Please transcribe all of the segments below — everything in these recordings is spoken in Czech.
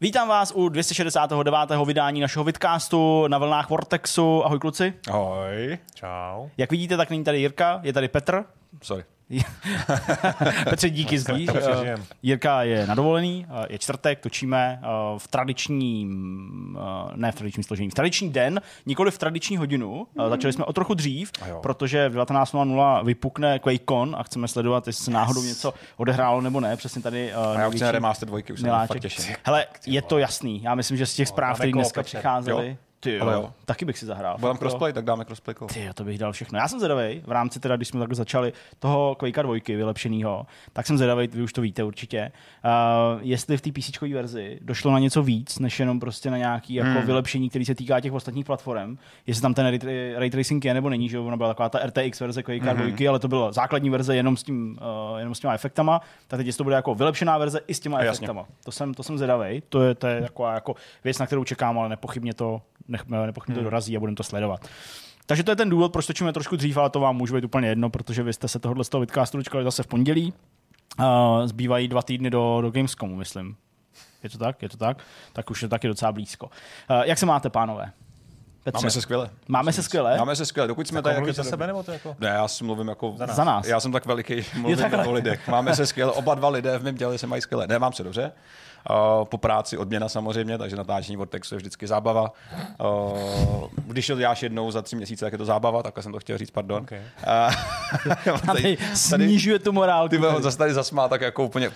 Vítám vás u 269. vydání našeho vidcastu na vlnách Vortexu. Ahoj kluci. Ahoj. Čau. Jak vidíte, tak není tady Jirka, je tady Petr. Sorry. Petře, díky zdíš. přežijem. Jirka je na dovolený, eh, je čtvrtek, točíme eh, v tradičním, eh, ne v tradičním složení, v tradiční den, nikoli v tradiční hodinu. Hmm. Začali jsme o trochu dřív, protože v 19.00 vypukne QuakeCon a chceme sledovat, jestli se náhodou něco odehrálo nebo ne. Přesně tady A já už chci na remaster dvojky, už se fakt těším. Hele, je to jasný. Já myslím, že z těch zpráv, dáme které dneska koop, přicházely, Jo. ty Ale jo, taky bych si zahrál. Budeme crossplay, tak dáme crossplay. Ty, to bych dal všechno. Já jsem zvědavý, v rámci teda, když jsme takhle začali toho Quakea dvojky vylepšenýho, tak jsem zvědavý, vy už to víte určitě, uh, jestli v té PC verzi došlo na něco víc, než jenom prostě na nějaký jako Hmm. vylepšení, který se týká těch ostatních platform. Jestli tam ten ray, tracing je nebo není, že ona byla taková ta RTX verze Quakea Hmm. dvojky, ale to byla základní verze jenom s, tím, uh, jenom s těma efektama, tak teď jestli to bude jako vylepšená verze i s těma Jasně. efektama. To jsem, to jsem zvědavý, to je, to je taková jako věc, na kterou čekám, ale nepochybně to, nech, nepochybně to dorazí a budeme to sledovat. Takže to je ten důvod, proč točíme trošku dřív, ale to vám může být úplně jedno, protože vy jste se tohohle z toho vidcastu dočkali zase v pondělí. Uh, zbývají dva týdny do, do Gamescomu, myslím. Je to tak? Je to tak? Tak už je to taky docela blízko. Uh, jak se máte, pánové? Petře? Máme se skvěle. Máme se skvěle? Máme se skvěle, dokud jsme Jako tady... za sebe, nebo to jako? Ne, já si mluvím jako... Za nás. Za nás. Já jsem tak veliký, mluvím o lidech. Máme se skvěle, oba dva lidé v mém těle se mají skvěle. Ne, mám se dobře. Uh, po práci odměna samozřejmě, takže natáčení Vortexu je vždycky zábava. Uh, když to děláš jednou za tři měsíce, tak je to zábava, takhle jsem to chtěl říct, pardon. Okay. Uh, Tady snižuje tu morálku. Ty ho zase tady zasmá tak jako úplně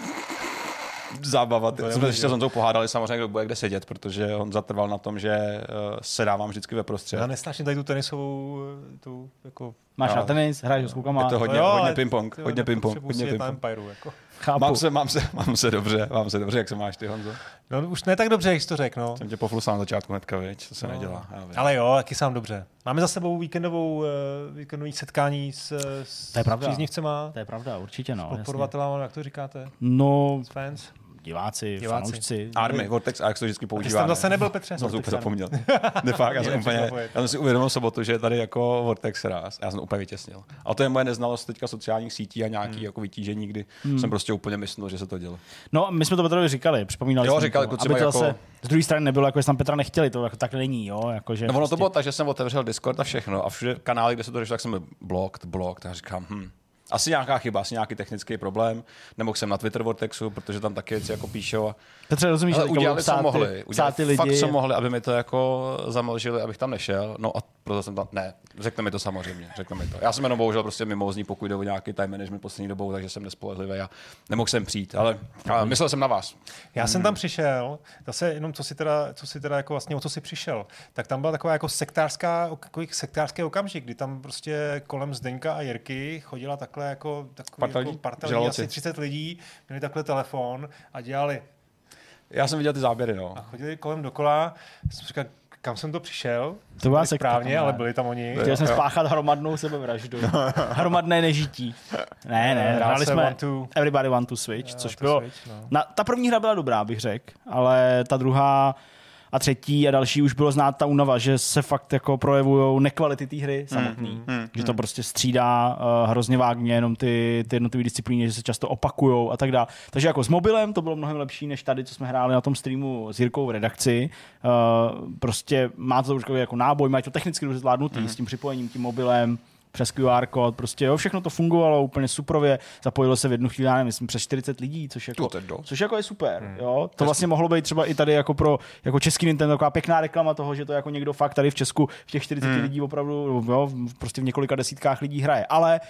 zábava. Ty, jsme ještě s Honzou pohádali samozřejmě, kdo bude kde sedět, protože on zatrval na tom, že uh, se dávám vždycky ve prostřed. Já nesnáším tady tu tenisovou, tu jako... Máš Jo. na tenis, hraješ s klukama. Je to hodně, No jo, hodně ping-pong, hodně ping-pong, hodně sedět na ping-pong. Chápu. Mám se, mám, se, mám se dobře, mám se dobře, jak se máš ty, Honzo? No už ne tak dobře, jak jsi to řekl, no. Jsem tě poflusal na začátku hnedka, viď? To se No. nedělá. Ale jo, taky sám dobře. Máme za sebou víkendovou, uh, víkendový setkání s, s To je pravda. příznivcema, To je pravda, určitě no. podporovatelama, jak to říkáte? No, S fans? Diváci, Diváci. fanoušci. Army, Vortex a jak se to vždycky Ty používá. jsi tam zase nebyl, Petře? Jsem to úplně zapomněl. Ne, fakt, já jsem úplně, já jsem si uvědomil sobotu, že je tady jako Vortex raz. Já jsem to úplně vytěsnil. A to je moje neznalost teďka sociálních sítí a nějaký Hmm. jako vytížení, kdy jsem prostě úplně myslel, že se to dělo. No, my jsme to Petrovi říkali, připomínali Jo, jsme říkali, to, aby to mají zase jako- z druhé strany nebylo, jako jestli tam Petra nechtěli, to jako tak není, jo, jakože No ono to prostě- bylo tak, že jsem otevřel Discord a všechno a všude kanály, kde se to řešilo, tak jsem byl blocked, blocked a říkám, hm, asi nějaká chyba, asi nějaký technický problém. Nemohl jsem na Twitter Vortexu, protože tam taky věci jako píšou. A, Petře, rozumíš, ale že teďka udělali, co mohli. Udělali lidi. fakt, co mohli, aby mi to jako zamlžili, abych tam nešel. No a proto jsem tam, ne, řekne mi to samozřejmě, řekne mi to. Já jsem jenom bohužel prostě mimouzní, pokud jde o nějaký time management poslední dobou, takže jsem nespolehlivý a nemohl jsem přijít, ale, ale myslel jsem na vás. Já jsem tam přišel, zase jenom co si teda, co si teda jako vlastně o co si přišel, tak tam byla taková jako sektářská, sektářský okamžik, kdy tam prostě kolem Zdeňka a Jirky chodila takhle jako takový Parta jako lidí? parta lidí, Žraloci. asi 30 lidí, měli takhle telefon a dělali Já jsem viděl ty záběry, no. a chodili kolem dokola. Jsem říkal, kam jsem to přišel? To byla sekta, správně, ale byli tam oni. Chtěl jsem spáchat hromadnou sebevraždu. Hromadné nežití. Ne, ne, Hrál hráli jsme One to- Everybody Want to Switch, což to bylo... Switch, no. Na, ta první hra byla dobrá, bych řekl, ale ta druhá a třetí a další už bylo znát ta únava, že se fakt jako projevují nekvality té hry samotný. mm, že to prostě střídá uh, hrozně vágně jenom ty, ty jednotlivé disciplíny, že se často opakují a tak dále. Takže jako s mobilem to bylo mnohem lepší než tady, co jsme hráli na tom streamu s Jirkou v redakci. Uh, prostě má to už jako náboj, má to technicky dobře zvládnutý Mhm. s tím připojením, tím mobilem, přes QR kód, prostě jo, všechno to fungovalo úplně suprově, zapojilo se v jednu chvíli, já nevím, myslím, přes 40 lidí, což jako, což jako je super, jo. To vlastně mohlo být třeba i tady jako pro jako český Nintendo taková pěkná reklama toho, že to jako někdo fakt tady v Česku v těch 40 lidí opravdu, jo, prostě v několika desítkách lidí hraje, ale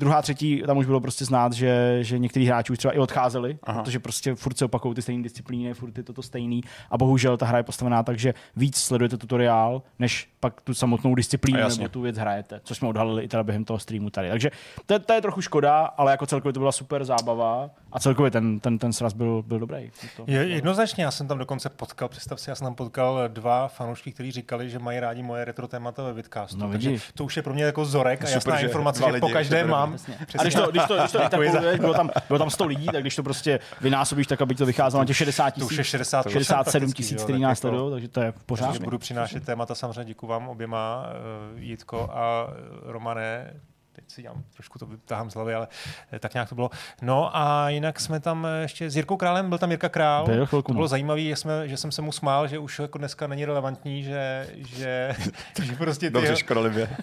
druhá, třetí, tam už bylo prostě znát, že, že někteří hráči už třeba i odcházeli, Aha. protože prostě furt se opakují ty stejné disciplíny, furt je to to stejný a bohužel ta hra je postavená tak, že víc sledujete tutoriál, než pak tu samotnou disciplínu nebo tu věc hrajete, což jsme odhalili i teda během toho streamu tady. Takže to, je- to je trochu škoda, ale jako celkově to byla super zábava a celkově ten, ten, ten sraz byl, byl dobrý. To, Je, jednoznačně, já jsem tam dokonce potkal, představ si, já jsem tam potkal dva fanoušky, kteří říkali, že mají rádi moje retro témata ve vidcastu. No, Takže vidíš. to už je pro mě jako zorek a Super, jasná že informace, že po každém super. mám. Přesně A když to, když to, když to bylo tam, bylo tam 100 lidí, tak když to prostě vynásobíš, tak aby to vycházelo na těch 60 To už je tisíc, 60 67 tisíc, který nás jako- sledují, takže to je pořádku. budu přinášet témata, samozřejmě děkuji vám oběma, uh, Jitko a eh, Romane. Teď si dělám, trošku to vytáhám z hlavy, ale eh, tak nějak to bylo. No a jinak jsme tam eh, ještě s Jirkou Králem, byl tam Jirka Král. Byl chvilku, to bylo no. zajímavé, že, jsme, že jsem se mu smál, že už jako dneska není relevantní, že, že, že prostě ty Dobře, škodolivě.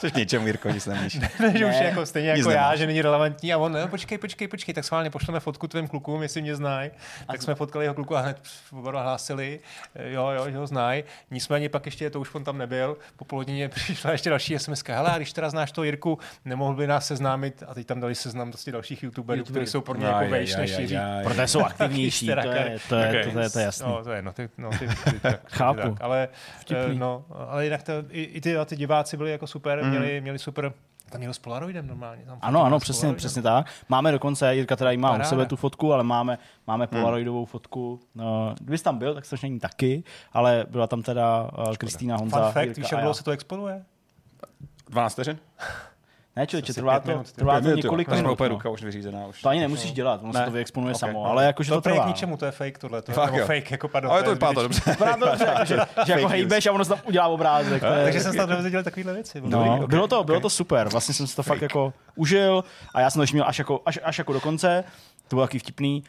Což ničemu, Jirko, nic nemíš. že už je jako stejně jako já, že není relevantní a on, no, počkej, počkej, počkej, tak schválně pošleme fotku tvým klukům, jestli mě znají. Tak jsme potkali jeho kluku a hned oba hlásili, eh, jo, jo, že ho znají. Nicméně pak ještě, to už on tam nebyl, po polodině přišla ještě další SMS, hele, když teda znáš toho Jirku, nemohl by nás seznámit a teď tam dali seznam prostě dalších youtuberů, kteří jsou pro mě jako vejš než Jiří. Protože jsou aktivnější, to je, to je, to je, to je jasný. No, to je, no, ty, no, ty, ty, tak, Chápu. Tak, ale, Vtipný. eh, no, ale jinak to, i, i ty, ty diváci byli jako super, mm. měli, měli super, tam měl s Polaroidem normálně. Tam Ano, ano, s přesně, přesně tak. Máme dokonce, Jirka teda má u sebe tu fotku, ale máme, máme polaroidovou fotku. No, kdybys tam byl, tak což není taky, ale byla tam teda uh, Kristýna Honza, Fun fact, Jirka víš, jak dlouho se to exponuje? 12 vteřin? Ne, člověče, trvá to, minut, trvá to několik minut. úplně no. ruka už vyřízená. Už. To ani nemusíš dělat, ono se Ne. to vyeexponuje Ok. samo, ale jakože to to trvá. k ničemu, to je fake tohle. To je, Fakt jo. fake, jako pardon. Ale to je vypadá to dobře. Vypadá to dobře, jako, že, že jako hejbeš a ono se tam udělá obrázek. to je- Takže jsem snad neviděl takovýhle věci. No, Dobrý, ok, bylo to, bylo to super. Vlastně jsem si to fakt jako užil a já jsem to ještě měl až jako, až, až jako do konce. To bylo taky vtipný.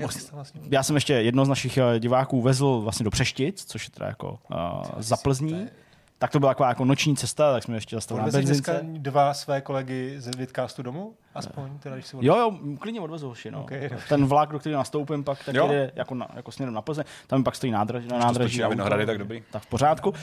To vlastně- Já jsem ještě jedno z našich eh, diváků vezl vlastně do Přeštic, což je teda jako uh, za Plzní. Tak to byla taková jako noční cesta, tak jsme ještě zastavili na Odvezli dneska benzince. dva své kolegy z Vidcastu domů? Aspoň, teda, když si Jo, jo, klidně odvezu hoši, no. Ok, dobře. Ten vlak, do kterého nastoupím, pak tak Jo. jede jako, na, jako směrem na Plzeň, tam pak stojí nádraž, na to nádraží. auto. Vinohrady, tak dobrý. Tak v pořádku. Uh,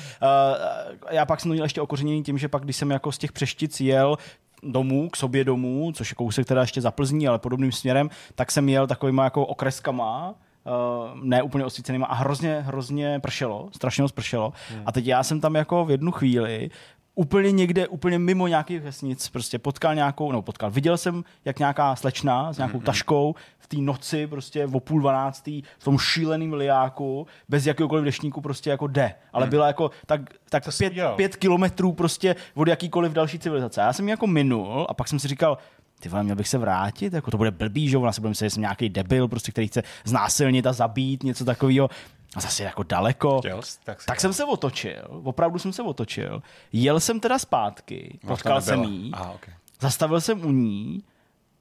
já pak jsem to měl ještě okořeněný tím, že pak, když jsem jako z těch přeštic jel domů, k sobě domů, což je kousek teda ještě za Plzní, ale podobným směrem, tak jsem jel takovýma jako okreskama, Uh, ne úplně osvícenýma a hrozně, hrozně pršelo, strašně moc pršelo. Hmm. A teď já jsem tam jako v jednu chvíli úplně někde, úplně mimo nějakých vesnic, prostě potkal nějakou, no potkal, viděl jsem, jak nějaká slečna s nějakou Hmm, taškou v té noci, prostě o půl dvanáctý, v tom šíleném liáku, bez jakéhokoliv deštníku prostě jako jde. Ale byla jako tak, tak pět, pět kilometrů prostě od jakýkoliv další civilizace. Já jsem ji jako minul a pak jsem si říkal, ty vole, měl bych se vrátit, jako to bude blbý, že ona se bude myslet, že jsem nějaký debil, prostě, který chce znásilnit a zabít, něco takového. A zase jako daleko. Chtěl? Tak, Tak jsem se otočil, opravdu jsem se otočil. Jel jsem teda zpátky, No, potkal jsem jí, Aha, okay. zastavil jsem u ní,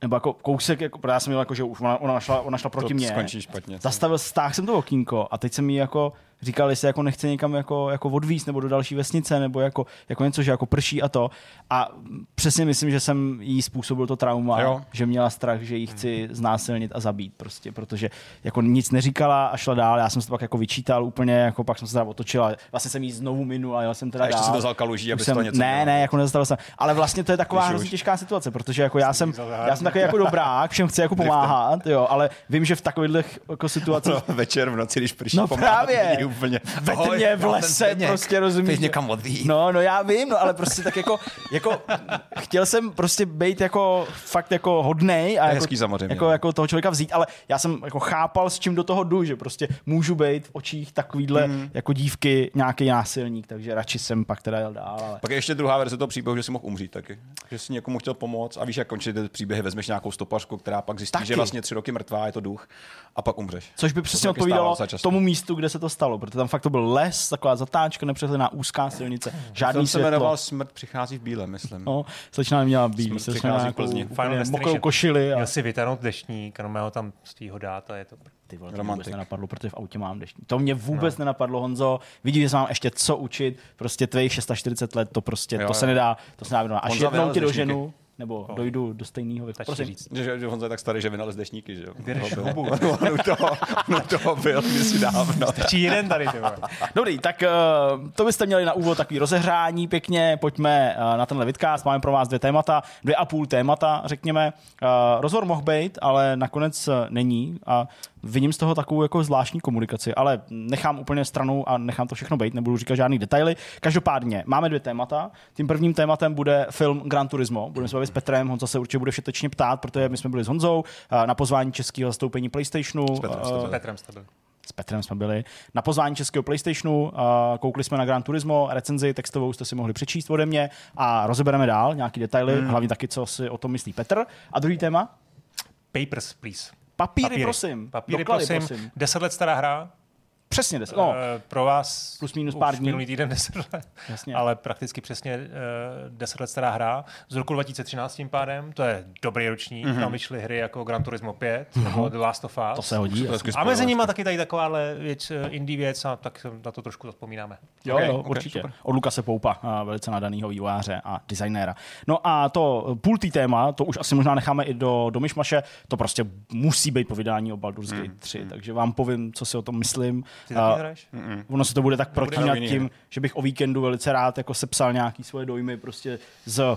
nebo jako kousek, jako, protože já jsem měl jako, že už ona, ona, šla, ona šla proti To mně. skončí špatně. Zastavil, stáhl jsem to okýnko a teď jsem jí jako říkal, jestli jako nechce někam jako, jako odvízt nebo do další vesnice nebo jako, jako něco, že jako prší a to. A přesně myslím, že jsem jí způsobil to trauma, Jo. že měla strach, že jí chci znásilnit a zabít prostě, protože jako nic neříkala a šla dál. Já jsem se to pak jako vyčítal úplně, jako pak jsem se teda otočil a vlastně jsem jí znovu minul a jel jsem teda A ještě dál. si to vzal kaluží, Už aby jsem, to něco Ne, dělal. ne, jako nezastavil jsem. Ale vlastně to je taková hrozně těžká situace, protože jako já jsem, já jsem takový jako dobrák, všem chci jako pomáhat, jo, ale vím, že v takových jako situacích No, večer v noci, když prší No pomáhat, právě. Úplně. ve Ahoj, tmě, v lese, Zdeněk. prostě rozumíš. Ty někam odví. No, no já vím, no, ale prostě tak jako, jako chtěl jsem prostě být jako fakt jako hodnej a jako, samozřejmě, jako, no. jako, toho člověka vzít, ale já jsem jako chápal, s čím do toho jdu, že prostě můžu být v očích takovýhle Mhm. jako dívky nějaký násilník, takže radši jsem pak teda jel dál. Ale... Pak je ještě druhá verze toho příběhu, že si mohl umřít taky. Že si někomu chtěl pomoct a víš, jak končí ty příběhy, vezmeš nějakou stopařku, která pak zjistí, Taky. že vlastně tři roky mrtvá, je to duch a pak umřeš. Což by přesně odpovídalo tomu místu, kde se to stalo, protože tam fakt to byl les, taková zatáčka, nepřehledná úzká silnice, žádný Film se jmenoval světlo. Smrt přichází v bílém, myslím. No, slečna nějakou Plzni. úplně Final mokrou košili. A... Měl si vytáhnout deštník, a ho tam z tého dát a je to... Ty vole, to mě vůbec nenapadlo, protože v autě mám deštník. To mě vůbec no. nenapadlo, Honzo. Vidíš, že se mám ještě co učit. Prostě tvých 640 let, to prostě, Jo, to jo. se nedá, to se nedá. Až jednou deštníky. doženu, nebo dojdu do stejného věku. Stačí Prosím. říct. Že, že, Honza je tak starý, že vynalez dešníky, že jo? Byl- hubu. On u toho, on u toho byl kdysi dávno. Či jeden tady, ty. Dobrý, tak uh, to byste měli na úvod takový rozehrání pěkně. Pojďme uh, na tenhle vidcast. Máme pro vás dvě témata, dvě a půl témata, řekněme. Uh, rozhovor mohl být, ale nakonec není a vidím z toho takovou jako zvláštní komunikaci, ale nechám úplně stranou a nechám to všechno být, nebudu říkat žádný detaily. Každopádně máme dvě témata. Tím prvním tématem bude film Gran Turismo. Budeme se bavit s Petrem, Honza se určitě bude všetečně ptát, protože my jsme byli s Honzou uh, na pozvání českého zastoupení PlayStationu. Petrem jste uh, byli. Petrem jste byl. s Petrem jsme byli na pozvání českého PlayStationu, a koukli jsme na Gran Turismo, recenzi textovou jste si mohli přečíst ode mě a rozebereme dál nějaký detaily, hmm. hlavně taky, co si o tom myslí Petr. A druhý téma? Papers, please. Papíry, prosím. Papíry, Doklady, prosím. Deset let stará hra. Přesně 10. No, Eh, Pro vás Plus minus pár dní. minulý týden 10 let, Jasně. ale prakticky přesně uh, 10 let stará hra. Z roku 2013 tím pádem, to je dobrý ročník, mm-hmm. tam vyšly hry jako Gran Turismo 5 nebo The Last of Us. Mhm. to se hodí. To A mezi nimi taky tady takováhle věc, eh, indie věc a tak na to trošku zapomínáme. Jo, Ok, jo, ok, určitě. super. Od Lukase Poupa, velice nadaného vývojáře a designéra. No a to půl tý téma, to už asi možná necháme i do, do myšmaše, to prostě musí být po vydání o Baldur's Gate 3, takže vám povím, co si o tom myslím. Ty A taky hraješ? ono se to bude tak protínat tím, že bych o víkendu velice rád jako sepsal nějaký svoje dojmy prostě z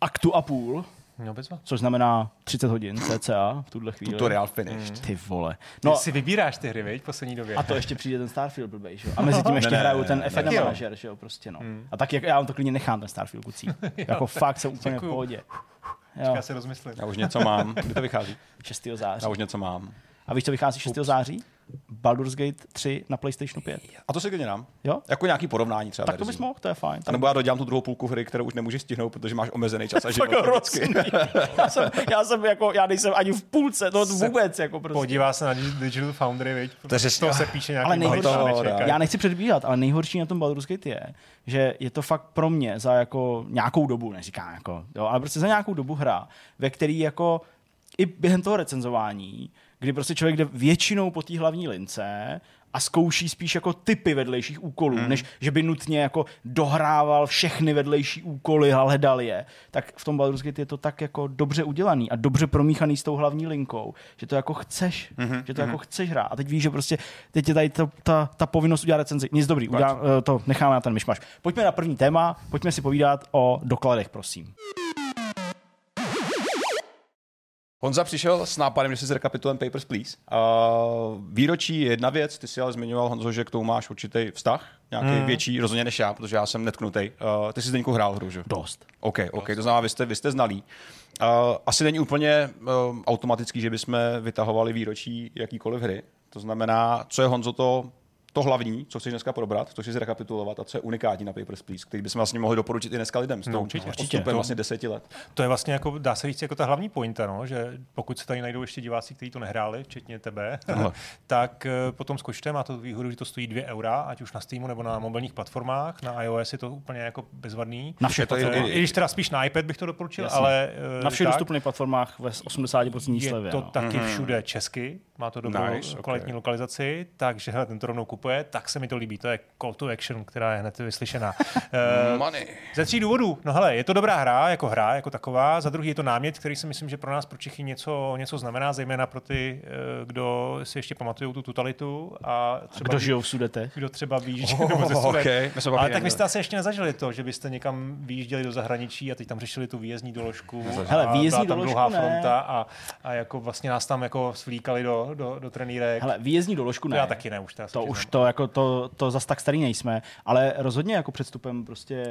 aktu a půl, No bezva. což znamená 30 hodin cca v tuhle chvíli. Tutorial finished. Ty vole. No, No, Ty si vybíráš ty hry, viď, v poslední době. a to ještě přijde ten Starfield blbej, že jo? A mezi tím ještě Ne, ne, hraju ne, ten ne, F1 taky jo. manažer, že jo, prostě no. A tak jak já vám to klidně nechám ten Starfield kucí. jako fakt jsem úplně v Děkuju. pohodě. Jo, Já si rozmyslím. Já už něco mám. Kdy to vychází? 6. září. Já už něco mám. A víš, co vychází 6. září? Baldur's Gate 3 na PlayStation 5. A to si klidně dám. Jo? Jako nějaký porovnání třeba. Tak to bys mohl, to je fajn. A nebo já dodělám tu druhou půlku hry, kterou už nemůžeš stihnout, protože máš omezený čas a život. Já, jsem, já jsem jako, já nejsem ani v půlce, to vůbec jako prostě. Podívá se na Digital Foundry, viď? To je Z toho se píše nějaký Ale nejhorší, nečekají. já nechci předbíhat, ale nejhorší na tom Baldur's Gate je, že je to fakt pro mě za jako nějakou dobu, neříkám jako, jo, ale prostě za nějakou dobu hra, ve který jako i během toho recenzování, kdy prostě člověk jde většinou po té hlavní lince a zkouší spíš jako typy vedlejších úkolů, hmm. než že by nutně jako dohrával všechny vedlejší úkoly a hledal je, tak v tom Baldur's Gate je to tak jako dobře udělaný a dobře promíchaný s tou hlavní linkou, že to jako chceš, mm-hmm. že to jako chceš hrát. A teď víš, že prostě teď je tady to, ta, ta povinnost udělat recenzi. Nic dobrý, udělám, eh, to necháme na ten myšmaš. Pojďme na první téma, pojďme si povídat o dokladech, prosím. Honza přišel s nápadem, že si zrekapitulujeme Papers, Please. Uh, výročí je jedna věc, ty si ale zmiňoval, Honzo, že k tomu máš určitý vztah, nějaký Hmm. mm. větší, rozhodně než já, protože já jsem netknutý. Uh, ty jsi Zdeňku hrál hru, že? Dost. OK, OK, to znamená, vy jste, vy jste znalí. Uh, asi není úplně uh, automatický, že bychom vytahovali výročí jakýkoliv hry. To znamená, co je Honzo to, to hlavní, co chceš dneska probrat, co chceš zrekapitulovat a co je unikátní na Papers, Please, který bychom vlastně mohli doporučit i dneska lidem s tou určitě. odstupem To- vlastně deseti let. To je vlastně jako, dá se říct, jako ta hlavní pointa, no, že pokud se tady najdou ještě diváci, kteří to nehráli, včetně tebe, Tohle. tak eh, potom skočte, má to výhodu, že to stojí 2 eura, ať už na Steamu nebo na mobilních platformách, na iOS je to úplně jako bezvadný. Na Je to i- platformách. I když teda spíš na iPad bych to doporučil, Jasně. ale eh, Na všech dostupných platformách ve 80% je slevě. to no. taky všude česky, má to dobrou Nice, kvalitní lokalizaci, takže hele, ten to rovnou kupuje, tak se mi to líbí, to je call to action, která je hned vyslyšená. Eh, Money. ze tří důvodů. No hele, je to dobrá hra, jako hra, jako taková. Za druhý je to námět, který si myslím, že pro nás, pro Čechy něco, něco znamená, zejména pro ty, eh, kdo si ještě pamatují tu totalitu a třeba Kdo ví- žijou v sudetech? kdo třeba ví, že Oh, nebo ze okay. Ale tak vy jste asi ještě nezažili to, že byste někam vyjížděli do zahraničí a teď tam řešili tu výjezdní doložku. Hele, výjezdní byla tam doložku dlouhá ne. fronta a, a jako vlastně nás tam jako svlíkali do, do, do trenýrek. Hele, výjezdní doložku ne. to já taky ne, už To přiznám. už to, jako to, to zas tak starý nejsme, ale rozhodně jako předstupem prostě,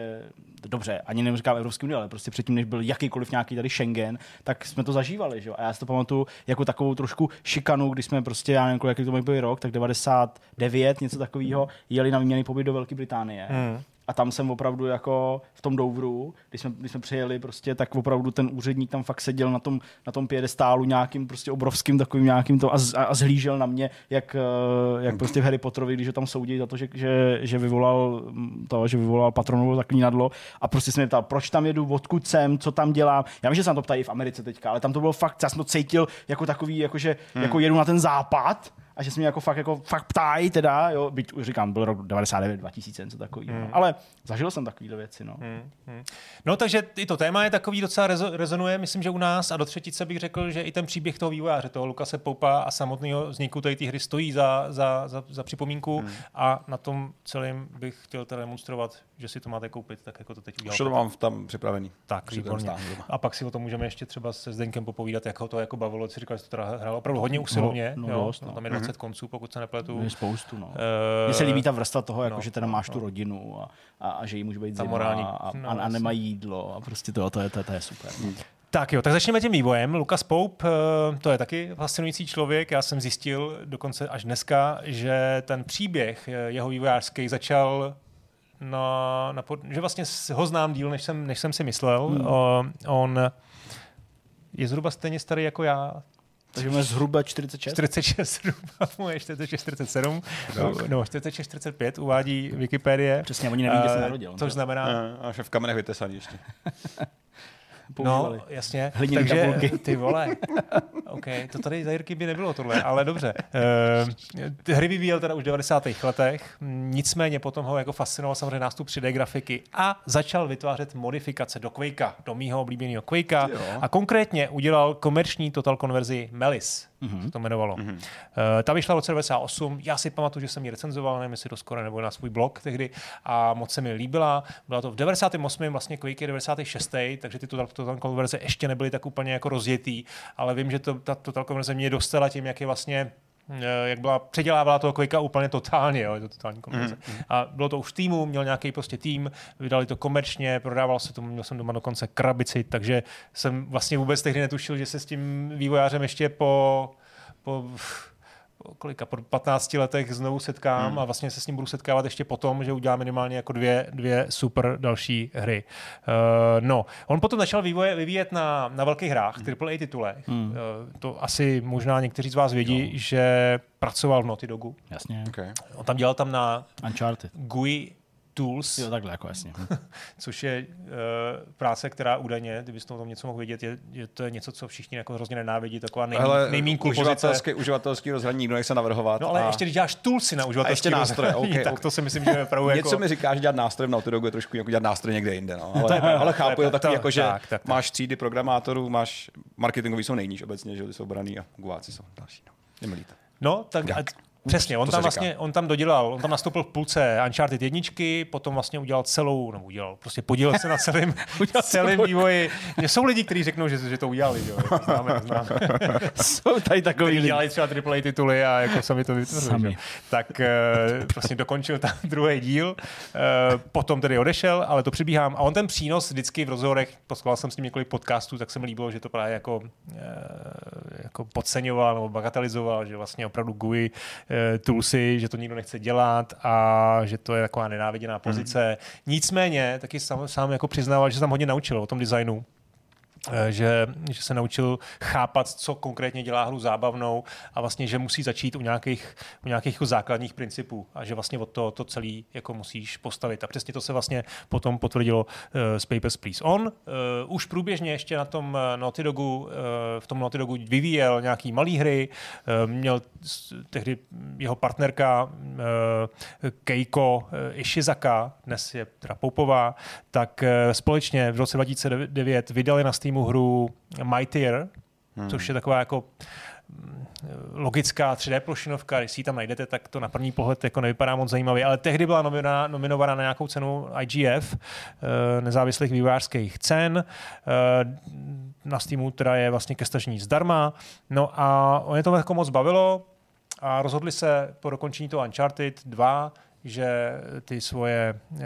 dobře, ani neříkám Evropský unie, ale prostě předtím, než byl jakýkoliv nějaký tady Schengen, tak jsme to zažívali, že jo? A já si to pamatuju jako takovou trošku šikanu, když jsme prostě, já nevím, jaký to byl rok, tak 99, něco takového, jeli na výměný pobyt do Velké Británie. Hmm. A tam jsem opravdu jako v tom Douvru, když jsme, když jsme přijeli prostě, tak opravdu ten úředník tam fakt seděl na tom, na tom piedestálu nějakým prostě obrovským takovým nějakým to a, z- a, a zhlížel na mě, jak, eh, jak prostě v Harry Potterovi, když ho tam soudí za to, že, že, že vyvolal mm, to, že vyvolal patronovo zaklínadlo a prostě se mě ptal, proč tam jedu, odkud jsem, co tam dělám. Já vím, že se na to ptají v Americe teďka, ale tam to bylo fakt, já jsem to cítil jako takový, jako že Hmm. jako jedu na ten západ a že se mě jako fakt, jako fakt ptají teda, jo, byť už říkám, byl rok 99, 2000, něco takového. Hmm. Ale zažil jsem takovéhle věci, no. Hmm, hmm. No takže i to téma je takový docela rezo- rezonuje, myslím, že u nás a do třetice bych řekl, že i ten příběh toho vývojáře, toho Lukase Poupa a samotného vzniku té hry stojí za, za, za, za připomínku hmm. a na tom celém bych chtěl teda demonstrovat, že si to máte koupit, tak jako to teď udělal. Už to mám tam připravený. Tak, výborně. A pak si o tom můžeme ještě třeba se Zdeňkem popovídat, jak ho to jako bavilo. Si říkal, že to teda hrál opravdu hodně usilovně. no jo? dost, no. Tam je 20 konců, pokud se nepletu. Je spoustu, no. Eh, Mně se líbí ta vrstva toho, jako, no, že teda no, máš tu no. rodinu a, a, a že jí může být Ta zima morální- a, a, no, a, a nemají jídlo a prostě to, to, je, to, to je super. No. Tak jo, tak začneme tím vývojem. Lukas Pope, eh, to je taky fascinující člověk. Já jsem zjistil dokonce až dneska, že ten příběh eh, jeho vývojářský začal na, na pod, že vlastně ho znám díl, než jsem, než jsem si myslel. Hmm. O, on je zhruba stejně starý jako já, Takže máme zhruba 46. 46 zhruba, moje 46, 47, no 46, 45 uvádí Wikipedie. Přesně, oni neví, kde se Eh, narodil. Což znamená, A, a v kamenech vytesaný ještě. používali. No, jasně. Hliněný Takže tabulky. ty vole. OK, to tady za Jirky by nebylo tohle, ale dobře. Uh, hry vyvíjel teda už v 90. letech, nicméně potom ho jako fascinoval samozřejmě nástup 3D grafiky a začal vytvářet modifikace do Quakea, do mýho oblíbeného Quakea Jo. a konkrétně udělal komerční total konverzi Melis, Mhm. mm-hmm. to jmenovalo. Mm-hmm. Uh, ta vyšla v roce 98, já si pamatuju, že jsem ji recenzoval, nevím jestli to skoro nebo na svůj blog tehdy a moc se mi líbila. Byla to v 98. vlastně Quake je 96. takže ty total, konverze ještě nebyly tak úplně jako rozjetý, ale vím, že to, ta total konverze mě dostala tím, jak je vlastně jak byla, předělávala toho Quakea úplně totálně, jo, je to totální konverze. Mm. A bylo to už v týmu, měl nějaký prostě tým, vydali to komerčně, prodával se to, měl jsem doma dokonce krabici, takže jsem vlastně vůbec tehdy netušil, že se s tím vývojářem ještě po po kolika, po 15 letech znovu setkám hmm. a vlastně se s ním budu setkávat ještě potom, že udělám minimálně jako dvě, dvě super další hry. Uh, no, on potom začal vývoje, vyvíjet na, na velkých hrách, hmm. AAA titulech. Hmm. Uh, to asi možná někteří z vás vědí, no. že pracoval v Naughty Dogu. Jasně. Okay. On tam dělal tam na Uncharted. GUI Tools, Jo, takhle jako jasně. což je uh, práce, která údajně, kdybyste o tom něco mohl vědět, je, je to je něco, co všichni jako hrozně nenávidí, taková nejmín pozice. uživatelský, uživatelský rozhraní nikdo nechce navrhovat. No ale a... ještě když děláš toolsy na uživatelský ještě nástroje, rozhraní, okay, tak okay. to si myslím, že je opravdu jako... Něco mi říká, že dělat nástroj v Naughty Dogu je trošku jako dělat nástroj někde jinde. No. Ale, to je ale chápu, je to takový, jako, že Tak, tak, tak. máš třídy programátorů, máš marketingový jsou nejníž obecně, že jsou braný a guváci jsou další. No. No, tak a, přesně, on tam říká. vlastně, on tam dodělal, on tam nastoupil v půlce Uncharted jedničky, potom vlastně udělal celou, nebo udělal, prostě podílel se na celém, celém vývoji. Jsou lidi, kteří řeknou, že, že to udělali, jo, jako známe, známe. Jsou tady takový lidi. dělali třeba AAA tituly a jako sami to vytvořili. Tak eh, vlastně dokončil tam druhý díl, eh, potom tedy odešel, ale to přibíhám. A on ten přínos vždycky v rozhovorech, poslouchal jsem s ním několik podcastů, tak se mi líbilo, že to právě jako, eh, jako podceňoval nebo bagatelizoval, že vlastně opravdu GUI eh, toolsy, že to nikdo nechce dělat a že to je taková nenáviděná pozice. Nicméně taky sám, sám jako přiznával, že se tam hodně naučil o tom designu že, že se naučil chápat, co konkrétně dělá hru zábavnou a vlastně, že musí začít u nějakých, u nějakých jako základních principů a že vlastně od toho to celý jako musíš postavit. A přesně to se vlastně potom potvrdilo uh, z Papers, Please. On uh, už průběžně ještě na tom Naughty Dogu, uh, v tom Naughty Dogu vyvíjel nějaký malý hry, uh, měl tehdy jeho partnerka uh, Keiko Ishizaka, dnes je teda Poupová, tak uh, společně v roce 2009 vydali na Steamu hru Mightier, hmm. což je taková jako mm, logická 3D plošinovka, když si ji tam najdete, tak to na první pohled jako nevypadá moc zajímavě, ale tehdy byla nominovaná, nominovaná na nějakou cenu IGF, eh, nezávislých vývojářských cen. Eh, Na Steamu teda je vlastně ke stažení zdarma. No a oni to jako moc bavilo a rozhodli se po dokončení toho Uncharted 2, že ty svoje eh,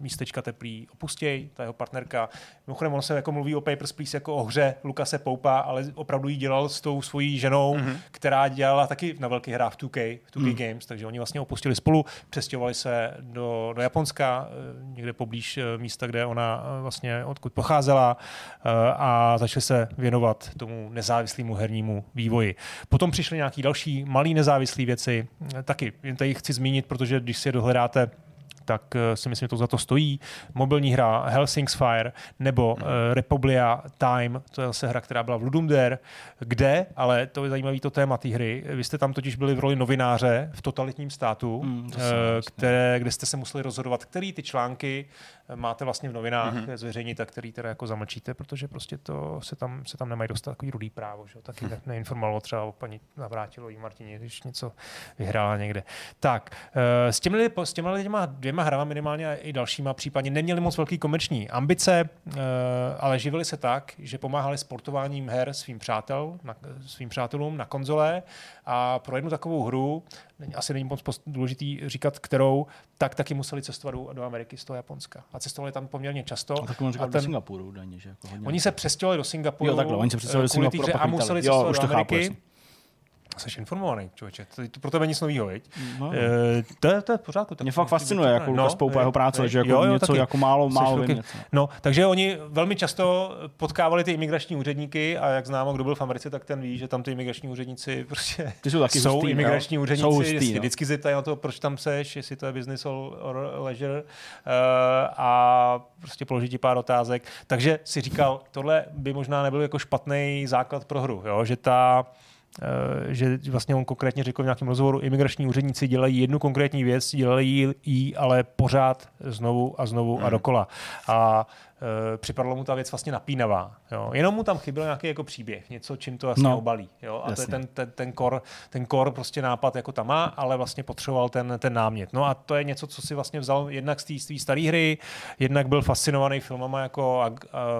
místečka teplý opustěj, ta jeho partnerka. Mimochodem, on se jako mluví o Papers, Please jako o hře Lukase Poupa, ale opravdu ji dělal s tou svojí ženou, mm-hmm. která dělala taky na velkých hrách v 2K, v 2K mm. Games, takže oni vlastně opustili spolu, přestěhovali se do, do Japonska, eh, někde poblíž eh, místa, kde ona eh, vlastně odkud pocházela a začali se věnovat tomu nezávislému hernímu vývoji. Potom přišly nějaký další malý nezávislé věci, taky jen tady chci zmínit, protože když si je dohledáte tak eh, si myslím, že to za to stojí. Mobilní hra Helsing's Fire nebo uh, Republia Time, to je zase hra, která byla v Ludum Dare, kde, ale to je zajímavý to téma té hry, vy jste tam totiž byli v roli novináře v totalitním státu, Mm, eh, jasně. které, kde jste se museli rozhodovat, který ty články máte vlastně v novinách mm-hmm. zveřejnit a který teda jako zamlčíte, protože prostě to se tam, se tam nemají dostat takový rudý právo, že jo? taky ne, neinformovalo třeba o paní Navrátilový Martině, když něco vyhrála někde. Tak, eh, s těmi, s těmi lidma dvěma hrama minimálně a i dalšíma případně neměli moc velký komerční ambice, eh, ale živili se tak, že pomáhali sportováním her svým přátel, na, svým přátelům na konzole a pro jednu takovou hru, asi není moc důležitý říkat, kterou, tak taky museli cestovat do, do Ameriky z toho Japonska. A cestovali tam poměrně často. A tak on a říkal do Singapuru údajně, že jako hodně. Oni se přestěhovali do Singapuru. Jo, takhle, oni se přestěhovali do Singapuru pak a museli Jo, cestovat už do to chápu, Ameriky. jasně. Jsi informovaný, člověče. To, to pro tebe nic nového, viď? No. E, to, je, to je v pořádku. Tak Mě fakt fascinuje, jako Lukas Poupa, jeho práce, je, že jako jo, jo, něco taky. jako málo, málo vím něco. No, takže oni velmi často potkávali ty imigrační úředníky a jak známo, kdo byl v Americe, tak ten ví, že tam ty imigrační úředníci prostě Ty jsou taky jsou hustý, imigrační no. úředníci, Jsou hustý, vždycky, no. vždycky zeptají na to, proč tam seš, jestli to je business or, leisure uh, a prostě položí ti pár otázek. Takže si říkal, tohle by možná nebyl jako špatný základ pro hru, jo? že ta eh, že vlastně on konkrétně řekl v nějakém rozhovoru, imigrační úředníci dělají jednu konkrétní věc, dělají ji ale pořád znovu a znovu Hmm. a dokola. A e, připadlo mu ta věc vlastně napínavá. Jo. Jenom mu tam chyběl nějaký jako příběh, něco, čím to vlastně No. obalí. Jo. A Jasně. to je ten, ten, ten, core, ten core prostě nápad jako tam má, ale vlastně potřeboval ten, ten námět. No a to je něco, co si vlastně vzal jednak z té staré hry, jednak byl fascinovaný filmama jako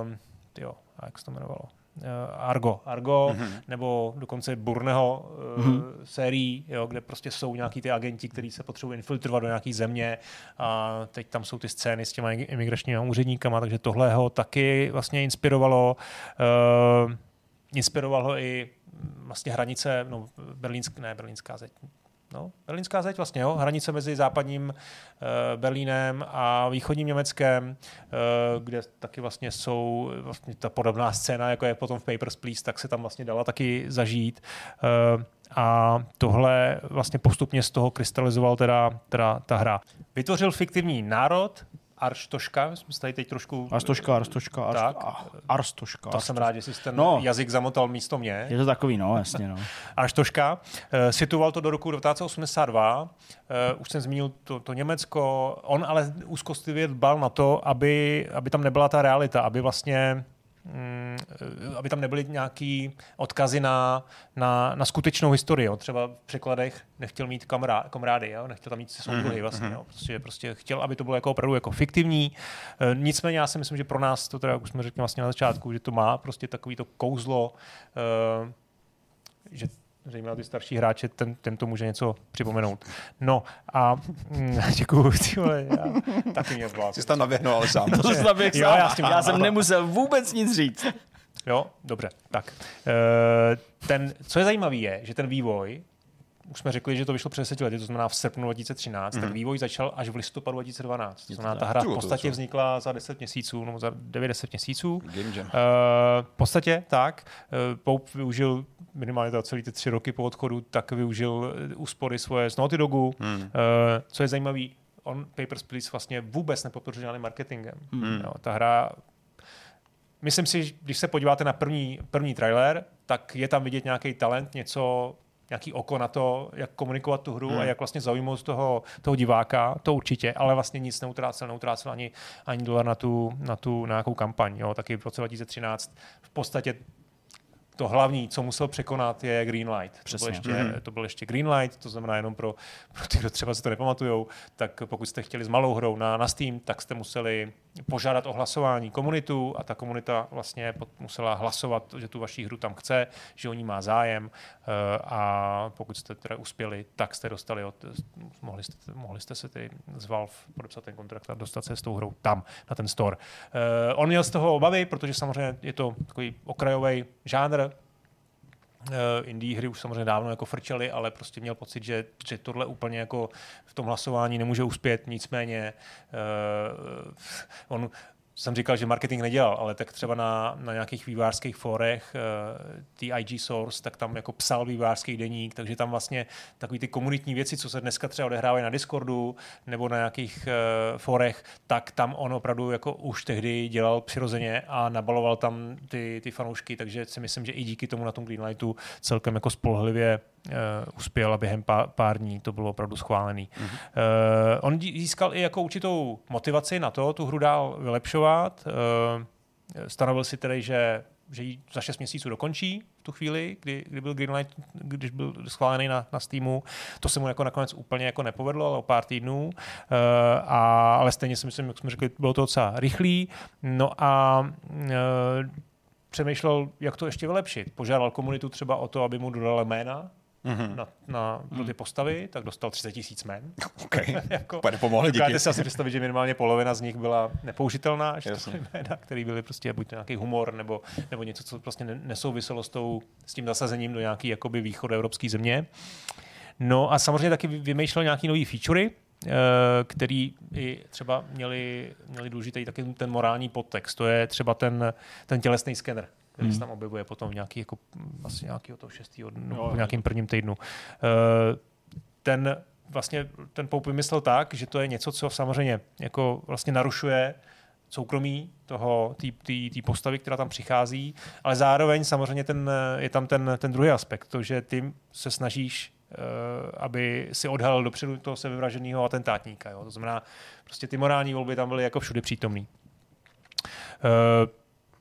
um, jo, a jak se to jmenovalo? Uh, Argo, Argo, mm-hmm. nebo dokonce Burného uh, mm-hmm. sérií, jo, kde prostě jsou nějaký ty agenti, kteří se potřebují infiltrovat do nějaké země a teď tam jsou ty scény s těma imigračními úředníkama, takže tohle ho taky vlastně inspirovalo. Uh, inspiroval ho i mm, vlastně hranice, no, berlínsk, ne, berlínská zeď, No, berlínská zeď vlastně, jo, hranice mezi západním e, Berlínem a východním Německem, e, kde taky vlastně jsou vlastně ta podobná scéna, jako je potom v Papers, Please, tak se tam vlastně dala taky zažít. E, a tohle vlastně postupně z toho krystalizoval teda, teda ta hra. Vytvořil fiktivní národ, Arštoška, jsme se tady teď trošku... Arstoška, Arstoška, Arst- Tak. a- Arstoška. To jsem rád, že jsi ten No. jazyk zamotal místo mě. Je to takový, no, jasně, no. Arštoška. Eh, Situoval to do roku 1982. Eh, Už jsem zmínil to, to Německo. On ale úzkostlivě dbal na to, aby, aby tam nebyla ta realita, aby vlastně aby tam nebyly nějaký odkazy na, na, na skutečnou historii. Jo. Třeba v překladech nechtěl mít kamrá, kamrády, jo. nechtěl tam mít soudruhy vlastně. Jo. Prostě, prostě chtěl, aby to bylo jako opravdu jako fiktivní. Eh, Nicméně já si myslím, že pro nás to teda, jak už jsme řekli vlastně na začátku, že to má prostě takový to kouzlo, eh, že zejména ty starší hráče, ten, ten to může něco připomenout. No a mm, děkuju, ty vole, já taky mě zvládl. Jsi tam naběhnul, ale sám. To jsem naběh Jo, sám. já s tím- já jsem nemusel vůbec nic říct. Jo, dobře, tak. Eh, Ten, co je zajímavé je, že ten vývoj, už jsme řekli, že to vyšlo před 10 lety, to znamená v srpnu 2013, mm-hmm. tak vývoj začal až v listopadu 2012. To znamená, ta hra v podstatě vznikla za 10 měsíců, nebo za 9-10 měsíců. Game Jam. Uh, v podstatě tak. Uh, Pope využil minimálně za celý ty tři roky po odchodu, tak využil eh, úspory svoje z Naughty Dogu. Hmm. Uh, co je zajímavé, on Papers, Please vlastně vůbec nepodpořil žádným marketingem. Hmm. Jo, ta hra Myslím si, že když se podíváte na první, první trailer, tak je tam vidět nějaký talent, něco, nějaký oko na to, jak komunikovat tu hru hmm. a jak vlastně zaujmout toho, toho diváka, to určitě, ale vlastně nic neutrácel, neutrácel ani, ani dolar na tu, na tu na nějakou kampaň. Jo. Taky v roce 2013 v podstatě to hlavní, co musel překonat, je Greenlight. To byl, ještě, mm-hmm. to byl ještě Greenlight, to znamená jenom pro, pro ty, kdo třeba si to nepamatujou, tak pokud jste chtěli s malou hrou na, na Steam, tak jste museli požádat o hlasování komunitu a ta komunita vlastně musela hlasovat, že tu vaši hru tam chce, že o ní má zájem eh, a pokud jste teda uspěli, tak jste dostali od, mohli jste, mohli jste se tedy z Valve podepsat ten kontrakt a dostat se s tou hrou tam, na ten store. Eh, on měl z toho obavy, protože samozřejmě je to takový okrajový žánr, indie hry už samozřejmě dávno jako frčely, ale prostě měl pocit, že, že tohle úplně jako v tom hlasování nemůže uspět, nicméně uh, on jsem říkal, že marketing nedělal, ale tak třeba na, na nějakých vývářských fórech, uh, ty IG Source, tak tam jako psal vývářský deník, takže tam vlastně takový ty komunitní věci, co se dneska třeba odehrávají na Discordu nebo na nějakých uh, fórech, tak tam on opravdu jako už tehdy dělal přirozeně a nabaloval tam ty, ty fanoušky, takže si myslím, že i díky tomu na tom Greenlightu celkem jako spolehlivě uh, uspěl a během pár, pár dní to bylo opravdu schválený. Mm-hmm. Uh, on získal i jako určitou motivaci na to, tu hru dál vylepšovat. Uh, stanovil si tedy, že že ji za 6 měsíců dokončí v tu chvíli, kdy, kdy byl Greenlight, když byl schválený na, na Steamu. To se mu jako nakonec úplně jako nepovedlo, ale o pár týdnů. Uh, a, ale stejně si myslím, jak jsme řekli, bylo to docela rychlý. No a uh, přemýšlel, jak to ještě vylepšit. Požádal komunitu třeba o to, aby mu dodala jména mm-hmm. na, na, pro ty postavy, tak dostal 30 tisíc men. Okay. jako, pomohli, díky. Dokážete si asi představit, že minimálně polovina z nich byla nepoužitelná, že to byly jména, které byly prostě buď nějaký humor, nebo, nebo něco, co prostě ne- nesouviselo s, tou, s tím zasazením do nějaký jakoby východoevropské země. No a samozřejmě taky vy- vymýšlel nějaký nový featurey, eh, který i třeba měli, měli důležitý taky ten morální podtext. To je třeba ten, ten tělesný skener, který se tam objevuje potom v nějaký, jako, asi nějakého toho šestého dnu, Jo, v nějakém prvním týdnu. Eh, Ten vlastně ten Pope vymyslel tak, že to je něco, co samozřejmě jako vlastně narušuje soukromí toho, té postavy, která tam přichází, ale zároveň samozřejmě ten, je tam ten, ten druhý aspekt, to, že ty se snažíš eh, aby si odhalil dopředu toho sebevraženého atentátníka. Jo? To znamená, prostě ty morální volby tam byly jako všude přítomný. Uh,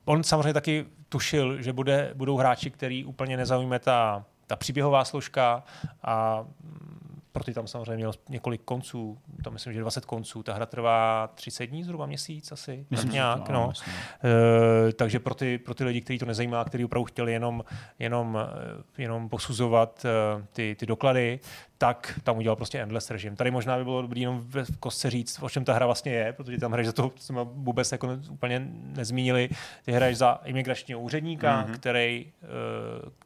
on samozřejmě taky tušil, že bude, budou hráči, který úplně nezaujme ta, ta příběhová složka a mm, pro ty tam samozřejmě měl několik konců, tam myslím, že 20 konců. Ta hra trvá 30 dní, zhruba měsíc asi, Myslím, nějak, to- no. myslím. Eh, takže pro ty, pro ty lidi, kteří to nezajímá, kteří opravdu chtěli jenom, jenom, eh, jenom posuzovat eh, ty, ty doklady, tak tam udělal prostě endless režim. Tady možná by bylo dobré jenom v kostce říct, o čem ta hra vlastně je, protože tam hraješ za to, co jsme vůbec jako ne- úplně nezmínili, ty hraješ za imigračního úředníka, mm-hmm. který, eh,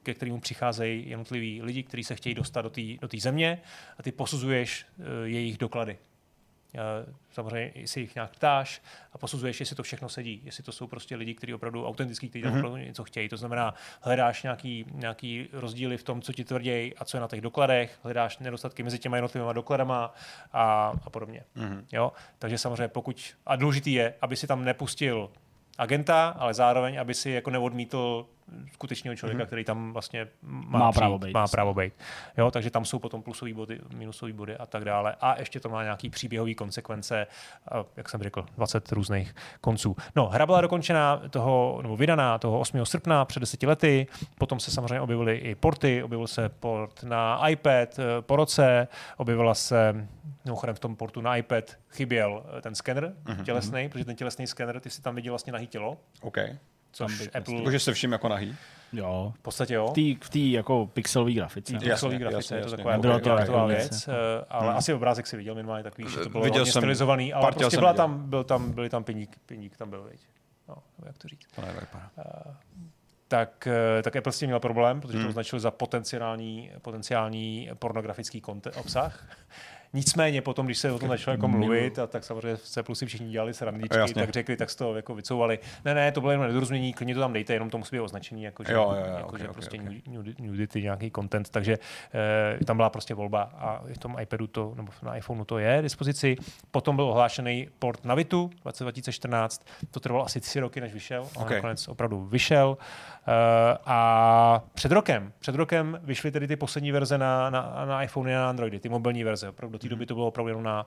ke kterému přicházejí jednotliví lidi, kteří se chtějí dostat do té do té země a ty posuzuješ eh, jejich doklady. Eh, Samozřejmě si jich nějak ptáš a posuzuješ, jestli to všechno sedí, jestli to jsou prostě lidi, kteří opravdu autentický, kteří tam opravdu něco chtějí. To znamená, hledáš nějaký, nějaký rozdíly v tom, co ti tvrdí a co je na těch dokladech, hledáš nedostatky mezi těma jednotlivými dokladama a, a podobně. Mm-hmm. Jo? Takže samozřejmě pokud, a důležitý je, aby si tam nepustil agenta, ale zároveň, aby si jako neodmítl skutečného člověka, mm-hmm. který tam vlastně má, Má přijít, právo být. Má právo být. Jo, takže tam jsou potom plusové body, minusové body a tak dále. A ještě to má nějaký příběhový konsekvence, a, jak jsem řekl, 20 různých konců. No, hra byla dokončena toho, nebo vydaná toho 8. srpna před 10 lety, potom se samozřejmě objevily i porty, objevil se port na iPad eh, po roce, objevila se Mimochodem v tom portu na iPad chyběl eh, ten skener Mhm, tělesný, protože ten tělesný skener, ty si tam viděl vlastně nahý tělo, OK. Což Apple Jakože se vším jako nahý. Jo. v podstatě jo. V té jako pixelové grafice. Pixelové grafice, jasně, je to taková jako to grafiková jako věc, něco. eh, ale asi obrázek si viděl minimálně takový, že to bylo Viděl hodně jsem- stylizovaný, ale prostě byla viděl. tam, byl tam, byly tam peník, peník tam byl, viď. No, nebo jak to říct. To nevypadá. Tak, eh, tak Apple s tím měl problém, protože to Hmm. označil za potenciální, potenciální pornografický konte- obsah. Nicméně potom, když se o tom začalo jako mluvit, a tak samozřejmě se plus si všichni dělali srandičky, Jasně. tak řekli, tak z toho jako vycouvali. Ne, ne, to bylo jenom nedorozumění, klidně to tam dejte, jenom to musí být označení, jako, že, Jo, jo, jo, jako, ok, že ok, prostě ok. nudi- nudity, nějaký content, takže eh, tam byla prostě volba a v tom iPadu to, nebo na iPhoneu to je dispozici. Potom byl ohlášený port na Vitu v roce 2014, to trvalo asi tři roky, než vyšel, ale Ok. nakonec opravdu vyšel. Eh, a před rokem, před rokem vyšly tedy ty poslední verze na, na, na iPhone a na Androidy, ty mobilní verze. Opravdu té doby to bylo opravdu jenom na,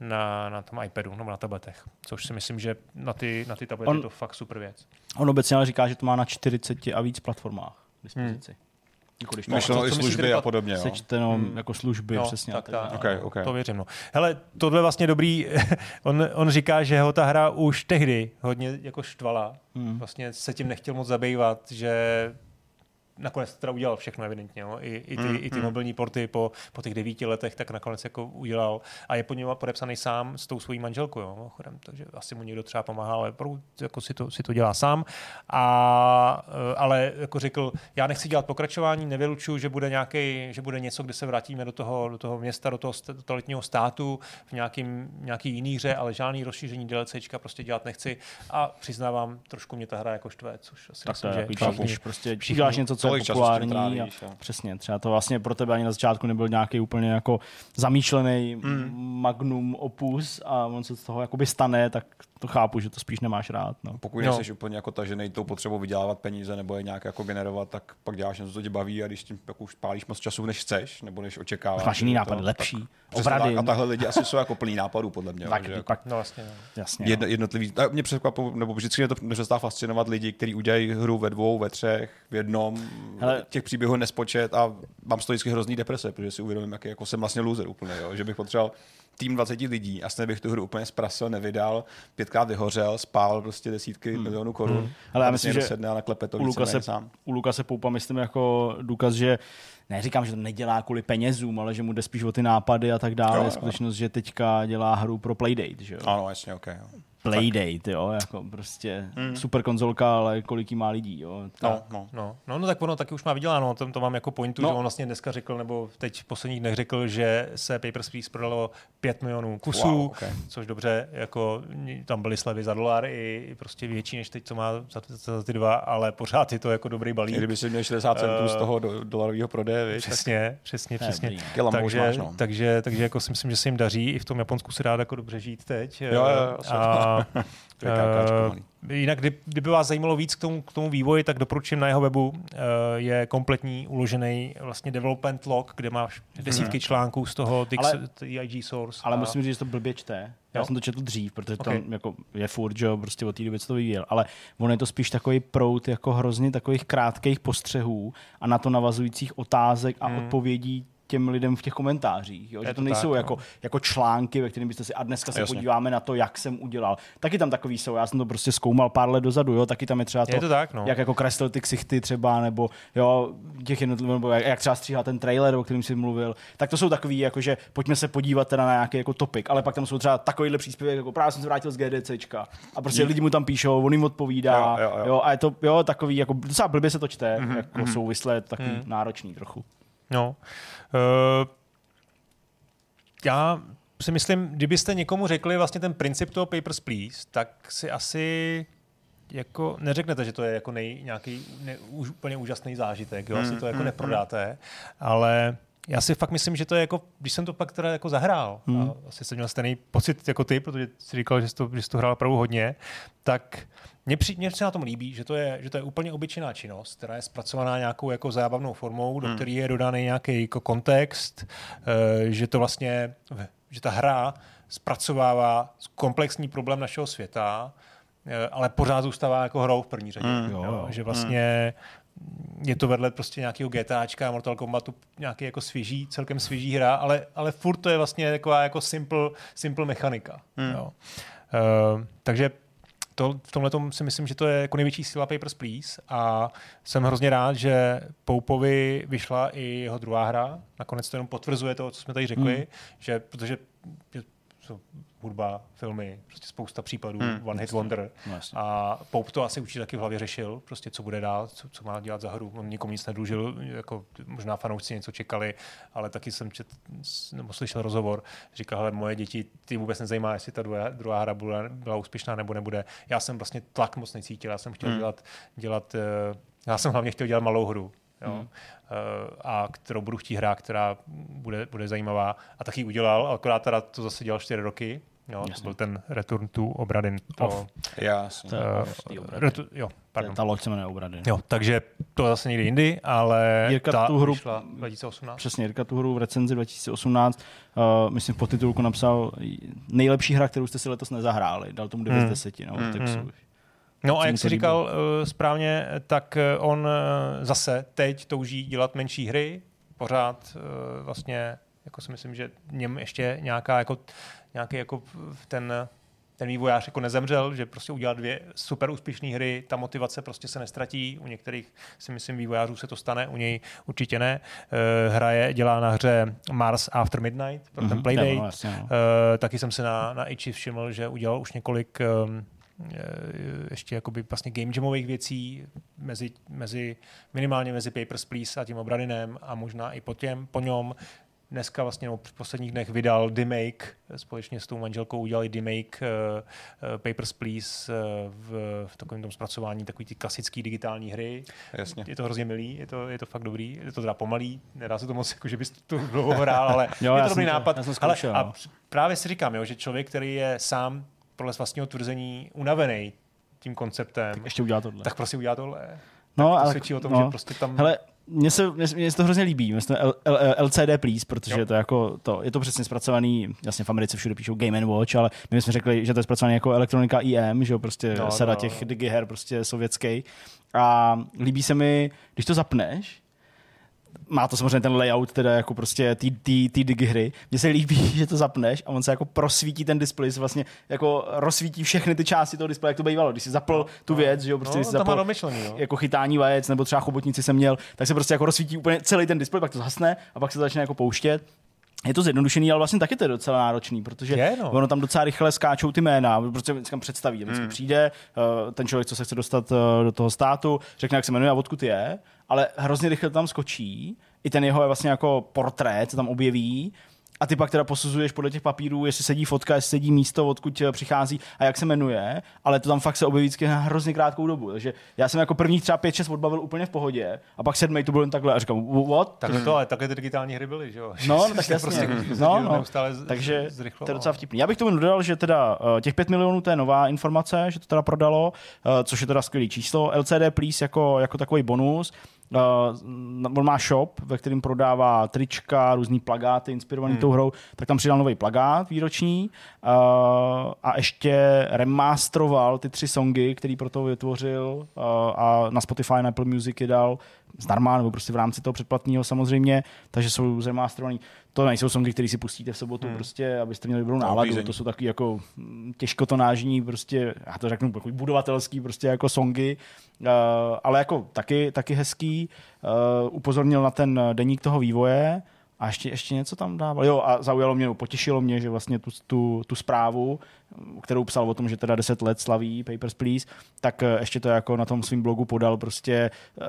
na, na tom iPadu nebo na tabletech, což si myslím, že na ty, na ty tablety On- je to fakt super věc. On obecně ale říká, že to má na 40 a víc platformách k dispozici. Jako když Myšleno co i služby a podobně, jo. sečteno jako služby, No, přesně. tak, tak. Okay, okay. To věřím. No. Hele, tohle je vlastně dobrý. on, on říká, že ho ta hra už tehdy hodně jako štvala. Hmm. Vlastně se tím nechtěl moc zabývat, že nakonec teda udělal všechno evidentně. Jo. I, i, ty, Mm, i ty mm. mobilní porty po, po těch devíti letech tak nakonec jako udělal. A je pod něm podepsaný sám s tou svojí manželkou. Jo, mimochodem. takže asi mu někdo třeba pomáhá, ale jako si, to, si to dělá sám. A, eh, ale jako řekl, já nechci dělat pokračování, nevylučuju, že bude, nějaký, že bude něco, kde se vrátíme do toho, do toho města, do toho totalitního státu v nějakým, nějaký jiný hře, ale žádný rozšíření DLCčka prostě dělat nechci. A přiznávám, trošku mě ta hra jako štve, což asi Tak to myslím, je že všichni- prostě všichni- uděláš něco, co tím populární. A, jo. přesně, třeba to vlastně pro tebe ani na začátku nebyl nějaký úplně jako zamýšlený Mm. magnum opus a on se z toho jakoby stane, tak to chápu, že to spíš nemáš rád. No. Pokud No. úplně jako tažený tou potřebou vydělávat peníze nebo je nějak jako generovat, tak pak děláš něco, co tě baví a když tím jako už pálíš moc času, než chceš, nebo než očekáváš. Máš jiný že nápad, to- lepší, tak- obrady. tak, A tahle lidi asi jsou jako plný nápadů, podle mě. jo, Tak, že jako pak, No vlastně, no. jasně. jedno, no. jednotlivý, a mě překvapilo, nebo vždycky mě to přestává fascinovat lidi, kteří udělají hru ve dvou, ve třech, v jednom, Hele. těch příběhů nespočet a mám z toho vždycky hrozný deprese, protože si uvědomím, jaký jako jsem vlastně loser úplně, jo, že bych potřeboval tým 20 lidí a snad bych tu hru úplně zprasil, nevydal, pětkrát vyhořel, spál prostě desítky hmm. milionů korun. Hmm. Ale já myslím, že sedne a naklepe to u Lukase, sám. u Lukase Poupa myslím jako důkaz, že neříkám, že to nedělá kvůli penězům, ale že mu jde spíš o ty nápady a tak dále. Jo, je skutečnost, že teďka dělá hru pro Playdate, že jo? Ano, jasně, ok. Jo. Playdate, jo, jako prostě mm. super konzolka, ale kolik má lidí, jo. No, no, no, no, no, tak ono taky už má vyděláno, to, to mám jako pointu, no. že on vlastně dneska řekl, nebo teď v posledních dnech řekl, že se Papers, Please prodalo 5 milionů kusů, wow, okay. což dobře, jako tam byly slevy za dolar i, i prostě větší než teď, co má za, za, ty dva, ale pořád je to jako dobrý balík. Kdyby si měl 60 centů uh, z toho do, dolarového prodeje, víš? Přesně, tak... přesně, přesně. Takže, máš, no. takže, takže jako si myslím, že se jim daří, i v tom Japonsku se dá jako dobře žít teď. Jo, jo, jo, a, Uh, jinak, kdy, kdyby vás zajímalo víc k tomu, k tomu vývoji, tak doporučím na jeho webu. Uh, je kompletní uložený vlastně development log, kde máš desítky hmm. článků z toho TIG source. Ale a... musím říct, že to blbě čte. Já jo? jsem to četl dřív, protože okay. tam jako je furt, že prostě od té doby, co to vyvíjel. Ale on je to spíš takový prout jako hrozně takových krátkých postřehů a na to navazujících otázek a hmm. odpovědí těm lidem v těch komentářích. Jo? Že to, to nejsou tak, jako, no. jako články, ve kterých byste si a dneska se Jasně. podíváme na to, jak jsem udělal. Taky tam takový jsou, já jsem to prostě zkoumal pár let dozadu, jo? taky tam je třeba to, je to tak, no. jak jako kreslil ty ksichty třeba, nebo jo, těch jednotlivých, nebo jak, jak třeba stříhal ten trailer, o kterém jsi mluvil. Tak to jsou takový, jako že pojďme se podívat teda na nějaký jako topik, ale pak tam jsou třeba takovýhle příspěvek, jako právě jsem se vrátil z GDCčka a prostě lidi mu tam píšou, on jim odpovídá, jo, jo, jo. jo a je to jo, takový, jako docela blbě se to čte, mm-hmm, jako mm-hmm. souvislé, takový mm. náročný trochu. No. Uh já si myslím, kdybyste někomu řekli vlastně ten princip toho Papers, Please, tak si asi jako neřeknete, že to je jako nej, nějaký ne, už, úplně úžasný zážitek, jo? asi to jako mm, neprodáte, ale já si fakt myslím, že to je jako, když jsem to pak teda jako zahrál, hmm. a asi jsem měl stejný pocit jako ty, protože jsi říkal, že jsi to, že jsi to hrál opravdu hodně, tak mně, při, se na tom líbí, že to, je, že to je úplně obyčejná činnost, která je zpracovaná nějakou jako zábavnou formou, do hmm. které je dodaný nějaký jako kontext, uh, že to vlastně, že ta hra zpracovává komplexní problém našeho světa, uh, ale pořád zůstává jako hrou v první řadě. Hmm. Jo, jo. Že vlastně hmm. je to vedle prostě nějakého GTAčka, Mortal Kombatu, nějaký jako svěží, celkem svěží hra, ale, ale furt to je vlastně taková jako simple, simple mechanika. Hmm. Jo. Uh, takže to, v tomhle si myslím, že to je jako největší síla Papers, Please a jsem hrozně rád, že Poupovi vyšla i jeho druhá hra. Nakonec to jenom potvrzuje to, co jsme tady řekli, hmm. že protože hudba, filmy, prostě spousta případů, hmm, One Hit Wonder. No, a Pope to asi určitě taky v hlavě řešil, prostě co bude dál, co, co má dělat za hru. On nikomu nic nedlužil, jako možná fanoušci něco čekali, ale taky jsem čet, nebo slyšel rozhovor, říkal, hele, moje děti, ty vůbec nezajímá, jestli ta druhá, druhá hra byla, byla úspěšná nebo nebude. Já jsem vlastně tlak moc necítil, já jsem chtěl hmm. dělat, dělat eh, já jsem hlavně chtěl dělat malou hru. Jo? Hmm. Eh, a kterou budu chtít hrát, která bude, bude zajímavá. A taky udělal, akorát teda to zase dělal čtyři roky. Jo, to byl ten Return to Obradin. To, Off. Jasně. Uh, retu, jo, pardon. Ta loď se jmenuje Obradin. Jo, takže to zase někdy jindy, ale Jirka ta tu hru, 2018. Přesně, Jirka tu hru v recenzi 2018, uh, myslím v titulku napsal nejlepší hra, kterou jste si letos nezahráli. Dal tomu 9 hmm. z 10 no, hmm. textu. No a jak jsi říkal uh, správně, tak on uh, zase teď touží dělat menší hry, pořád uh, vlastně, jako si myslím, že něm ještě nějaká jako, nějaký jako ten ten vývojář jako nezemřel, že prostě udělal dvě super úspěšné hry, ta motivace prostě se nestratí, u některých si myslím vývojářů se to stane, u něj určitě ne. Uh, hraje, dělá na hře Mars After Midnight pro mm-hmm, ten mhm. Playdate. No, vlastně, no. Taky jsem se na, na Ichi všiml, že udělal už několik um, ještě jakoby vlastně game jamových věcí mezi, mezi, minimálně mezi Papers, Please a tím Obradinem a možná i po, těm, po něm. Dneska vlastně no, v posledních dnech vydal Demake, společně s tou manželkou udělali Demake uh, uh, Papers, Please uh, v, v takovém tom zpracování takový ty klasické digitální hry. Jasně. Je to hrozně milý, je to, je to fakt dobrý, je to teda pomalý, nedá se to moc, jako, že bys to dlouho hrál, ale jo, je to dobrý nápad. To, ale, a no. právě si říkám, jo, že člověk, který je sám podle vlastního tvrzení unavený tím konceptem, tak ještě udělá tohle. Tak prostě udělá tohle. No, tak to ale, svědčí o tom, no. že prostě tam... Hele, mně se, mně, mně se to hrozně líbí, myslím L, L, LCD Please, protože jo. to je jako to, je to přesně zpracovaný, jasně v Americe všude píšou Game Watch, ale my jsme řekli, že to je zpracovaný jako elektronika IM, že jo, prostě no, sada no, těch no. digiher prostě sovětský. A líbí se mi, když to zapneš, má to samozřejmě ten layout teda jako prostě ty, ty, ty digi hry. Mně se líbí, že to zapneš a on se jako prosvítí ten displej, vlastně jako rozsvítí všechny ty části toho displeje, jak to bývalo. Když si zapl tu věc, že jo, prostě No, si zapl jo. jako chytání vajec, nebo třeba chobotnici jsem měl, tak se prostě jako rozsvítí úplně celý ten displej, pak to zhasne a pak se začne jako pouštět. Je to zjednodušený, ale vlastně taky to je docela náročný, protože Je, no. ono tam docela rychle skáčou ty jména, prostě vždycky představí, vždycky přijde uh, ten člověk, co se chce dostat uh, do toho státu, řekne, jak se jmenuje a odkud je, ale hrozně rychle to tam skočí, i ten jeho je vlastně jako portrét se tam objeví, a ty pak teda posuzuješ podle těch papírů, jestli sedí fotka, jestli sedí místo, odkud eh, přichází a jak se jmenuje, ale to tam fakt se objeví vždycky na hrozně krátkou dobu. Takže já jsem jako prvních třeba 5-6 odbavil úplně v pohodě a pak sedmej to bylo jen takhle a říkám, what? Tak to, ale takhle ty digitální hry byly, že jo? No, no tak jasně. prostě no, no. z- Takže to zrychloval. je docela vtipný. Já bych tomu dodal, že teda uh, těch 5 milionů to je nová informace, že to teda prodalo, uh, což je teda skvělý číslo. LCD Please jako, jako takový bonus. Uh, on má shop, ve kterém prodává trička, různý plagáty inspirovaný hmm. tou hrou, tak tam přidal nový plagát výroční uh, a ještě remasteroval ty tři songy, který pro to vytvořil uh, a na Spotify, na Apple Music je dal zdarma, nebo prostě v rámci toho předplatného samozřejmě, takže jsou zremasterovaný. To nejsou songy, které si pustíte v sobotu, hmm. prostě, abyste měli dobrou náladu. To jsou taky jako mm, těžkotonážní, prostě, já to řeknu, takový budovatelský prostě jako songy, uh, ale jako taky, taky hezký. Uh, upozornil na ten deník toho vývoje, a ještě, ještě něco tam dával. Jo, a zaujalo mě, potěšilo mě, že vlastně tu, tu, tu zprávu, kterou psal o tom, že teda 10 let slaví Papers, Please, tak eh, ještě to jako na tom svém blogu podal prostě uh,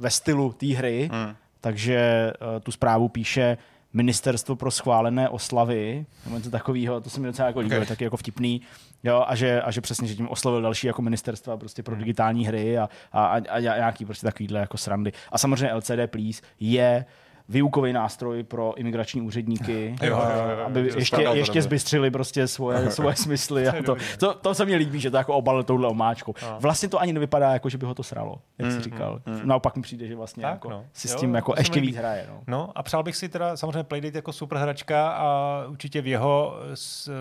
ve stylu té hry. Hmm. Takže uh, tu zprávu píše Ministerstvo pro schválené oslavy, nebo něco takového, to se mi docela jako líbilo, Okay. taky jako vtipný. Jo, a že, a že přesně, že tím oslovil další jako ministerstva prostě pro digitální hry a, a, a, a nějaký prostě takovýhle jako srandy. A samozřejmě LCD Please je výukový nástroj pro imigrační úředníky, Jo, jo, jo, jo. aby ještě, ještě zbystřili prostě svoje, svoje smysly. A to, to, to, se mi líbí, že to jako obalil touhle omáčkou. Vlastně to ani nevypadá, jako že by ho to sralo, jak jsi říkal. Naopak mi přijde, že vlastně Tak, jako no. si Jo, s tím jako se mi ještě víc hraje. No. No a přál bych si teda samozřejmě Playdate jako super hračka a určitě v jeho,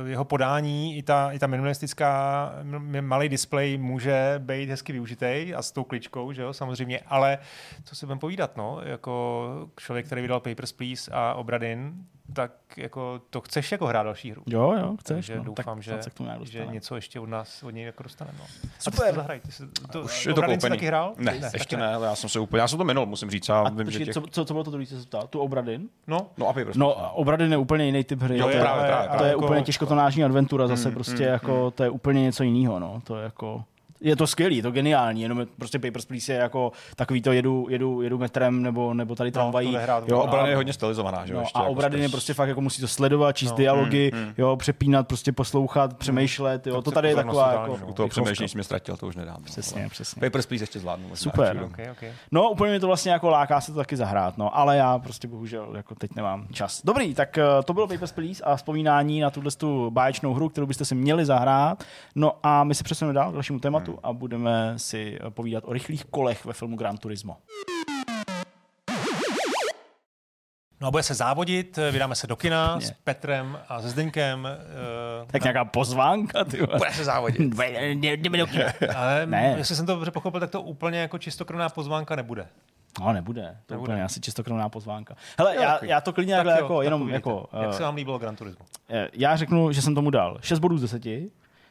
v jeho podání i ta, i ta minimalistická malý displej může být hezky využitý a s tou kličkou, že jo, samozřejmě, ale co si budeme povídat, no, jako člověk, který vydal Papers, Please a Obradin, tak jako to chceš jako hrát další hru. Jo, jo, chceš. Takže no, doufám, tak že, se k tomu nějak že něco ještě od nás od něj jako dostaneme. No. A ty Super. to zahraj, ty si, to, Už je to Obradin jsi koupený. taky hrál? Ne, ne ještě ne, ale já jsem se úplně, já jsem to minul, musím říct. Já A vím, že těch... co, co, co bylo to druhý, co se ptal? Tu Obradin? No, No a Papers, No, Obradin je úplně jiný typ hry. Jo, to, je, právě, právě, to je právě. jako- úplně těžkotonážní adventura zase, prostě jako, to je úplně něco jiného, no. To je jako... Je to skvělý, je to geniální, jenom je- prostě Papers, Please je jako takový to jedu, jedu, jedu metrem nebo, nebo tady tramvají. tohle hrát jo, Obrana a- je hodně stylizovaná, že jo? No, ještě a jako Obradin je prostě fakt jako musí to sledovat, číst no, dialogy, mm, mm. jo, přepínat, prostě poslouchat, přemýšlet, jo, to tady je taková totální, jako... no. U toho přemýšlení jsem mě ztratil, to už nedám. no, Přesně, ale přesně. Papers, Please ještě zvládnu. možná, Super, no. okay, okay. No, úplně mi to vlastně jako láká se to taky zahrát, no, ale já prostě bohužel jako teď nemám čas. Dobrý, tak eh, to bylo Papers, Please a vzpomínání na tuhle tu báječnou hru, kterou byste si měli zahrát. No a my se přesuneme dál k dalšímu tématu A budeme si eh, povídat o rychlých kolech ve filmu Gran Turismo. No a bude se závodit, vydáme se do kina Přesně. s Petrem a se Zdeňkem. Uh, Tak nějaká pozvánka, ty bude se závodit. Jdeme do kina. Ale Ne. jestli jsem to dobře pochopil, tak to úplně jako čistokrvná pozvánka nebude. No, nebude. To Nebude. úplně asi čistokrvná pozvánka. Hele, Jo, já, já to klidně Tak jo, jako, tak jenom jako, Jak eh, se vám líbilo Gran Turismo? Eh, Já řeknu, že jsem tomu dal 6 bodů z 10,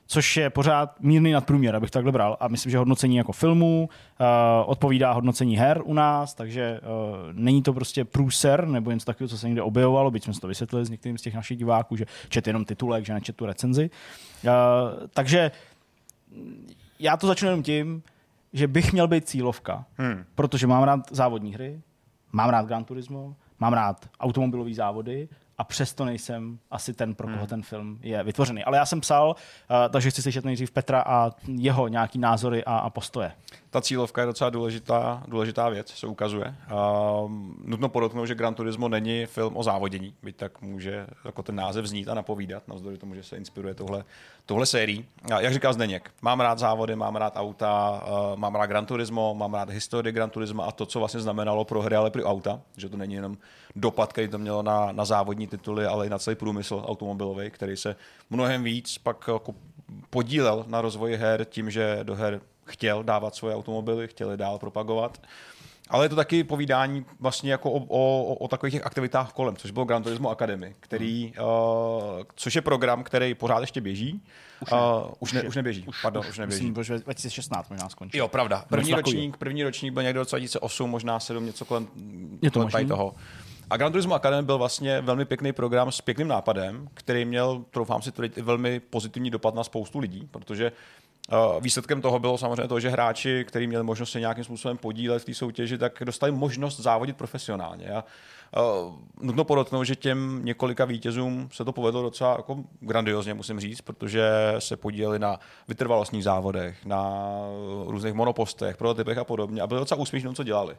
což je pořád mírný nadprůměr, abych takhle bral. A myslím, že hodnocení jako filmů uh, odpovídá hodnocení her u nás, takže uh, není to prostě průser nebo něco takového, co se někde objevovalo, byť jsme si to vysvětlili s některým z těch našich diváků, že čet jenom titulek, že nečet tu recenzi. Uh, takže já to začnu jenom tím, že bych měl být cílovka, hmm. protože mám rád závodní hry, mám rád Gran Turismo, mám rád automobilové závody a přesto nejsem asi ten, pro koho ten film je vytvořený. Ale já jsem psal, uh, takže chci slyšet nejdřív Petra a jeho nějaký názory a, a postoje. Ta cílovka je docela důležitá, důležitá věc, se ukazuje. Um, nutno podotknout, že Gran Turismo není film o závodění, byť tak může jako ten název znít a napovídat, navzdory tomu, že se inspiruje tohle, tohle sérií. A jak říkal Zdeněk, mám rád závody, mám rád auta, uh, mám rád Gran Turismo, mám rád historii Gran Turismo a to, co vlastně znamenalo pro hry, ale pro auta, že to není jenom dopad, který to mělo na, na závodní tituly, ale i na celý průmysl automobilový, který se mnohem víc pak jako podílel na rozvoji her tím, že do her chtěl dávat svoje automobily, chtěl je dál propagovat. Ale je to taky povídání vlastně jako o, o, o takových těch aktivitách kolem, což byl Gran Turismo Academy, který, hmm. uh, což je program, který pořád ještě běží. Už, ne, uh, už, ne, už neběží, už, pardon, už neběží. Myslím, že 2016 možná skončil. Jo, pravda. První ročník, první ročník byl někdo 2008, možná 7, něco kolem, je to kolem toho. A Gran Turismo Academy byl vlastně velmi pěkný program s pěkným nápadem, který měl, troufám si tvrdit, velmi pozitivní dopad na spoustu lidí, protože Uh, výsledkem toho bylo samozřejmě to, že hráči, kteří měli možnost se nějakým způsobem podílet v té soutěži, tak dostali možnost závodit profesionálně. A uh, nutno podotknout, že těm několika vítězům se to povedlo docela jako grandiozně, musím říct, protože se podíleli na vytrvalostních závodech, na různých monopostech, prototypech a podobně a byli docela úspěšní, co dělali.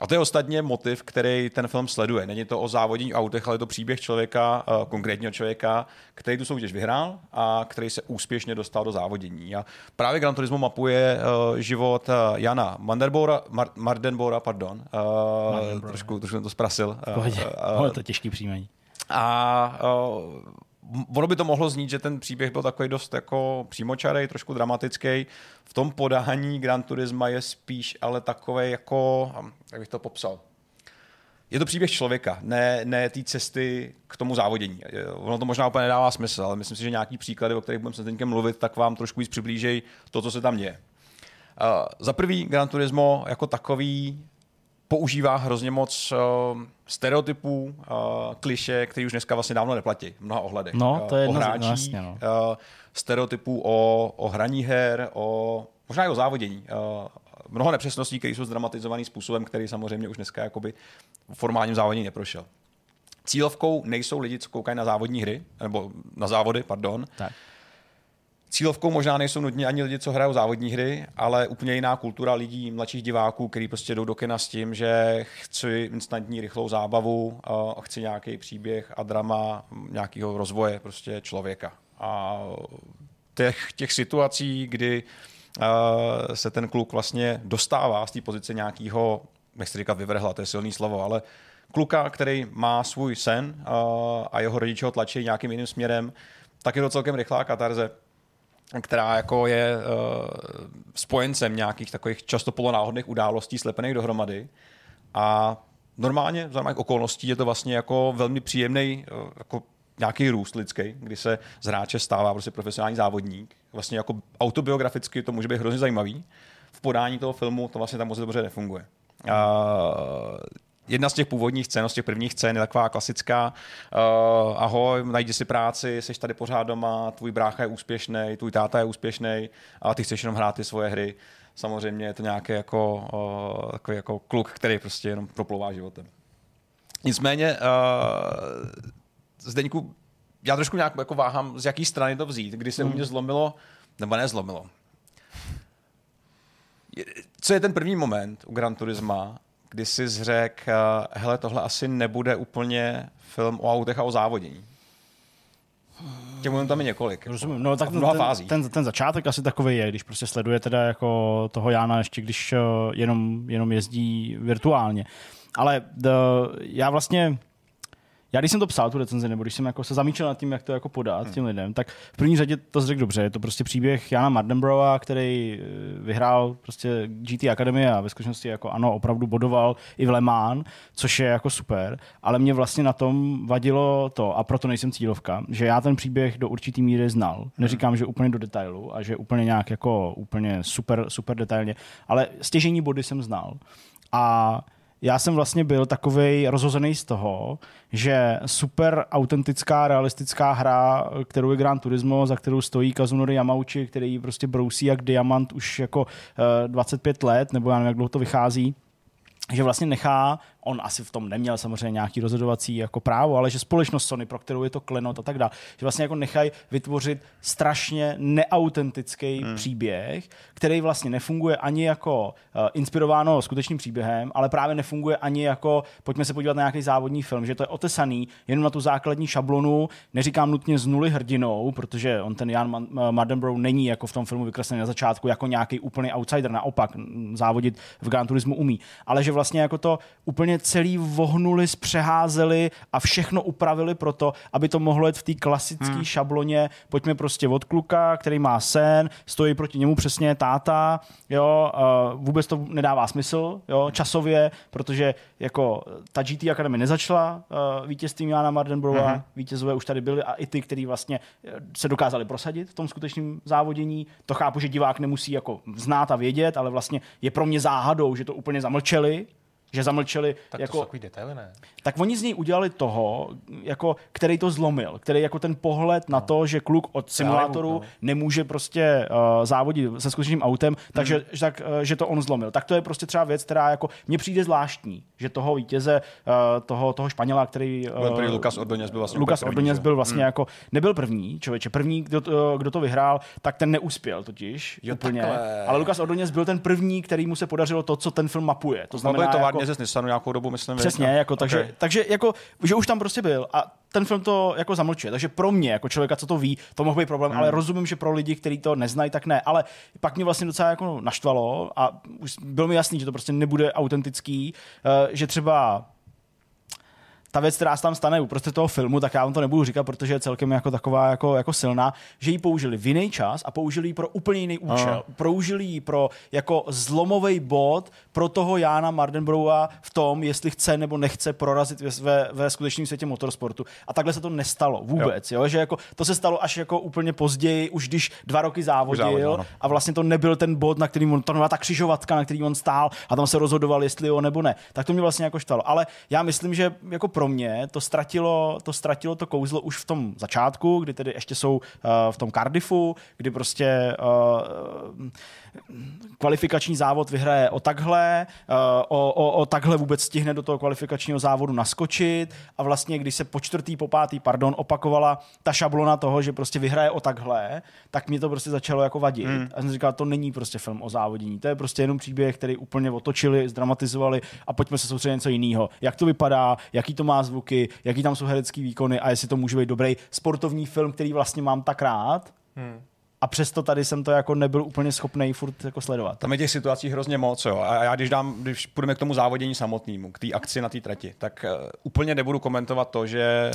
A to je ostatně motiv, který ten film sleduje. Není to o závodní autech, ale je to příběh člověka, eh, konkrétního člověka, který tu soutěž vyhrál a který se úspěšně dostal do závodění. A právě Gran Turismo mapuje uh, život uh, Jana Manderbora, Mar- Mardenbora, pardon. Mardenbora. trošku, trošku jsem to zprasil. Uh, uh, uh, to těžký příjmení. A uh, ono by to mohlo znít, že ten příběh byl takový dost jako přímočarej, trošku dramatický. V tom podání Gran Turisma je spíš ale takový jako, jak bych to popsal, je to příběh člověka, ne, ne té cesty k tomu závodění. Ono to možná úplně nedává smysl, ale myslím si, že nějaký příklady, o kterých budeme se teď mluvit, tak vám trošku víc přiblížejí to, co se tam děje. Uh, za prvý Gran Turismo jako takový používá hrozně moc uh, stereotypů, uh, kliše, které už dneska vlastně dávno neplatí v mnoha ohledech. No, to je uh, o hráčích, vlastně, no. uh, stereotypů o, o hraní her, o, možná i o závodění. Uh, mnoho nepřesností, které jsou zdramatizovaný způsobem, který samozřejmě už dneska jakoby v formálním závodění neprošel. Cílovkou nejsou lidi, co koukají na závodní hry, nebo na závody, pardon. Tak. Cílovkou možná nejsou nutně ani lidi, co hrajou závodní hry, ale úplně jiná kultura lidí, mladších diváků, kteří prostě jdou do kina s tím, že chci instantní rychlou zábavu, a chci nějaký příběh a drama nějakého rozvoje prostě člověka. A těch, těch situací, kdy se ten kluk vlastně dostává z té pozice nějakého, nechci říkat vyvrhla, to je silný slovo, ale kluka, který má svůj sen a jeho rodiče ho tlačí nějakým jiným směrem, tak je to celkem rychlá katarze která jako je uh, spojencem nějakých takových často polonáhodných událostí slepených dohromady. A normálně za normálních okolností je to vlastně jako velmi příjemný uh, jako nějaký růst lidský, kdy se z hráče stává prostě profesionální závodník. Vlastně jako autobiograficky to může být hrozně zajímavý. V podání toho filmu to vlastně tam moc dobře nefunguje. Uh, jedna z těch původních scén, z těch prvních scén je taková klasická. Uh, ahoj, najdi si práci, jsi tady pořád doma, tvůj brácha je úspěšný, tvůj táta je úspěšný a ty chceš jenom hrát ty svoje hry. Samozřejmě je to nějaký jako, uh, takový jako kluk, který prostě jenom proplouvá životem. Nicméně, uh, Zdeňku, já trošku nějak jako váhám, z jaký strany to vzít, kdy se mm. u mě zlomilo, nebo nezlomilo. Co je ten první moment u Gran Turisma, kdy jsi zřek, eh, hele, tohle asi nebude úplně film o autech a o závodění. Těm tam je několik. Rozumím. No, tak ten, fází. Ten, ten, začátek asi takový je, když prostě sleduje teda jako toho Jána ještě, když uh, jenom, jenom jezdí virtuálně. Ale the, já vlastně já když jsem to psal, tu recenzi, nebo když jsem jako se zamýšlel nad tím, jak to jako podat hmm. těm lidem, tak v první řadě to řekl dobře. Je to prostě příběh Jana Mardenbroa, který eh, vyhrál prostě GT Academy a ve skutečnosti jako ano, opravdu bodoval i v Le Mans, což je jako super, ale mě vlastně na tom vadilo to, a proto nejsem cílovka, že já ten příběh do určitý míry znal. Hmm. Neříkám, že úplně do detailu a že úplně nějak jako úplně super, super detailně, ale stěžení body jsem znal. A já jsem vlastně byl takový rozhozený z toho, že super autentická, realistická hra, kterou je Gran Turismo, za kterou stojí Kazunori Yamauchi, který prostě brousí jak diamant už jako uh, eh, 25 let, nebo já nevím, jak dlouho to vychází, že vlastně nechá on asi v tom neměl samozřejmě nějaký rozhodovací jako právo, ale že společnost Sony, pro kterou je to klenot a tak dále, že vlastně jako nechají vytvořit strašně neautentický hmm. příběh, který vlastně nefunguje ani jako uh, inspirováno skutečným příběhem, ale právě nefunguje ani jako pojďme se podívat na nějaký závodní film, že to je otesaný jenom na tu základní šablonu, neříkám nutně z nuly hrdinou, protože on ten Jan Mardenborough není jako v tom filmu vykreslený na začátku jako nějaký úplný outsider, naopak závodit v Gran Turismu umí, ale že vlastně jako to úplně úplně celý vohnuli, zpřeházeli a všechno upravili pro to, aby to mohlo jít v té klasické hmm. šabloně. Pojďme prostě od kluka, který má sen, stojí proti němu přesně táta, jo, vůbec to nedává smysl, jo, časově, protože jako ta GT Academy nezačala uh, vítězstvím Jana Mardenbrova, hmm. vítězové už tady byli a i ty, kteří vlastně se dokázali prosadit v tom skutečném závodění. To chápu, že divák nemusí jako znát a vědět, ale vlastně je pro mě záhadou, že to úplně zamlčeli, že zamlčeli. Tak jako, to jsou takový detaily, ne? Tak oni z něj udělali toho, jako, který to zlomil, který jako ten pohled na to, že kluk od simulátoru no. nemůže prostě uh, závodit se skutečným autem, takže Mhm. tak, uh, že to on zlomil. Tak to je prostě třeba věc, která jako mně přijde zvláštní, že toho vítěze, uh, toho, toho Španěla, který... Uh, Byl první Lukas Ordoněz byl vlastně Lukas Ordoněz že? byl vlastně jako, nebyl první, člověče, první, kdo to, kdo to vyhrál, tak ten neuspěl totiž Jo, úplně. takhle. Ale Lukas Ordoněz byl ten první, který mu se podařilo to, co ten film mapuje. To znamená, byl jako, ze Nissanu nějakou dobu, myslím. Přesně, viď? jako, takže, Okay. takže jako, že už tam prostě byl a ten film to jako zamlčuje. Takže pro mě, jako člověka, co to ví, to mohl být problém, Hmm. ale rozumím, že pro lidi, kteří to neznají, tak ne. Ale pak mě vlastně docela jako naštvalo a už bylo mi jasný, že to prostě nebude autentický, eh, že třeba ta věc, která se tam stane uprostřed toho filmu, tak já vám to nebudu říkat, protože je celkem jako taková jako, jako silná, že ji použili v jiný čas a použili ji pro úplně jiný účel. Použili ji pro jako zlomový bod pro toho Jána Mardenbroua v tom, jestli chce nebo nechce prorazit ve, ve, ve skutečném světě motorsportu. A takhle se to nestalo vůbec, jo? jo? že jako to se stalo až jako úplně později, už když dva roky závodil, závodil, a vlastně to nebyl ten bod, na kterým on, to nebyla ta křižovatka, na který on stál a tam se rozhodoval, jestli jo nebo ne. Tak to mě vlastně jako štvalo. Ale já myslím, že jako pro mě to ztratilo to, ztratilo to kouzlo už v tom začátku, kdy tedy ještě jsou uh, v tom Cardiffu, kdy prostě uh, kvalifikační závod vyhraje o takhle, uh, o, o, o takhle vůbec stihne do toho kvalifikačního závodu naskočit a vlastně, když se po čtvrtý, po pátý, pardon, opakovala ta šablona toho, že prostě vyhraje o takhle, tak mě to prostě začalo jako vadit. Hmm. A jsem říkal, to není prostě film o závodění, to je prostě jenom příběh, který úplně otočili, zdramatizovali a pojďme se soustředit na něco jiného. Jak to vypadá, jaký to má zvuky, jaký tam jsou herecký výkony a jestli to může být dobrý sportovní film, který vlastně mám tak rád. Hmm. A přesto tady jsem to jako nebyl úplně schopný furt jako sledovat. Tam je těch situací hrozně moc. Jo. A já když, dám, když půjdeme k tomu závodění samotnému, k té akci na té trati, tak uh, úplně nebudu komentovat to, že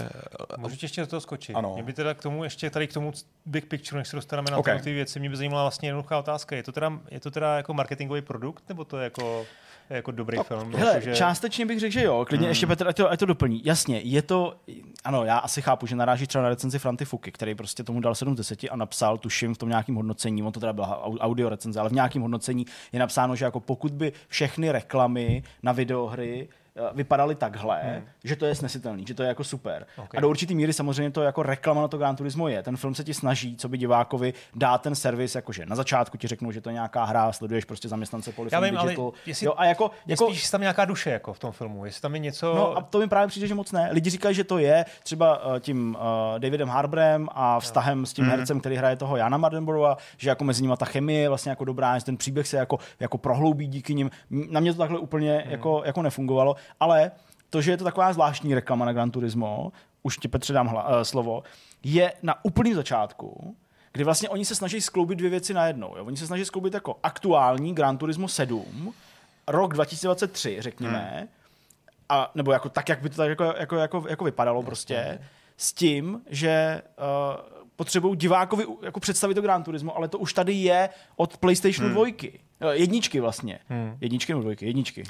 Můžu ti ještě do toho skočit? Ano. Mě by teda k tomu ještě tady k tomu big picture, než se dostaneme na Okay. ty věci, mě by zajímala vlastně jednoduchá otázka. Je to teda, je to teda jako marketingový produkt, nebo to je jako, jako dobrý film? Hele, Jako, že- částečně bych řekl, že jo. Klidně mm. ještě Petr, ať to, ať to doplní. Jasně, je to, ano, já asi chápu, že naráží třeba na recenzi Franty Fuky, který prostě tomu dal 7 z 10 a napsal, tuším, v tom nějakém hodnocení, on to teda byla au- audio recenze, ale v nějakém hodnocení je napsáno, že jako pokud by všechny reklamy na videohry vypadaly takhle, hmm. že to je snesitelný, že to je jako super. Okay. A do určitý míry samozřejmě to jako reklama na to Gran Turismo je. Ten film se ti snaží, co by divákovi dát ten servis, jakože na začátku ti řeknou, že to je nějaká hra, sleduješ prostě zaměstnance Já Polyphony vím, ale Digital. jestli, jo, a jako, jako, spíš tam nějaká duše jako v tom filmu, jestli tam je něco... No a to mi právě přijde, že moc ne. Lidi říkají, že to je třeba uh, tím uh, Davidem Harbrem a vztahem s tím hercem, který hraje toho Jana Mardenborova, že jako mezi nimi ta chemie je vlastně jako dobrá, že ten příběh se jako, jako prohloubí díky nim. Na mě to takhle úplně jako, jako nefungovalo, ale to, že je to taková zvláštní reklama na Gran Turismo, už ti Petře dám hla, uh, slovo, je na úplném začátku, kdy vlastně oni se snaží skloubit dvě věci najednou. Jo? Oni se snaží skloubit jako aktuální Gran Turismo 7, rok 2023, řekněme, hmm a, nebo jako tak, jak by to tak jako, jako, jako, jako vypadalo prostě, s tím, že uh, potřebují divákovi jako představit to Gran Turismo, ale to už tady je od PlayStationu hmm. Eh, Jedničky vlastně. Hmm. Jedničky nebo dvojky? Jedničky.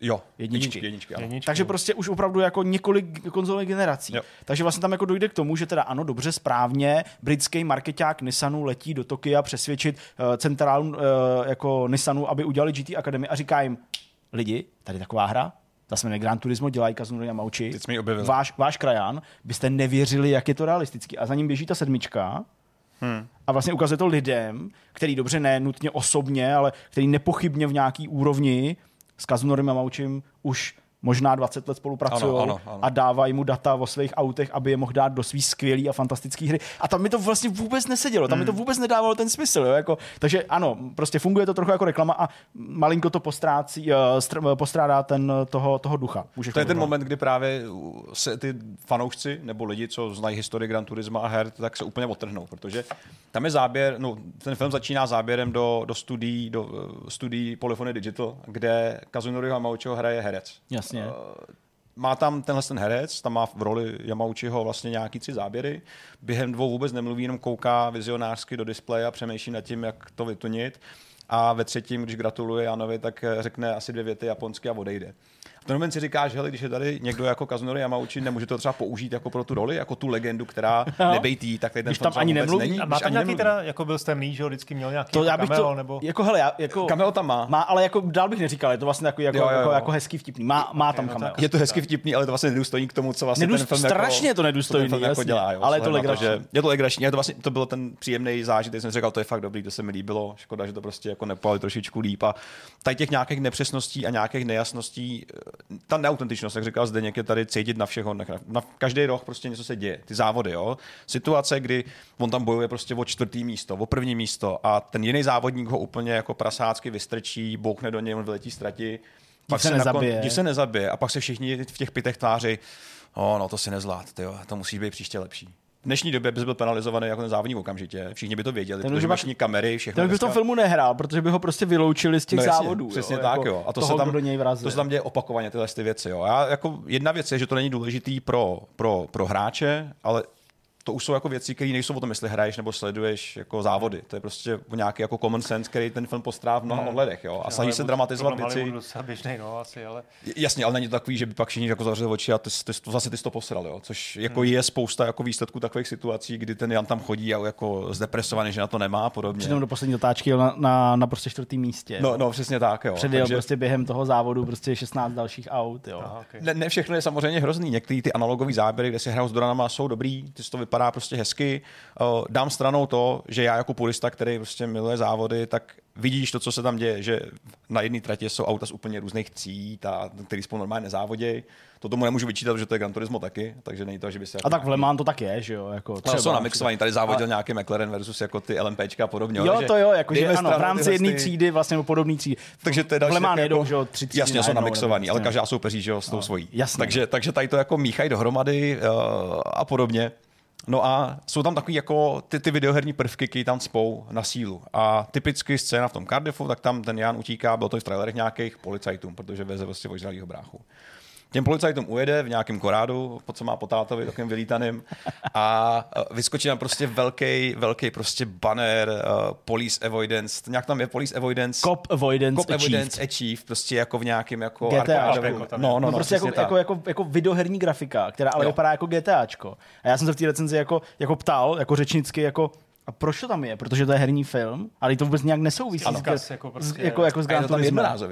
Jo, Jedničky. jedničky, jedničky ano. Jedničky. Takže prostě už opravdu jako několik konzolových generací. Jo. Takže vlastně tam jako dojde k tomu, že teda ano, dobře, správně, britský marketák Nissanu letí do Tokia přesvědčit uh, centrálu uh, jako Nissanu, aby udělali GT Academy a říká jim, lidi, tady taková hra, ta se jmenuje Gran Turismo, dělají Kazunori Yamauchi. Teď jsme ji objevili. Váš, váš krajan, byste nevěřili, jak je to realistický. A za ním běží ta sedmička, Hmm. a vlastně ukazuje to lidem, který dobře ne nutně osobně, ale který nepochybně v nějaký úrovni s Kazunorem Yamauchim už možná 20 let spolupracují a dávají mu data o svých autech, aby je mohl dát do svý skvělý a fantastický hry. A tam mi to vlastně vůbec nesedělo, tam mi to Hmm. vůbec nedávalo ten smysl. Jo? Jako, takže ano, prostě funguje to trochu jako reklama a malinko to postrácí, eh, str- postrádá ten, toho, toho ducha. Můžeš To je ten moment, kdy právě se ty fanoušci nebo lidi, co znají historii Gran Turisma a her, tak se úplně otrhnou, protože tam je záběr, no, ten film začíná záběrem do, do studií, do uh, studií Polyphony Digital, kde Kazunori Hamauchiho hraje herec. Jasně. Jasně. má tam tenhle ten herec, tam má v roli Yamauchiho vlastně nějaký tři záběry. Během dvou vůbec nemluví, jenom kouká vizionářsky do displeje a přemýšlí nad tím, jak to vytunit. A ve třetím, když gratuluje Janovi, tak eh, řekne asi dvě věty japonsky a odejde. Ten moment si říkáš, hele, když je tady někdo jako Kazunori Yamauchi, nemůže to třeba použít jako pro tu roli, jako tu legendu, která No. nebejtý, tak tady ten Když tam ani nemluví. není. A má tam nějaký nemluví. teda, jako byl temný, že jo, vždycky měl nějaký To jako já bych cameo, to, nebo... jako hele, já, jako, Cameo tam má. má, ale jako dál bych neříkal, je to vlastně takový jako, Jo, jo, jo. jako, jako hezký vtipný. Má, má tam no cameo. tak- Je to hezky vtipný, ale to vlastně nedůstojný k tomu, co vlastně Nedůst- ten film strašně jako, to nedůstojný, ten film jako dělá. Jo, Ale je to legrační. že Je to legrační, je to vlastně, to byl ten příjemný zážitek, jsem říkal, to je fakt dobrý, to se mi líbilo, škoda, že to prostě jako nepali trošičku líp a tady těch nějakých nepřesností a nějakých nejasností, ta neautentičnost, jak říkal Zdeněk, je tady cítit na všeho, na, na každý rok prostě něco se děje, ty závody, jo. Situace, kdy on tam bojuje prostě o čtvrtý místo, o první místo a ten jiný závodník ho úplně jako prasácky vystrčí, bouchne do něj, on vyletí ztrati, pak se se, nakon, nezabije. div se nezabije a pak se všichni v těch pitech tváří, oh, no to si nezvlád, tyjo, to musí být příště lepší. V dnešní době bys byl penalizovaný jako ten závodník okamžitě, všichni by to věděli, Ten protože pak- mašní kamery, všechno. Ten by v tom filmu nehrál, protože by ho prostě vyloučili z těch No jasně, závodů. Přesně jo, tak, jako jo. A to toho, se tam, do něj vrazil. to se tam děje opakovaně tyhle ty věci. Jo. Já, jako jedna věc je, že to není důležitý pro, pro, pro hráče, ale to už jsou jako věci, které nejsou o tom, jestli hraješ nebo sleduješ jako závody. To je prostě nějaký jako common sense, který ten film postrá v mnoha ohledech. Jo. A snaží se dramatizovat věci. Běžnej, no, asi, ale... Jasně, ale není to takový, že by pak všichni jako zavřeli oči a ty, ty, ty, zase ty jsi to posral, jo? což jako je spousta jako výsledků takových situací, kdy ten Jan tam chodí a jako zdepresovaný, že na to nemá a podobně. Přitom do poslední otáčky na, na, na prostě čtvrtém místě. No, no, přesně tak, jo. Předjel Takže- prostě během toho závodu prostě 16 dalších aut. Jo. Aha, okay. Ne, ne všechno je samozřejmě hrozný. Některé ty analogové záběry, kde se hrajou s dronama, jsou dobrý, ty to vypadá prostě hezky. Uh, dám stranou to, že já jako purista, který prostě miluje závody, tak vidíš to, co se tam děje, že na jedné tratě jsou auta z úplně různých tříd, a, který spolu normálně nezávodějí. To tomu nemůžu vyčítat, že to je Gran Turismo taky, takže není to, že by se... A tak v Le Mans to tak je, že jo? Jako Ale třeba, jsou namixovaný, tady závodil nějaký McLaren versus jako ty LMPčka a podobně. Jo, to jo, jako, že ano, v rámci jedné třídy, vlastně nebo podobné třídy. takže to je v další Le Mans jedou, jako, že jo, tři třídy Jasně, jsou namixovaný, nebo ale prostě. každá soupeří, že jo, s tou svojí. jasně. Takže, takže tady to jako míchají dohromady uh, a podobně. No a jsou tam takový jako ty, ty videoherní prvky, které tam spou na sílu. A typicky scéna v tom Cardiffu, tak tam ten Jan utíká, bylo to i v trailerech nějakých policajtům, protože veze vlastně ožralýho bráchu. Těm policajtům ujede v nějakém korádu, po co má po tátovi, takovým vylítaným, a eh, vyskočí tam prostě velký, velký prostě banner uh, police avoidance, nějak tam je police avoidance, Cop Avoidance Cop Achieved. Avoidance Achieve, prostě jako v nějakém jako GTA, jako tam je. No, no, No, no, prostě jako, tak. jako, jako, jako videoherní grafika, která ale Jo. vypadá jako GTAčko. A já jsem se v té recenzi jako, jako ptal, jako řečnicky, jako a proč to tam je? Protože to je herní film, ale to vůbec nějak nesouvisí. Ano. s- Vzkaz jako prostě- jako, jako s Gran.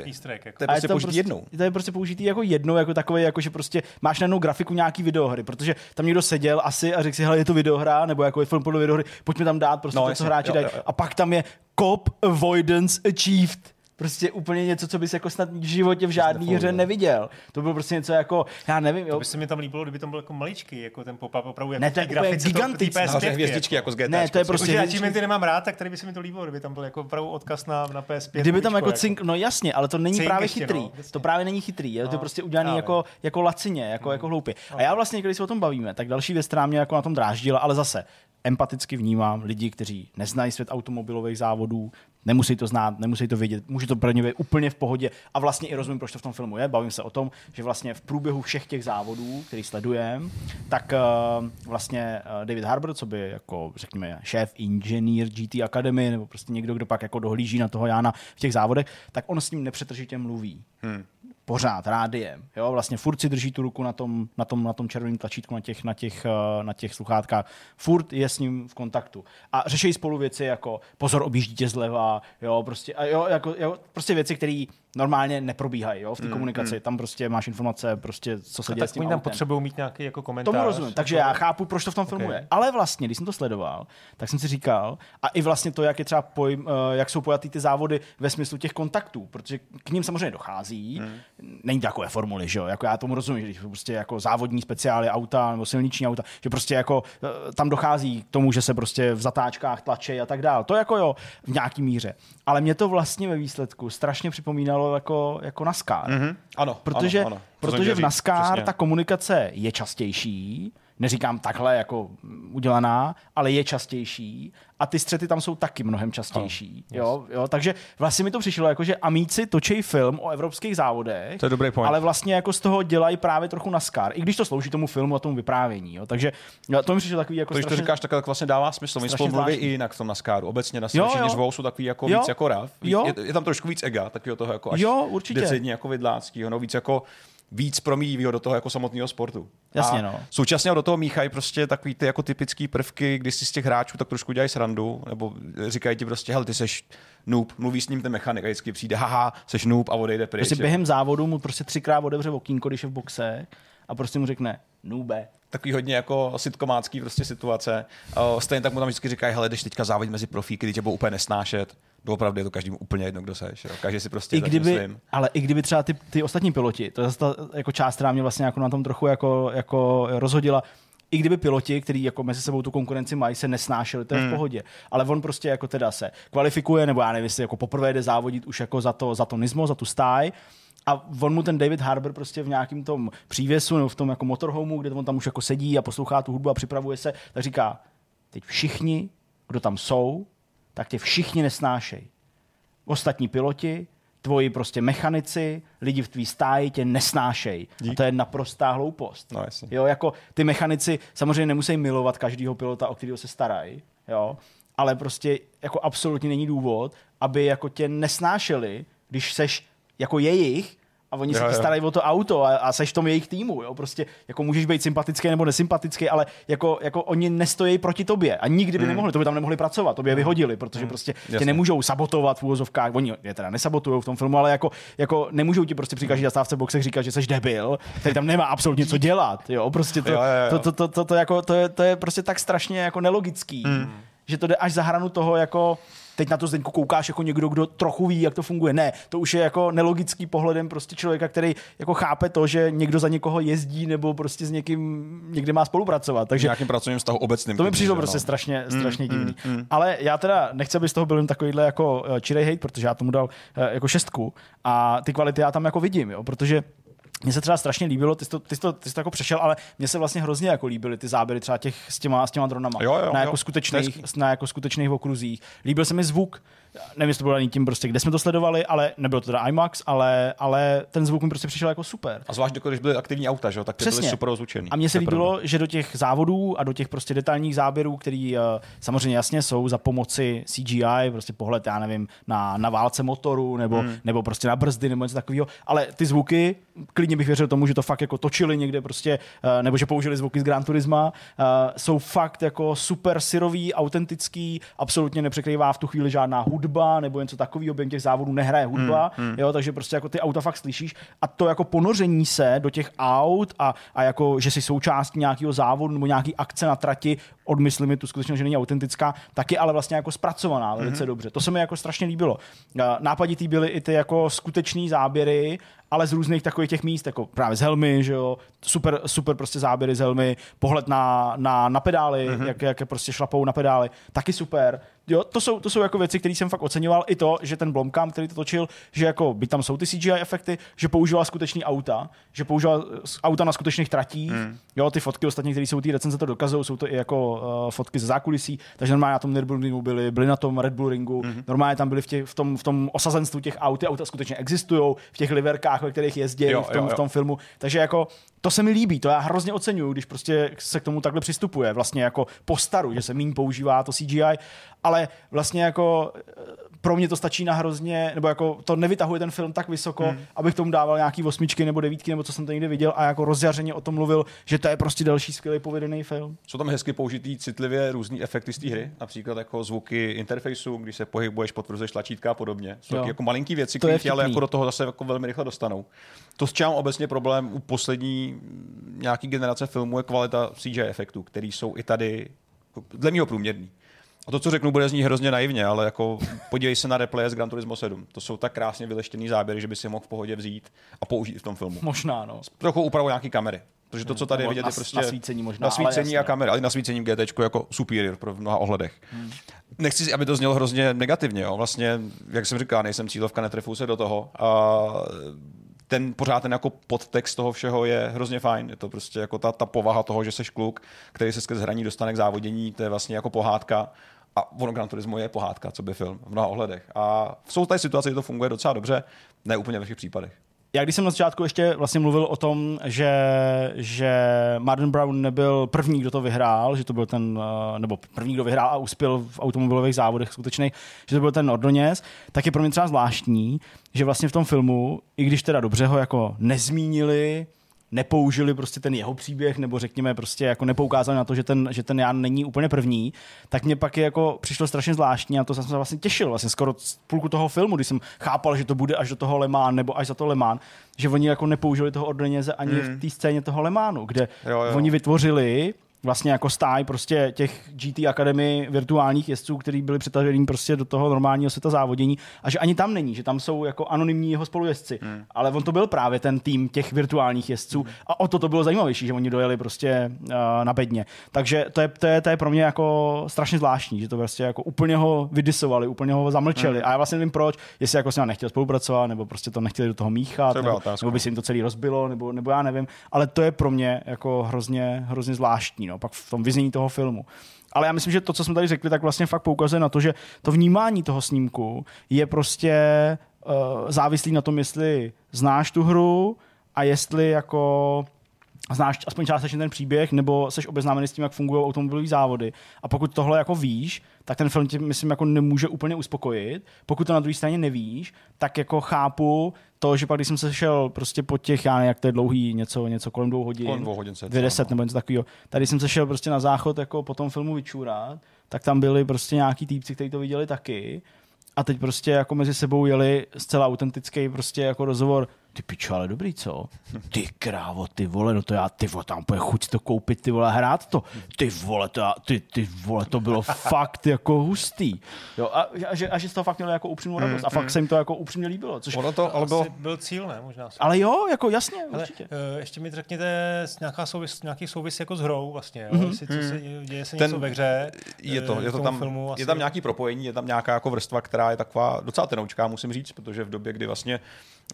Easter egg, jako. To je prostě použitý jednou. To je prostě použitý jako jednou, jako takové, jako že prostě máš na jednou grafiku nějaký videohry, protože tam někdo seděl asi a řekl si, hele, je to videohra, nebo jako je film podle videohry, pojďme tam dát prostě No, to, co jasně, hráči jo, dají. jo, jo. A pak tam je Cop Avoidance Achieved. Prostě úplně něco, co bys jako snad v životě v žádné hře neviděl. To bylo prostě něco jako, já nevím, jo. To by se mi tam líbilo, kdyby tam byl jako maličký, jako ten pop-up opravdu jako Ne, to je grafice to- gigantický. té PS5 Nahoře hvězdičky jako z GTA. Ne, to je prostě já hvězdičky. achievementy nemám rád, tak tady by se mi to líbilo, kdyby tam byl jako opravdu odkaz na, na PS5. Kdyby tam jako cink, no jasně, ale to není Cink právě ještě, chytrý. no, jasně. to právě není chytrý, je to No, prostě udělaný já jako, jako lacině, jako, jako hloupě. A já vlastně, když se o tom bavíme, tak další věc, která mě jako na tom dráždila, ale zase empaticky vnímám lidi, kteří neznají svět automobilových závodů, nemusí to znát, nemusí to vědět, může to pro ně být úplně v pohodě a vlastně i rozumím, proč to v tom filmu je. Bavím se o tom, že vlastně v průběhu všech těch závodů, který sledujeme, tak uh, vlastně uh, David Harbour, co by jako řekněme šéf inženýr GT Academy nebo prostě někdo, kdo pak jako dohlíží na toho Jána v těch závodech, tak on s ním nepřetržitě mluví. Hmm pořád rádiem. Jo, vlastně furt si drží tu ruku na tom, na tom, na tom červeném tlačítku, na těch, na, těch, eh, na těch sluchátkách. Furt je s ním v kontaktu. A řeší spolu věci jako pozor, objíždí tě zleva, jo, prostě, a jo, jako, jo, prostě věci, které normálně neprobíhají jo, v té komunikaci. Tam prostě máš informace, prostě, co se A děje s tak tím oni tam autem. potřebují mít nějaký jako komentář. Tomu rozumím. Takže já chápu, proč to v tom filmu Ok. je. Ale vlastně, když jsem to sledoval, tak jsem si říkal, a i vlastně to, jak je třeba pojm, eh, jak jsou pojatý ty závody ve smyslu těch kontaktů, protože k ním samozřejmě dochází. Hmm. Není to takové formuly, že jo? Jako já tomu rozumím, že když prostě jako závodní speciály auta nebo silniční auta, že prostě jako eh, tam dochází k tomu, že se prostě v zatáčkách tlačí a tak dále. To jako jo, v nějaký míře. Ale mě to vlastně ve výsledku strašně připomínalo jako, jako NASCAR. Mhm. Ano, Protože, ano, ano. Protože v NASCAR přesně. ta komunikace je častější, neříkám takhle jako udělaná, ale je častější a ty střety tam jsou taky mnohem častější. Oh, jo, jo, takže vlastně mi to přišlo jako, že Amíci točí film o evropských závodech, To je dobrý point. ale vlastně jako z toho dělají právě trochu NASCAR, i když to slouží tomu filmu a tomu vyprávění. Jo. Takže jo, to mi přišlo takový jako To, když to strašně- říkáš, tak, tak vlastně dává smysl. Strašně spolu mluví i jinak v tom NASCARu. Obecně na všichni řvou, jsou takový jako Jo. víc jako rav. Víc, Jo. je, je, tam trošku víc ega, takového toho jako až Jo, určitě. decidně jako vidláckýho, no víc jako víc promíjivého do toho jako samotného sportu. Jasně, a no. Současně do toho míchají prostě takový ty jako typický prvky, kdy si z těch hráčů tak trošku dělají srandu, nebo říkají ti prostě, hele, ty seš noob, mluví s ním ten mechanik a vždycky přijde, haha, seš noob a odejde pryč. Prostě během závodu mu prostě třikrát otevře okýnko, když je v boxe a prostě mu řekne nube. takový hodně jako sitkomácký prostě situace. Stejně tak mu tam vždycky říkají, hele, jdeš teďka závodit mezi profíky, kdy tě budou úplně nesnášet. Doopravdy je to každému úplně jedno, kdo seš. Jo. Každý si prostě I kdyby, svým. ale i kdyby třeba ty, ty ostatní piloti, to je zase ta jako část, která mě vlastně jako na tom trochu jako, jako rozhodila, i kdyby piloti, kteří jako mezi sebou tu konkurenci mají, se nesnášeli, to je hmm. v pohodě. Ale on prostě jako teda se kvalifikuje, nebo já nevím, jestli jako poprvé jde závodit už jako za to, za to Nismo, za tu stáj. A on mu ten David Harbour prostě v nějakém tom přívěsu nebo v tom jako motorhomeu, kde on tam už jako sedí a poslouchá tu hudbu a připravuje se, tak říká, teď všichni, kdo tam jsou, tak tě všichni nesnášejí ostatní piloti, tvoji prostě mechanici, lidi v tvý stáji tě nesnášejí. A to je naprostá hloupost. No, jasně. jo, jako ty mechanici samozřejmě nemusí milovat každého pilota, o kterého se starají, jo, ale prostě jako absolutně není důvod, aby jako tě nesnášeli, když seš jako jejich a oni Jo, se ti starají o to auto a, a seš v tom jejich týmu, jo, prostě jako můžeš být sympatický nebo nesympatický, ale jako, jako oni nestojí proti tobě a nikdy by nemohli, to by tam nemohli pracovat, to by je vyhodili, protože prostě tě Jasně. nemůžou sabotovat v úvozovkách, oni je teda nesabotují v tom filmu, ale jako, jako nemůžou ti prostě při každé zastávce boxech říkat, že jsi debil, který tam nemá absolutně co dělat, jo, prostě to, Jo, jo, jo. to, to, to, to, to, jako, to, je, to je prostě tak strašně jako nelogický, že to jde až za hranu toho jako teď na to Zdeňku koukáš jako někdo, kdo trochu ví, jak to funguje. Ne, to už je jako nelogický pohledem prostě člověka, který jako chápe to, že někdo za někoho jezdí nebo prostě s někým někde má spolupracovat. Takže nějakým pracovním vztahu obecným. to mi přišlo prostě no. strašně, strašně divný. Ale já teda nechci, aby z toho byl jen takovýhle jako eh, čirej hate, protože já tomu dal eh, jako šestku a ty kvality já tam jako vidím, jo, protože mně se třeba strašně líbilo, ty jsi to, ty jsi to, ty jsi to jako přešel, ale mně se vlastně hrozně jako líbily ty záběry třeba těch s těma, s těma dronama Jo, jo, na, jo. jako je skutečných, na jako skutečných okruzích. Líbil se mi zvuk, nevím, jestli to bylo ani tím prostě, kde jsme to sledovali, ale nebylo to teda IMAX, ale, ale ten zvuk mi prostě přišel jako super. A zvlášť, když byly aktivní auta, že? tak ty Přesně. byly super rozlučený. A mně se To líbilo, pravda. že do těch závodů a do těch prostě detailních záběrů, který uh, samozřejmě jasně jsou za pomoci CGI, prostě pohled, já nevím, na, na válce motoru nebo, hmm. nebo prostě na brzdy nebo něco takového, ale ty zvuky, klidně bych věřil tomu, že to fakt jako točili někde prostě, uh, nebo že použili zvuky z Gran Turisma, uh, jsou fakt jako super syrový, autentický, absolutně nepřekrývá v tu chvíli žádná hudba nebo něco takového, během těch závodů nehraje hudba, hmm. Hmm. jo, takže prostě jako ty auta fakt slyšíš a to jako ponoření se do těch aut a, a jako, že jsi součástí nějakého závodu nebo nějaký akce na trati, odmyslím mi tu skutečnost, že není autentická, taky ale vlastně jako zpracovaná velice dobře. To se mi jako strašně líbilo. Nápaditý byly i ty jako skutečný záběry, ale z různých takových těch míst, jako právě z helmy, že jo, super, super prostě záběry z helmy, pohled na, na, na pedály, mm-hmm. jak, jak prostě šlapou na pedály, taky super. Jo, to jsou, to jsou jako věci, které jsem fakt oceňoval. I to, že ten Blomkamp, který to točil, že jako by tam jsou ty CGI efekty, že používal skutečný auta, že používal eh, auta na skutečných tratích. Mm. Jo, ty fotky ostatní, které jsou té recenze, to dokazují, jsou to i jako uh, fotky ze zákulisí, takže normálně na tom Nürburgringu byli, byli na tom Red Bull ringu, mm. normálně tam byli v, těch, v, tom, v tom osazenstvu těch aut, ty auta skutečně existují, v těch liverkách, ve kterých jezdí Jo, v, tom, jo, jo. v tom filmu. Takže jako to se mi líbí, to já hrozně oceňuju, když prostě se k tomu takhle přistupuje, vlastně jako postaru, že se méně používá to CGI, ale vlastně jako pro mě to stačí na hrozně, nebo jako to nevytahuje ten film tak vysoko, hmm. abych tomu dával nějaký osmičky nebo devítky, nebo co jsem to někde viděl a jako rozjařeně o tom mluvil, že to je prostě další skvělý povedený film. Jsou tam hezky použitý citlivě různý efekty z té hry, například jako zvuky interfejsu, když se pohybuješ, potvrzuješ tlačítka a podobně. Jsou taky jako malinký věci, které tě ale jako do toho zase jako velmi rychle dostanou. To, s čím mám obecně problém u poslední nějaký generace filmů, je kvalita CGI efektů, který jsou i tady jako dle mého průměrný. A to, co řeknu, bude znít hrozně naivně, ale jako podívej se na replaye z Gran Turismo 7. To jsou tak krásně vyleštěný záběry, že by si je mohl v pohodě vzít a použít v tom filmu. Možná, no. Trochu upravou nějaký kamery. Protože to, co tady je vidět, je prostě nasvícení možná, ale nasvícení a kamera, ale nasvícení GT jako superior pro v mnoha ohledech. Hmm. Nechci, aby to znělo hrozně negativně. Jo. Vlastně, jak jsem říkal, nejsem cílovka, netrefuji se do toho. A ten pořád ten jako podtext toho všeho je hrozně fajn. Je to prostě jako ta, ta povaha toho, že seš kluk, který se skrz hraní dostane k závodění, to je vlastně jako pohádka. A ono Gran Turismo je pohádka, co by film v mnoha ohledech. A jsou tady situace, kdy to funguje docela dobře, ne úplně ve všech případech. Já když jsem na začátku ještě vlastně mluvil o tom, že, že Martin Brown nebyl první, kdo to vyhrál, že to byl ten, eh, nebo první, kdo vyhrál a uspěl v automobilových závodech skutečný, že to byl ten Ordoněz, tak je pro mě třeba zvláštní, že vlastně v tom filmu, i když teda dobře ho jako nezmínili, nepoužili prostě ten jeho příběh, nebo řekněme prostě jako nepoukázali na to, že ten, že ten Jan není úplně první, tak mě pak je jako přišlo strašně zvláštní a to jsem se vlastně těšil vlastně skoro půlku toho filmu, když jsem chápal, že to bude až do toho Lemán nebo až za to Lemán, že oni jako nepoužili toho Ordoněze ani hmm. v té scéně toho Lemánu, kde jo, jo. oni vytvořili vlastně jako stáj prostě těch GT Academy virtuálních jezdců, kteří byli přetažení prostě do toho normálního světa závodění a že ani tam není, že tam jsou jako anonymní jeho spolujezdci. Hmm. Ale on to byl právě ten tým těch virtuálních jezdců hmm. a o to to bylo zajímavější, že oni dojeli prostě uh, na bedně. Takže to je, to, je, to je pro mě jako strašně zvláštní, že to prostě jako úplně ho vydisovali, úplně ho zamlčeli. Hmm. A já vlastně nevím proč, jestli jako s ním nechtěl spolupracovat, nebo prostě to nechtěli do toho míchat, nebo, nebo, by si jim to celý rozbilo, nebo, nebo já nevím. Ale to je pro mě jako hrozně, hrozně zvláštní. No no, pak v tom vyznění toho filmu. Ale já myslím, že to, co jsme tady řekli, tak vlastně fakt poukazuje na to, že to vnímání toho snímku je prostě uh, závislý na tom, jestli znáš tu hru a jestli jako znáš aspoň částečně ten příběh, nebo jsi obeznámený s tím, jak fungují automobilové závody. A pokud tohle jako víš, tak ten film tě, myslím, jako nemůže úplně uspokojit. Pokud to na druhé straně nevíš, tak jako chápu to, že pak, když jsem se šel prostě po těch, já nevím, jak to je dlouhý, něco, něco kolem dvou hodin, kolem dvou hodin se deset nebo něco takového, tady jsem se šel prostě na záchod jako po tom filmu vyčůrat, tak tam byli prostě nějaký týpci, kteří to viděli taky a teď prostě jako mezi sebou jeli zcela autentický prostě jako rozhovor, ty pičo, ale dobrý, co? Ty krávo, ty vole, no to já, ty vole, tam bude chuť to koupit, ty vole, hrát to. Ty vole, to, já, ty, ty vole, to bylo fakt jako hustý. Jo, a, a, že, a že z toho fakt měli jako upřímnou radost. Mm, a fakt mm. se jim to jako upřímně líbilo. Což, ono to ale bylo... byl cíl, ne? Možná. Ale jo, jako jasně, ale, určitě. Uh, ještě mi řekněte nějaká souvis, nějaký souvis jako s hrou vlastně, jo? Mm-hmm. Jestli, co se, děje se Ten, něco ve hře. Je to, je to tam, filmu, je tam nějaký propojení, je tam nějaká jako vrstva, která je taková docela tenoučká, musím říct, protože v době, kdy vlastně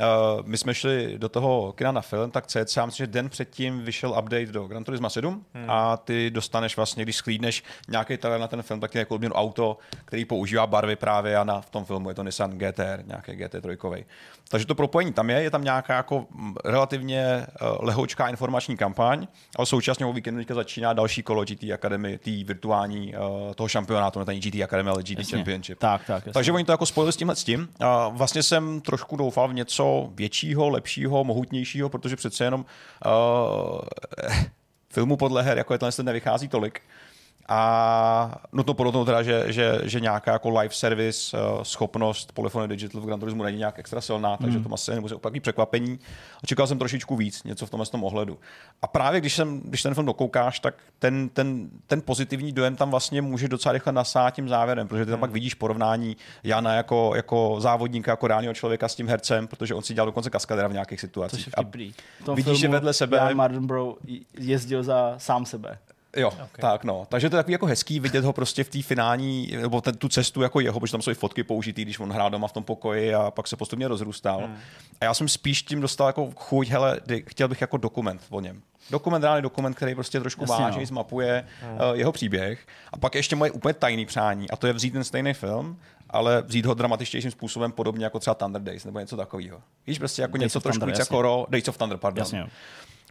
Uh, my jsme šli do toho kina na film, tak cca myslím, že den předtím vyšel update do Gran Turismo 7 hmm. a ty dostaneš vlastně, když sklídneš nějaký trailer na ten film, tak je jako odměnu auto, který používá barvy právě a na, v tom filmu je to Nissan GTR, nějaký GT3. Takže to propojení tam je, je tam nějaká jako relativně uh, lehoučká informační kampaň, ale současně o víkendu začíná další kolo GT Academy, tý virtuální uh, toho šampionátu, ne GT Academy, ale GT jasně. Championship. Tak, tak, jasně. Takže oni to jako spojili s tímhle s tím. A vlastně jsem trošku doufal v něco většího, lepšího, mohutnějšího, protože přece jenom uh, filmu podle her, jako je tenhle, nevychází tolik. A nutno podotknout teda, že, že, že nějaká jako live service uh, schopnost Polyphony Digital v Gran Turismo není nějak extra silná, takže mm. to asi nebude úplně překvapení. A čekal jsem trošičku víc, něco v tomhle tom ohledu. A právě když, jsem, když ten film dokoukáš, tak ten, ten, ten pozitivní dojem tam vlastně může docela rychle nasát tím závěrem, protože ty tam mm. pak vidíš porovnání Jana jako, jako závodníka, jako reálního člověka s tím hercem, protože on si dělal dokonce kaskadera v nějakých situacích. A vidíš, že vedle sebe... Jan Martin Bro jezdil za sám sebe. Jo, okay. tak no. Takže to je takový jako hezký vidět ho prostě v té finální, nebo ten, tu cestu jako jeho, protože tam jsou i fotky použitý, když on hrál doma v tom pokoji a pak se postupně rozrůstal. Hmm. A já jsem spíš tím dostal jako chuť, hele, chtěl bych jako dokument o něm. Dokument, reálný dokument, který prostě trošku Jasně, váží, no. zmapuje hmm. uh, jeho příběh. A pak ještě moje úplně tajný přání, a to je vzít ten stejný film, ale vzít ho dramatičtějším způsobem, podobně jako třeba Thunder Days nebo něco takového. Víš, prostě jako Days něco trošku víc jako ro, Days of Thunder, pardon. Jasně,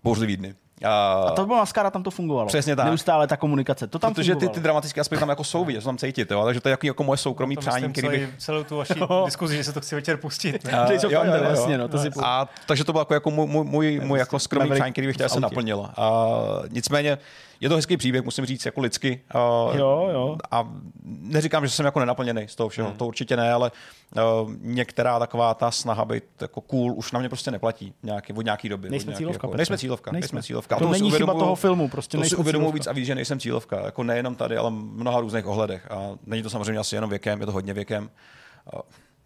Bouřlivý dny. A, a to byla Maskara, tam to fungovalo. Přesně tak. Neustále ta komunikace. To tam Protože ty, ty dramatické aspekty tam jako jsou vidět, tam cítit, jo? takže to je jako, jako moje soukromý to přání, který bych... celou tu vaši diskuzi, že se to chci večer pustit. Ne? Jo, jo, no, to si a, takže to bylo jako, jako můj, můj, můj, můj jako skromný přání, který bych chtěl, se naplnilo. A, nicméně, je to hezký příběh, musím říct, jako lidsky. Uh, jo, jo. A neříkám, že jsem jako nenaplněný z toho všeho, hmm. to určitě ne, ale uh, některá taková ta snaha být jako cool už na mě prostě neplatí nějaký, od nějaký doby. Nejsme nějaký, cílovka. Jako, nejsme cílovka. Nejsme, nejsme cílovka. To, to není chyba toho filmu, prostě to si uvědomuji víc a víc, že nejsem cílovka. Jako nejenom tady, ale v mnoha různých ohledech. A není to samozřejmě asi jenom věkem, je to hodně věkem.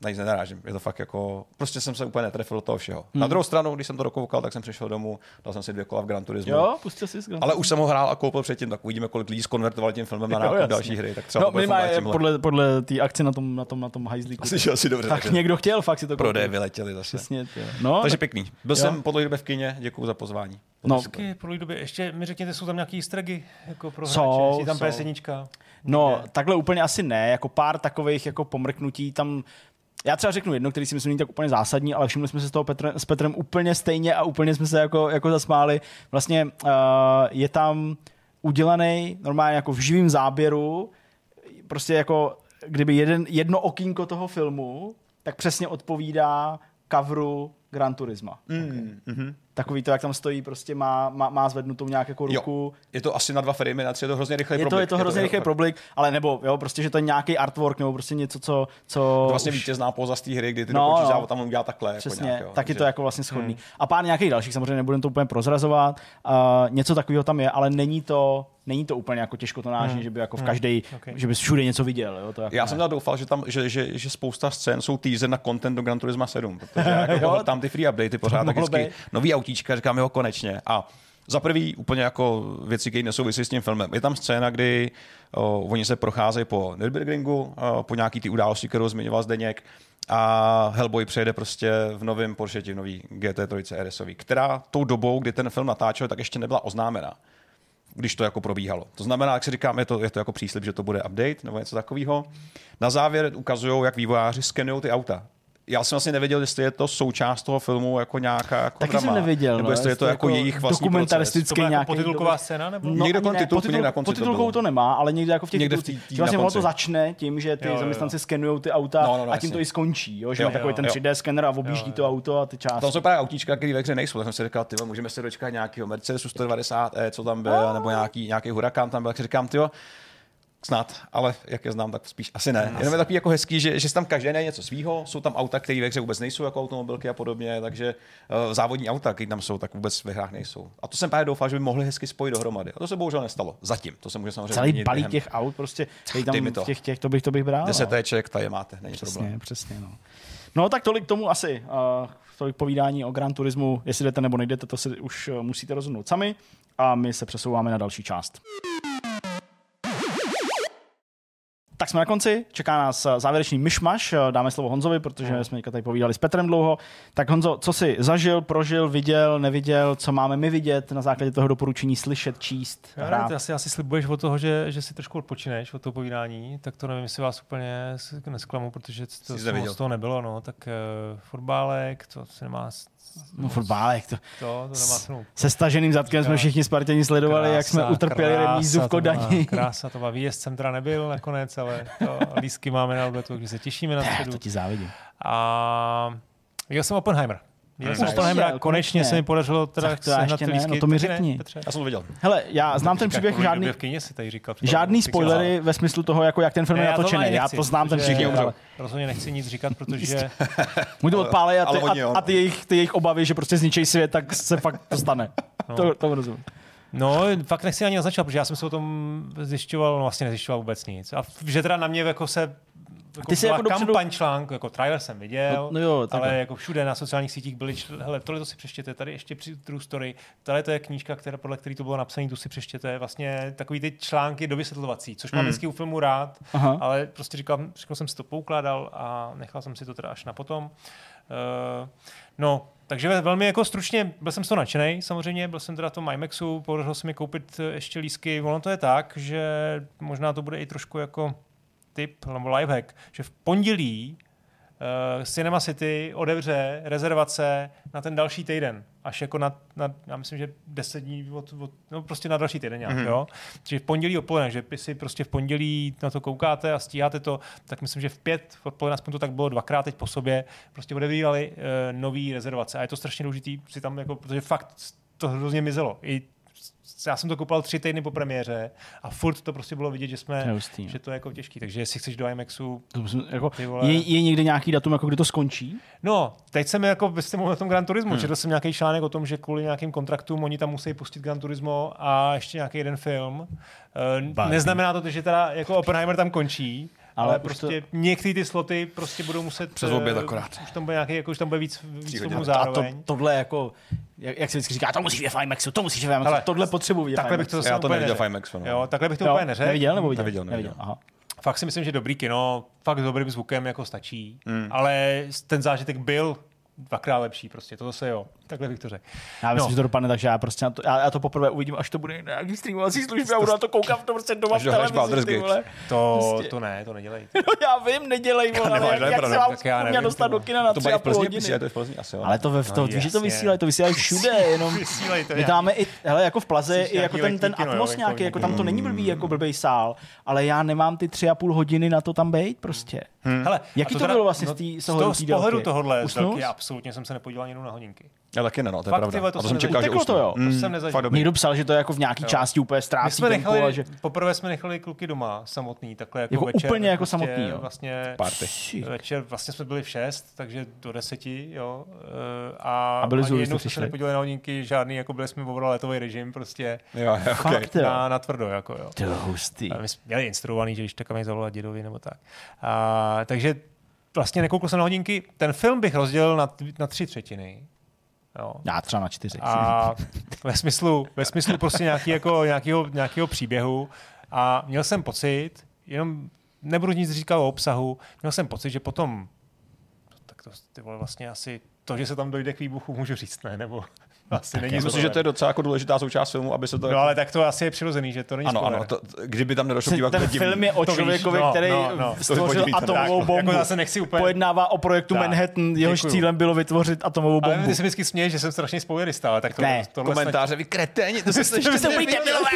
Na nic nenarážím. Je to fakt jako, prostě jsem se úplně netrefil do toho všeho. Hmm. Na druhou stranu, když jsem to dokoukal, tak jsem přišel domů, dal jsem si dvě kola v Gran Turismo. Jo, pustil jsi Gran Ale už jsem ho hrál a koupil předtím, tak uvidíme, kolik lidí skonvertovali tím filmem na nákup další hry. Tak třeba No, tímhle. podle, podle té akce na tom, na tom, na tom hajzlíku. Asi, že asi dobře. Tak takže někdo chtěl fakt si to Prodeje koupit. vyletěli zase. Přesně. No, Takže tak- pěkný. Byl Jo. jsem po dlouhé době v kině, děkuji za pozvání. no, Taky po dlouhé době. Ještě mi řekněte, jsou tam nějaký easter eggy jako pro Jsou, hráče? Tam jsou. PS1? No, takhle úplně asi ne, jako pár takových jako pomrknutí tam já třeba řeknu jedno, který si myslím není tak úplně zásadní, ale všimli jsme se z toho Petr, s Petrem úplně stejně a úplně jsme se jako, jako zasmáli. Vlastně uh, je tam udělaný normálně jako v živém záběru, prostě jako kdyby jeden, jedno okýnko toho filmu, tak přesně odpovídá coveru Gran Turisma. Mm, mm-hmm. Takový to, jak tam stojí, prostě má, má, má zvednutou nějak jako Jo. ruku. Je to asi na dva framey, na tři, je to hrozně rychlý Je to, problik. je to hrozně rychlý problik, ale nebo, jo, prostě, že to je nějaký artwork, nebo prostě něco, co... co To vlastně už- vítězná póza z té hry, kdy ty No, dokončíš no. tam on udělá takhle. Přesně, jako nějak, jo. tak je to Takže- jako vlastně schodný. A pár nějakých dalších, samozřejmě nebudeme to úplně prozrazovat. Uh, něco takového tam je, ale není to, není to úplně jako těžkotonážní, že by jako v každý, Okay. že bys všude něco viděl. Jo, to jako Já ne. jsem teda doufal, že, tam, že, že, že spousta scén jsou teaser na content do Gran Turismo 7, protože jako tam ty free updaty pořád tak vždycky být. nový autíčka, říkám jo, konečně. A za prvý úplně jako věci, které nesouvisí s tím filmem. Je tam scéna, kdy o, oni se procházejí po Nürburgringu, o, po nějaký ty události, kterou zmiňoval Zdeněk, a Hellboy přejede prostě v novém Porsche, v nový GT3 RSový, která tou dobou, kdy ten film natáčel, tak ještě nebyla oznámena když to jako probíhalo. To znamená, jak si říkám, je to, je to jako příslip, že to bude update nebo něco takového. Na závěr ukazují, jak vývojáři skenují ty auta. Já jsem vlastně nevěděl, jestli je to součást toho filmu jako nějaká jako Taky drama, jsem nevěděl, nebo no, jestli je to jako jejich vlastní dokumentaristický To byla jako nějaký potitulková scéna? Nebo? No, Někde ani kolem titulku, pod někde na konci pod to to nemá, ale někde jako v těch Někde v tý- že vlastně ono to začne tím, že ty Jo, jo, jo. zaměstnanci skenují ty auta No, no, no, a tím to i skončí. Jo? Že Jo, má takový jo, ten jo. 3D skener a objíždí to auto a ty části. Tam jsou právě autíčka, které ve hře nejsou. Tak jsem si říkal, ty můžeme se dočkat nějakého Mercedesu 190E, co tam byl, nebo nějaký, nějaký hurikán tam byl. Tak si říkám, ty snad, ale jak je znám, tak spíš asi ne. Jenom je takový jako hezký, že, že tam každý něco svýho, jsou tam auta, které ve hře vůbec nejsou jako automobilky a podobně, takže uh, závodní auta, které tam jsou, tak vůbec ve hrách nejsou. A to jsem právě doufal, že by mohli hezky spojit dohromady. A to se bohužel nestalo. Zatím. To se může samozřejmě Celý balík těch aut, prostě tady tam to. těch, těch, to bych, to bych bral. no. Desetéček, tady je máte, není problém. Přesně, přesně. No. no tak tolik tomu asi. Uh, tolik povídání o Gran Turismu. Jestli jdete nebo nejdete, to si už uh, musíte rozhodnout sami. A my se přesouváme na další část. Tak jsme na konci, čeká nás eh, závěrečný myšmaš, Eh, dáme slovo Honzovi, protože jsme teďka tady povídali s Petrem dlouho. Tak Honzo, co jsi zažil, prožil, viděl, neviděl, co máme my vidět na základě toho doporučení slyšet, číst, Já nevím, hrát? ty asi, asi slibuješ od toho, že, že si trošku odpočineš od toho povídání, tak to nevím, jestli vás úplně nesklamu, protože to, z toho nebylo, no, tak uh, fotbálek, to se nemá, No fotbálek, to, to, to cenu. se staženým zadkem jsme všichni Spartěni sledovali, jak jsme utrpěli remízu v to Kodani. Krása, to byla výjezd jsem teda nebyl nakonec, ale to, lístky máme na odletu, takže se těšíme na středu. to ti závidím. A viděl jsem Oppenheimer. Viděl jsem viděl, konečně konečně. se mi podařilo teda to já sehnat ještě ty ne, lístky. no to mi ne, řekni. Já jsem to viděl. Hele, já znám ten příběh žádný, v kyně si tady říkal. žádný spoilery ve smyslu toho, jako jak ten film Ne, je já to natočený. Já to znám ten příběh, Rozhodně nechci nic říkat, protože můj to odpálej a ty, a, a ty, jejich, ty jejich obavy, že prostě zničej svět, tak se fakt to stane. To, to rozumím. No, fakt nechci ani naznačovat, protože já jsem se o tom zjišťoval, no vlastně nezjišťoval vůbec nic. A že teda na mě jako se jako Ty jsi jako dopředu- kampaň článk, jako trailer jsem viděl, No- no jo, takhle. ale jako všude na sociálních sítích byly, hele, tohle to si přečtěte, tady ještě při true story, tady to je knížka, která, podle který to bylo napsané, tu si přečtěte, vlastně takový ty články do vysvětlovací, což mám vždycky u filmu rád, Aha. ale prostě říkal, říkal jsem si to poukládal a nechal jsem si to teda až na potom. Uh, no, takže ve- velmi jako stručně, byl jsem z toho nadšený, samozřejmě, byl jsem teda v tom IMAXu, podařilo se mi koupit ještě lísky. Ono to je tak, že možná to bude i trošku jako tip nebo lifehack, že v pondělí uh, Cinema City otevře rezervace na ten další týden. Až jako na, na já myslím, že 10 dní, od, od, no prostě na další týden nějak, mm-hmm. jo. Čiže v pondělí odpoledne, že vy si prostě v pondělí na to koukáte a stíháte to, tak myslím, že v pět odpoledne, aspoň to tak bylo dvakrát teď po sobě, prostě odevírali uh, nový rezervace. A je to strašně důležitý si tam, jako, protože fakt to hrozně mizelo. I já jsem to koupil tři týdny po premiéře a furt to prostě bylo vidět, že jsme, hustý, no. že to je jako těžký. Takže jestli chceš do IMAXu, To musím- jako, vole. je, je někde nějaký datum, jako kdy to skončí? No, teď jsem jako, vy jste mluvil o tom Gran Turismo, Hmm. četl jsem nějaký článek o tom, že kvůli nějakým kontraktům oni tam musí pustit Gran Turismo a ještě nějaký jeden film. Uh, Barbie. neznamená to, že teda jako Oppenheimer tam končí, ale, Ale prostě to... některé ty sloty prostě budou muset... Přes eh, oběd akorát. Už tam bude nějaký, jako už tam bude víc, víc filmů hodiny. A to, zároveň. tohle jako, jak, jak se vždycky říká, to musíš v IMAXu, to musíš v IMAXu, tohle potřebuji v Takhle bych to zase Já to úplně neviděl neřekl. v IMAXu, no. Jo, takhle bych to Jo, úplně neřekl. Neviděl nebo viděl? Neviděl, neviděl. Aha. Fakt si myslím, že dobrý kino, fakt s dobrým zvukem jako stačí, mm. ale ten zážitek byl dvakrát lepší prostě, to zase jo. Takhle bych to řekl. Já myslím, No. že to dopadne, takže já prostě na to, já, já to poprvé uvidím, až to bude na nějaký streamovací službě a budu na to koukám to prostě doma Až v televizi, ty vole. To, Prostě- to ne, to nedělej. No já vím, nedělej, vole, ale nemáš jak, jak pravdu, se vám tak já mě nevím, dostat do kina na To tři a půl hodiny. píše, to je v Plzni asi, jo. Ale to, ve, to No, víš, že to vysílají, to vysílají všude, jenom to my máme i, hele, jako v Plaze, i jako ten, ten atmos jo, nějaký, jako tam to není blbý, jako blbý sál, ale já nemám ty tři a půl hodiny na to tam být prostě. Hele, Jaký a to bylo vlastně z no, tý- z z, toho z pohledu tohohle, z délky, jsi? absolutně jsem se nepodíval ani na hodinky. Já taky ne, no, to je Fakt, pravda. ty vole, to a to jsem čekal, že nezažil. usnu. to jo. To jsem nezažil. fakt dobrý. Někdo psal, že to jako v nějaký části úplně My ztrácí jsme tempo nechali, a že... poprvé jsme nechali kluky doma samotný, takhle jako, Jako večer. úplně jako prostě samotný, jo. Vlastně Party. Večer vlastně jsme byli v 6, takže do 10, jo. eh, A, A byli ani zůli, jednou jsme se nepodívali na hodinky, žádný, jako byli jsme opravdu letový režim, prostě Jo, jo, okay. Fakt, jo. na, na tvrdo, jako jo. To je hustý. A my jsme měli instruovaný, že když tak mají zavolat dědovi nebo tak. A, takže vlastně nekoukl jsem na hodinky. Ten film bych rozdělil na, na tři třetiny. Jo. Já třeba na čtyři. A ve smyslu, ve smyslu prostě nějaký, jako, nějakýho, nějakýho příběhu. A měl jsem pocit, jenom nebudu nic říkat o obsahu, měl jsem pocit, že potom, tak to ty vole, vlastně asi to, že se tam dojde k výbuchu, můžu říct, ne? Nebo asi není Myslím si, že to je docela jako důležitá součást filmu, aby se to... No ale tak to asi je přirozený, že to není ano, spoiler. ano, to, kdyby tam nedošlo k Ten, film je o člověkovi, no, který no, no. stvořil atomovou tak, bombu. jako zase nechci úplně- Pojednává o projektu Tak, Manhattan, jehož děkuju. cílem bylo vytvořit atomovou Ale bombu. ty si vždycky směješ, že jsem strašně spoilerista, ale tak to, Ne, tohle Komentáře, vy kreténi, to jste Ty ještě jste ty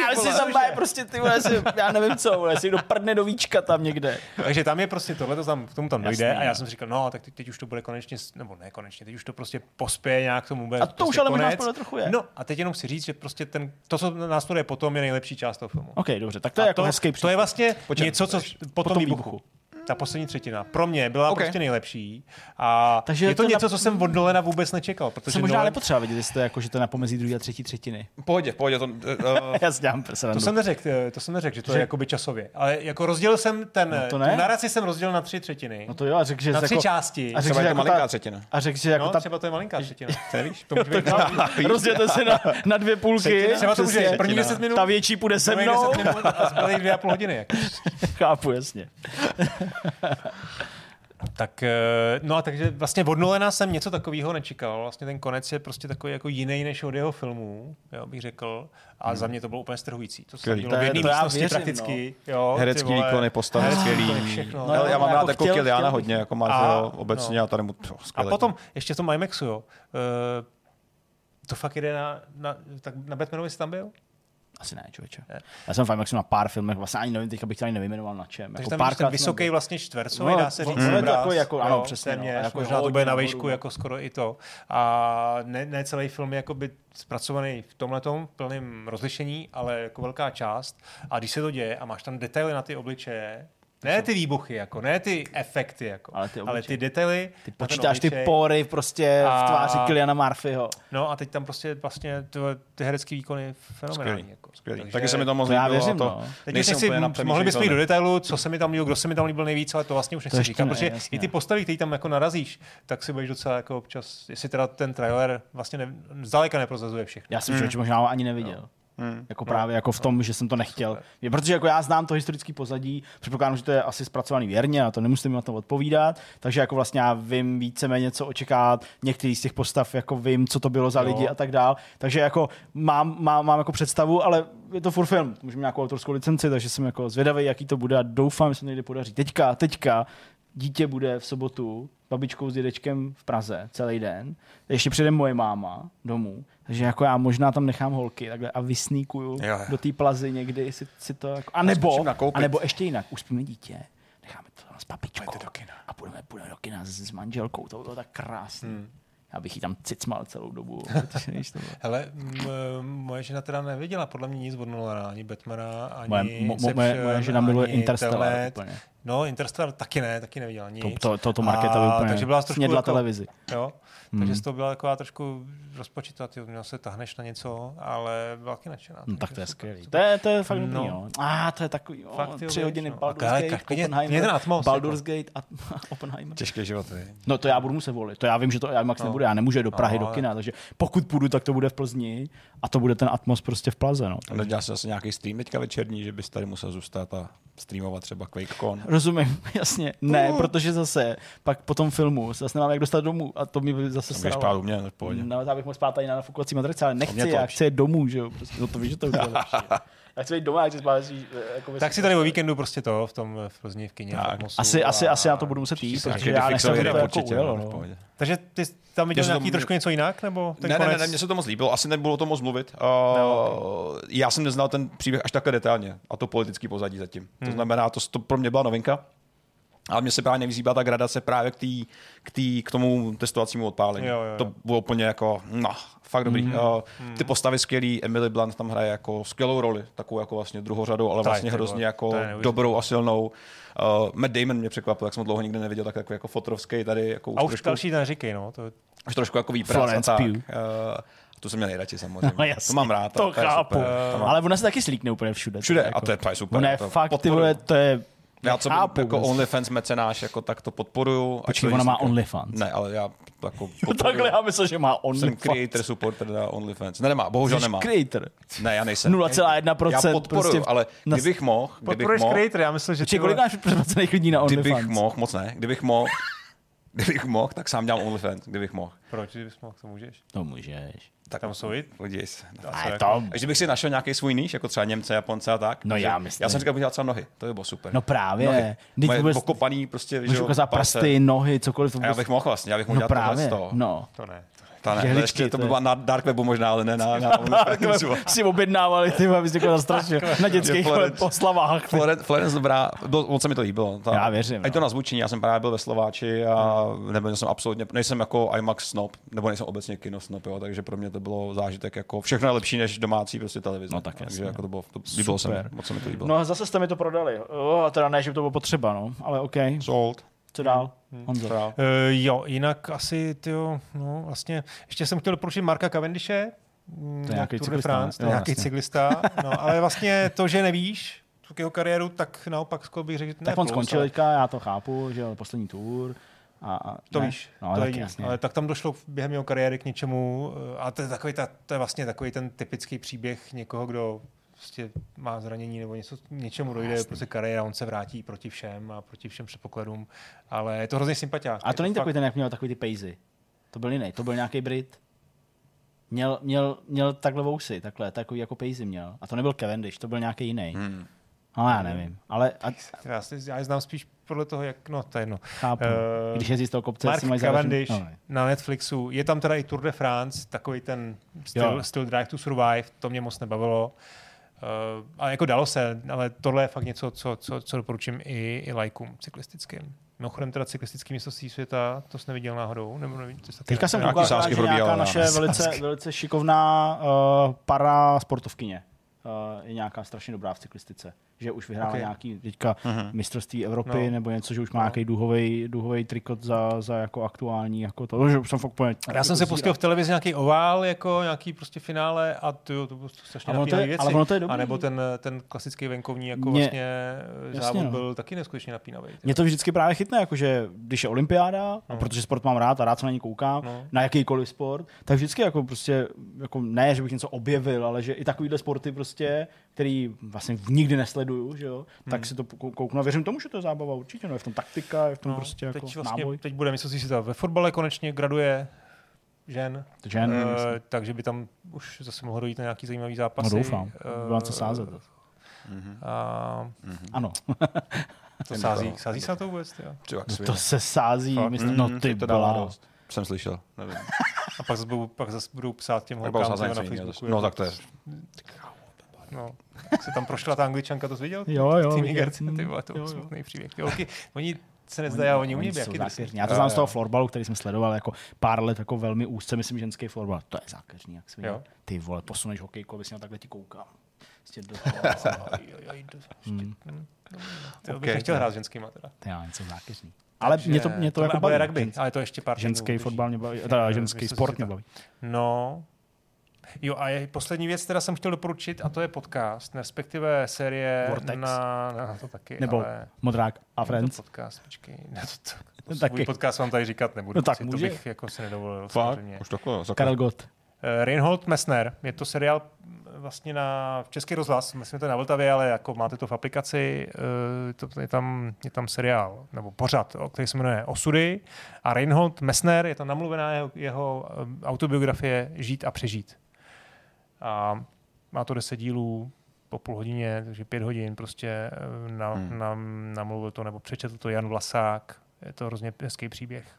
ale si tam má prostě ty vole, já nevím co, vole, si někdo prdne do víčka tam někde. Takže tam je prostě tohle, to tam, k tomu tam dojde a já jsem si říkal, no, tak teď, už to bude konečně, nebo ne konečně, teď už to prostě pospěje nějak k tomu A to už prostě ale možná spoiler trochu je. No a teď jenom chci říct, že prostě ten, to, co následuje potom, je nejlepší část toho filmu. OK, dobře, tak to je A jako to, hezký to je vlastně Počkej, něco, co po tom tom výbuchu. výbuchu. Ta poslední třetina. Pro mě byla Ok. prostě nejlepší. A Takže je to, to něco, na- co jsem od Nolena vůbec nečekal. Protože jsem možná Nolan- nepotřeba vidět, jestli to je jako, že to je na pomezí druhé a třetí třetiny. V pohodě, v pohodě, to... Uh, Já dělám To jsem neřekl, eh, to jsem neřekl, že to Že- je jakoby časově. Ale jako rozdělil jsem ten, No to tu ne. naraci jsem rozdělil na tři třetiny. No to jo, a řekl, že na jsi tři jako, části. a řekl, třeba že je to jako malinká ta, třetina. a řekl, že jako No, ta, třeba to je malinká třetina. To nevíš? To může být rozdělte se na, na dvě půlky. Třeba to může první 10 minut, Ta větší půjde se mnou. 10 minut a dvě a půl hodiny. Jako. Chápu, jasně. Tak, eh, no a takže vlastně od Nolana jsem něco takového nečekal. Vlastně ten konec je prostě takový jako jiný než od jeho filmů, jo, bych řekl. A za mě to bylo úplně strhující. To se dělo v je- jedné místnosti věřím, prakticky. Jo, ty Herecký výkony, postavy Herecký skvělý. výkony, všechno. No, Ale já mám jako rád jako chtěl- Kiliana hodně, jako ho obecně no. a tady mu to A potom ještě v tom IMAXu, jo. Uh, to fakt jde na, na, tak na Batmanovi jsi tam byl? Asi ne, člověče. Já jsem fakt na pár filmech, vlastně ani nevím, teďka bych to ani nevyjmenoval na čem. Takže jako tam máš ten vysoký byl. vlastně čtvercový, No, dá se on- říct. obraz. jako- jako- ano, Jo, přesně, no. téměř, A jako možná to bude na výšku no. jako skoro i to. A ne, ne celý film je jako by zpracovaný v tomhletom plným rozlišení, ale jako velká část. A když se to děje a máš tam detaily na ty obličeje, ne ty výbuchy, jako, ne ty efekty, jako, Ale ty ale ty detaily. Ty počítáš ty pory prostě A- v tváři Kiliana Murphyho. No a teď tam prostě vlastně ty, ty herecké výkony fenomenální. Skvělý, Jako. skvělý. Takže- Taky se mi to moc To já líbilo. věřím, to no. Teď nechci, úplně na mohli bychom jít do detailu, co se mi tam líbilo, kdo se mi tam líbil nejvíc, ale to vlastně už nechci říkat, ne, protože jasně. i ty postavy, které tam jako narazíš, tak si budeš docela jako občas, jestli teda ten trailer vlastně ne, zdaleka neprozazuje všechno. Já jsem mm. možná ani neviděl. Hmm. Jako právě jako v tom, že jsem to nechtěl. Je, protože jako já znám to historické pozadí, předpokládám, že to je asi zpracovaný věrně a to nemusím na to odpovídat, takže jako vlastně já vím víceméně, co očekávat, některý z těch postav jako vím, co to bylo za Jo. lidi a tak dál, takže jako mám, mám, mám jako představu, ale je to furt film, můžeme nějakou autorskou licenci, takže jsem jako zvědavý, jaký to bude a doufám, že se někdy podaří. Teďka, teďka dítě bude v sobotu babičkou s dědečkem v Praze celý den. Ještě přijde moje máma domů, takže jako já možná tam nechám holky takhle a vysníkuju Jo, jo. do té plazy někdy si, si to jako, a nebo, a nebo ještě jinak, uspíme dítě, necháme to tam s Pojďte do kina. a půjdeme, půjdeme do kina s, s manželkou, to by bylo tak krásný. Hmm. Já bych jí tam cicmal celou dobu. to Hele, m- moje žena teda neviděla podle mě nic od Nolana, ani Batmana, ani Moje, mo, mo, moje, moje žena miluje Interstellar úplně. No, Interstellar taky ne, taky neviděla nic. To, to, to, to Markéta A- úplně takže byla trošku snědla jako- televizi. Jo, takže z toho byla taková trošku rozpočítá, ty měl se tahneš na něco, ale byla taky nadšená. No, takže tak to je skvělý. To je, to je fakt dobrý, No. no. A to je takový, jo, Fakt, jo, tři hodiny no. Baldur's Ale Gate, Oppenheimer, ten Atmos, Baldur's. Gate a Oppenheimer. Těžký život, vy. No to já budu muset volit. To já vím, že to IMAX No. nebude. Já nemůžu do Prahy, No, do ale- kina. Takže pokud půjdu, tak to bude v Plzni a to bude ten Atmos prostě v Plaze. No. A nedělá se zase nějaký stream teďka večerní, že bys tady musel zůstat a streamovat třeba QuakeCon. Rozumím, jasně. Ne, protože zase pak po tom filmu se zase nemám jak dostat domů a to mi by zase Můžeš spát u mě, no, v pohodě. No, já bych mohl spát tady na nafukovací matrici, ale nechci, to já chci jít domů, že jo. Prostě, no to víš, že to je lepší. Já chci jít doma, já chci spát si, jako Tak si tady o víkendu prostě to v tom v Plzni v kině. Tak. v asi, a- asi, asi na to budu muset jít, protože se- já nechci, to jako určitě, ujelo. no, v No. pohodě. Takže ty jsi tam viděl se to- nějaký trošku něco jinak, nebo ten Ne, ne, konec? ne, ne, mně se to moc líbilo, asi nebylo o tom moc mluvit. Uh, já jsem neznal ten příběh až takhle detailně a to politický pozadí zatím. To znamená, to, to pro mě byla novinka. Ale mně se právě líbila ta gradace právě k, tý, k, tý, k tomu testovacímu odpálení. Jo, jo, jo. To bylo úplně jako, no, fakt dobrý. Mm. Uh, ty postavy skvělý, Emily Blunt tam hraje jako skvělou roli, takovou jako vlastně druhořadou, ale vlastně hrozně jako to dobrou a silnou. Uh, Matt Damon mě překvapil, jak jsem ho dlouho nikdy neviděl, tak jako, jako fotrovský tady. Jako A už trošku, další neříkej, no. To, už trošku jako výprac Florence a tak. Uh, tu jsem měl nejradši samozřejmě. No, jasně, to mám rád. To je chápu. super. To mám- Ale ona se taky slíkne úplně všude. Všude, jako. a to je, to je super. Ona je to fakt, ty vole, to je... Já co chápu jako prostě. OnlyFans mecenáš, jako tak to podporuju. Počkej, ona má říkám. OnlyFans. Ne, ale já jako Takhle já myslím, že má jsem OnlyFans. creator supporter na OnlyFans. Ne, nemá, bohužel Jsi nemá. creator. Ne, já nejsem. 0,1% Já podporuju, prostě ale na- kdybych mohl, kdybych Podporuješ mohl, creator, já myslím, že Počkej, kolik máš předplacených lidí na kdybych OnlyFans? mohl, moc ne, kdybych mohl, kdybych mohl, tak sám dělám OnlyFans, kdybych mohl. Proč bys mohl, to můžeš? To můžeš. Tak Tam jsou jít? Se. A to, Takže bych si našel nějaký svůj níž, jako třeba Němce, Japonce a tak. No já myslím. Já jsem říkal, bych dělal třeba nohy, to by bylo super. no právě. Nohy. Vůbec okopaný prostě, jo, ukázat pase. prsty, nohy, cokoliv. To A já vůbec... bych mohl vlastně, já bych mohl No dělat tohle právě, z toho. no. To ne. Ta ne, Žehličky, ještě, to by bylo na dark webu možná, ale ne na, na OnlyFans. si objednávali, ty abys jako zastrašil na dětských Florence- poslavách. Florence, Florence dobrá, byl, moc se mi to líbilo. Ta, Já věřím, A i to no. na zvučení, já jsem právě byl ve Slováči a nebyl jsem absolutně, nejsem jako IMAX snob, nebo nejsem obecně kino snob, jo, takže pro mě to bylo zážitek jako všechno je lepší než domácí prostě televize. No tak takže jako to bylo, to líbilo se mi, Super. moc se mi to líbilo. No a zase jste mi to prodali. Oh, teda ne, že by to bylo potřeba, no. Ale OK. Sold. Co dál? Honzo. Teda. Uh, jo, jinak asi, tyjo, no vlastně, ještě jsem chtěl doporučit Marka Cavendishe, mm, To je nějaký Tour de cyklista, France, to je jo, nějaký cyklista, no, ale vlastně to, že nevíš, tu jeho kariéru, tak naopak skoro bych řekl, že ne Tak on plus, skončil ale teďka, já to chápu, že jo, poslední tour. A, a To ne, víš, no, to tak je jasně. Ale tak tam došlo během jeho kariéry k něčemu, eh, a to je, takový ta, to je vlastně takový ten typický příběh někoho, kdo prostě má zranění nebo něco, něčemu dojde, Jasně. prostě kariéra, on se vrátí proti všem a proti všem předpokladům, ale je to hrozně sympatiák. A Je to není fakt- takový ten, jak měl takový ty pejzy. To byl jiný, to byl nějaký Brit. Měl, měl, měl takhle vousy, takhle, takový jako pejzy měl. A to nebyl Cavendish, to byl nějaký jiný. Hmm. No já nevím, ale a, Já, si, já je znám spíš podle toho, jak, no to je jedno. chápu. Eh, Když jezdí z toho kopce, Mark si mají Cavendish No, na Netflixu. Je tam teda i Tour de France, takový ten styl, Jo. styl Drive to Survive, to mě moc nebavilo. Uh, a jako dalo se, ale tohle je fakt něco, co, co, co doporučím i, i lajkům cyklistickým. Mimochodem teda cyklistický mistrovství světa, to jsi neviděl náhodou? Nebo nevím, to Teďka jsem koukal, sázky že nějaká naše velice, velice šikovná uh, para sportovkyně. Uh, je nějaká strašně dobrá v cyklistice. Že už vyhrála Ok. okay. nějaký teďka Mhm. mistrovství Evropy No. nebo něco, že už má No. nějaký duhový, duhový trikot za, za jako aktuální, jako to, že už jsem fakt úplně... Já jsem se pustil v televizi nějaký ovál, jako nějaký prostě finále a to, to bylo strašně Ale ono to je- věci. ale ono to je dobrý. A nebo ten, ten klasický venkovní jako Mě- vlastně jasně, závod no. byl taky neskutečně napínavý. Mě to vždycky právě chytne, jakože když je olympiáda, a No. protože sport mám rád a rád se na ně koukám, No. na jakýkoliv sport, tak vždycky jako prostě, jako ne, že bych něco objevil, ale že i takovýhle sporty prostě, který vlastně nikdy nesleduju, že jo, tak si to kou- kouknu a věřím tomu, že to je zábava určitě, no je v tom taktika, je v tom No, prostě jako teď, vlastně, náboj. teď bude mistrovství světa ve fotbale konečně graduje žen, žen, Eh, myslím. takže by tam už zase mohlo dojít na nějaký zajímavý zápas. no doufám, byla co sázet. A Ano, to sází, sází se na to vůbec? Jo? No to se sází, Fakt? myslím, no Mhm, ty to dává byla. dost. Jsem slyšel, nevím. A pak zase, budou, pak zase budou psát těm holkám na Facebooku. No tak to je. No. Jak se tam prošla ta angličanka, to jsi viděl? Jo, jo, Ty viděl. Nigerci, ty vole, to jo, smutný příběh. Ty holky, oni se nezdají, a oni umějí být zákeřní. Já to znám z toho florbalu, který jsem sledoval jako pár let jako velmi úzce, myslím, ženský florbal. To je zákeřní, jak svině. Jo. Ty vole, posuneš hokejku, abys měl takhle ti koukám. Prostě do toho. Bych nechtěl hrát s ženskýma teda. To je něco zákeřný. Ale mě to, mě to jako bude baví. rugby, ale to ještě pár Ženský fotbal mě baví, teda ženský si, sport mě baví. No, Jo, a je poslední věc, která jsem chtěl doporučit, a to je podcast, respektive série Vortex. na, na to taky, Nebo ale... Modrák a Friends. To podcast, počkej. Ne, to, to, No to taky. svůj podcast vám tady říkat nebudu. No tak si, může. To bych jako si nedovolil. Fakt? Už takhle. Karel Gott. Eh, Reinhold Messner, je to seriál mm, vlastně na Český rozhlas, myslím, že to je na Vltavě, ale jako máte to v aplikaci, eh, to, je, tam, je tam seriál, nebo pořad, o- který se jmenuje Osudy a Reinhold Messner, je tam namluvená jeho, jeho eh, autobiografie Žít a přežít. A má to 10 dílů po půl hodině, takže pět hodin prostě eh, na, Hmm. hmm. na, namluvil to, nebo přečetl to Jan Vlasák, je to hrozně hezký příběh.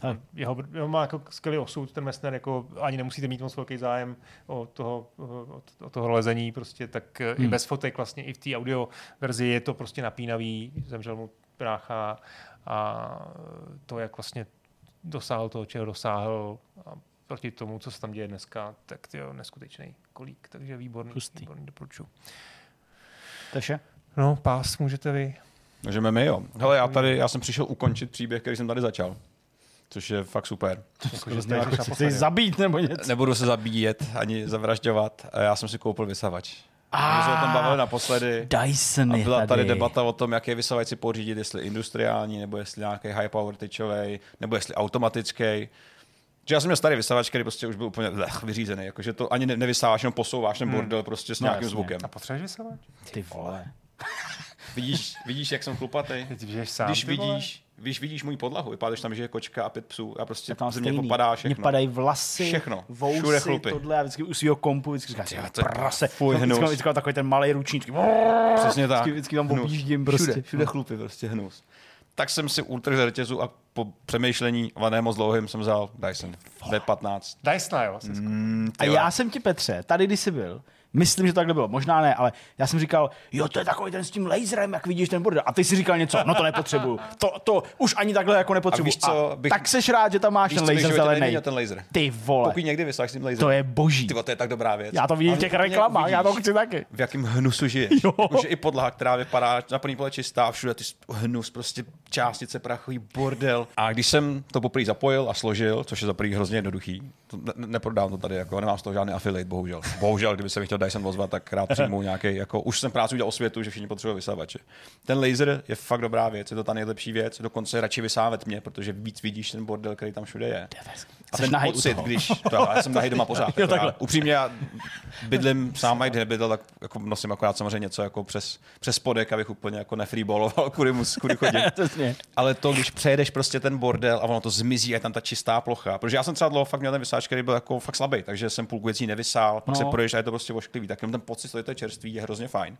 Tak. Jeho, jeho má jako skvělý osud, ten Messner, jako ani nemusíte mít moc velký zájem o toho, o, o toho lezení, prostě, tak hmm. i Hmm. bez fotek vlastně, i v té audio verzi je to prostě napínavý, zemřel mu brácha a to, jak vlastně dosáhl toho, čeho dosáhl a proti tomu, co se tam děje dneska, tak to je neskutečný kolík, takže výborný, Hustý. výborný doporučuji. To vše? No, pás můžete vy. Můžeme my, jo. Hele, já tady, já jsem přišel ukončit příběh, který jsem tady začal. Což je fakt super. Jako, že jako naposledy. zabít nebo něco. Nebudu se zabíjet ani zavražďovat. A Já jsem si koupil vysavač. A- My jsme o tom bavili naposledy. Dyson A byla tady tady debata o tom, jaký vysavač si pořídit, jestli industriální, nebo jestli nějaký high power tyčový, nebo jestli automatický. Že já jsem měl starý vysavač, který prostě už byl úplně lech, vyřízený, jakože to ani ne- nevysáváš, jenom posouváš ten Hmm. bordel prostě s No nějakým jasně. zvukem. A potřebuješ vysavač? Ty vole. Vidíš, vidíš, jak jsem chlupatý? Víš sám, Když vidíš, když vidíš můj podlahu, vypadá, že tam žije kočka a pět psů a prostě Tak tam ze mě popadá všechno. padají vlasy, Všechno. vousy, Všude chlupy. tohle a vždycky u svého kompu vždycky říkám, Tyjo, ty to je prase. fuj vždycky, hnus. vždycky, mám takový ten malý ručník. Přesně tak. Vždycky, vždycky tam objíždím prostě. Všude, všude chlupy, prostě hnus. Tak jsem si utrhl ze řetězu a po přemýšlení, ne moc dlouhým, jsem vzal Dyson D15. Dysona, jo? Asi Mm, A já jsem ti, Petře, tady když jsi byl, myslím, že to takhle bylo, možná ne, ale já jsem říkal, jo, to je takový ten s tím laserem, jak vidíš ten bordel. A ty si říkal něco, no to nepotřebuju. To, to už ani takhle jako nepotřebuju. víš co, bych- tak seš rád, že tam máš Víš, ten laser zelený. ten laser. Ty vole, Pokud někdy vysáš s tím laserem. to je boží. Ty to je tak dobrá věc. Já to vidím v těch reklamách, já to chci taky. V jakém hnusu žiješ. Že i podlaha, která vypadá na první pohled čistá, a všude ty hnus, prostě částice prachový bordel. A když jsem to poprvé zapojil a složil, což je za hrozně jednoduchý, to ne- neprodám to tady, jako nemám z toho žádný affiliate, bohužel. Bohužel, kdyby se mi chtěl Dyson ozvat, tak rád přijmu nějaký, jako už jsem práci udělal o světu, že všichni potřebují vysavače. Ten laser je fakt dobrá věc, je to ta nejlepší věc, dokonce radši vysávat mě, protože víc vidíš ten bordel, který tam všude je. A ten pocit, když, to, já jsem nahej doma pořád. Jo, jako já, upřímně, já bydlím sám, a kdy nebydl, tak jako nosím akorát samozřejmě něco jako přes, přes spodek, abych úplně jako nefreeballoval, kudy, mus, kudy chodím. Ale to, když přejedeš prostě ten bordel a ono to zmizí, a je tam ta čistá plocha. Protože já jsem třeba dlouho fakt měl ten vysáč, který byl jako fakt slabý, takže jsem půlku věcí nevysál, pak No. se projdeš a je to prostě ošklivý. Tak jenom ten pocit, že to je čerstvý, je hrozně fajn.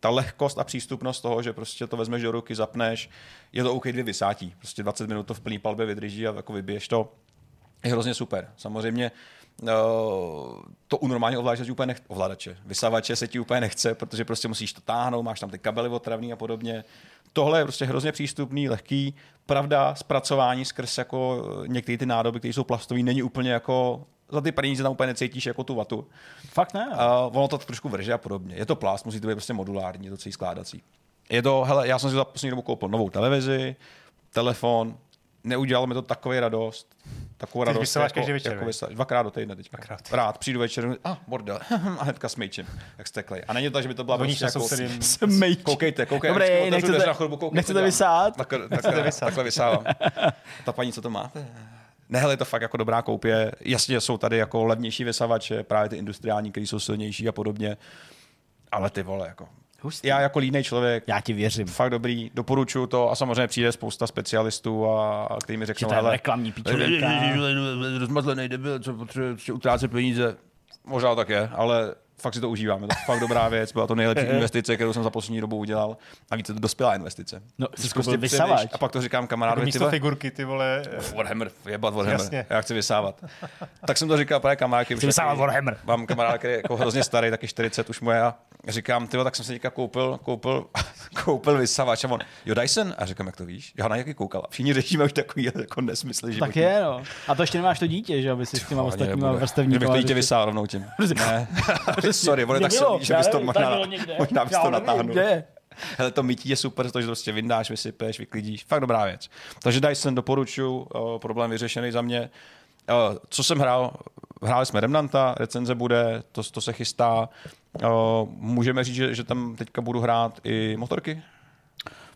Ta lehkost a přístupnost toho, že prostě to vezmeš do ruky, zapneš, je to OK dvě vysátí. Prostě 20 minut to v plný palbě vydrží a jako vybiješ to. Je hrozně super. Samozřejmě uh, to u normálně ovladače úplně nech- ovladače. Vysavače se ti úplně nechce, protože prostě musíš to táhnout, máš tam ty kabely otravný a podobně. Tohle je prostě hrozně přístupný, lehký. Pravda, zpracování skrz jako některé ty nádoby, které jsou plastové, není úplně jako za ty peníze tam úplně necítíš jako tu vatu. Fakt ne. A ono to trošku vrže a podobně. Je to plast, musí to být prostě modulární, je to celý skládací. Je to, hele, já jsem si za poslední dobu koupil novou televizi, telefon, neudělalo mi to takový radost, takovou radost. vysíláš každý večer, jako vysíláš, dvakrát do týdne teďka. Dvakrát. Rád, přijdu večer, a ah, bordel, a hnedka smejčím, jak steklej. A není to tak, že by to byla Voníš prostě jako... Smejč. Koukejte, koukejte. Dobrý, nechcete- na chvilku, koukejte, nechcete vysát? Takhle, takhle, takhle vysávám. Ta paní, co to máte? Ne, hele, je to fakt jako dobrá koupě. Jasně jsou tady jako levnější vysavače, právě ty industriální, které jsou silnější a podobně. Ale ty vole, jako. Hustý. Já jako línej člověk, Já ti věřím. fakt dobrý, doporučuju to a samozřejmě přijde spousta specialistů, a, a který mi Že řeknou, to je hele, reklamní píčovinka. rozmazlený debil, co potřebuje utrácet peníze. Možná tak je, ale fakt si to užívám. Je to fakt dobrá věc, byla to nejlepší investice, kterou jsem za poslední dobu udělal. A víte, to dospělá investice. No, Jsi přemýš- vysavač. A pak to říkám kamarádovi, Jako ty místo vole, figurky, ty vole. Warhammer, jebat Warhammer, Jasně. já chci vysávat. tak jsem to říkal právě kamarádky. Chci vysávat Warhammer. Mám kamaráda, který je jako hrozně starý, taky 40 už moje a říkám, ty vole, tak jsem si teďka koupil, koupil, koupil vysavač a on, jo Dyson? A říkám, jak to víš? Já na jaký koukal. Všichni řešíme už takový jako nesmysly. Tak je, no. A to ještě nemáš to dítě, že aby si s těma ostatníma Že bych to dítě vrstevníkama vysál rovnou tím. Prostě- Ne. Sorry, Kde tak bylo? silný, že bys to možná, možná bys to natáhnul. Hele, to mytí je super, protože to prostě vyndáš, vysypeš, vyklidíš. Fakt dobrá věc. Takže Dyson doporučuji, uh, problém vyřešený za mě. Uh, co jsem hrál? Hráli jsme Remnanta, recenze bude, to, to se chystá. Uh, můžeme říct, že, že tam teďka budu hrát i motorky?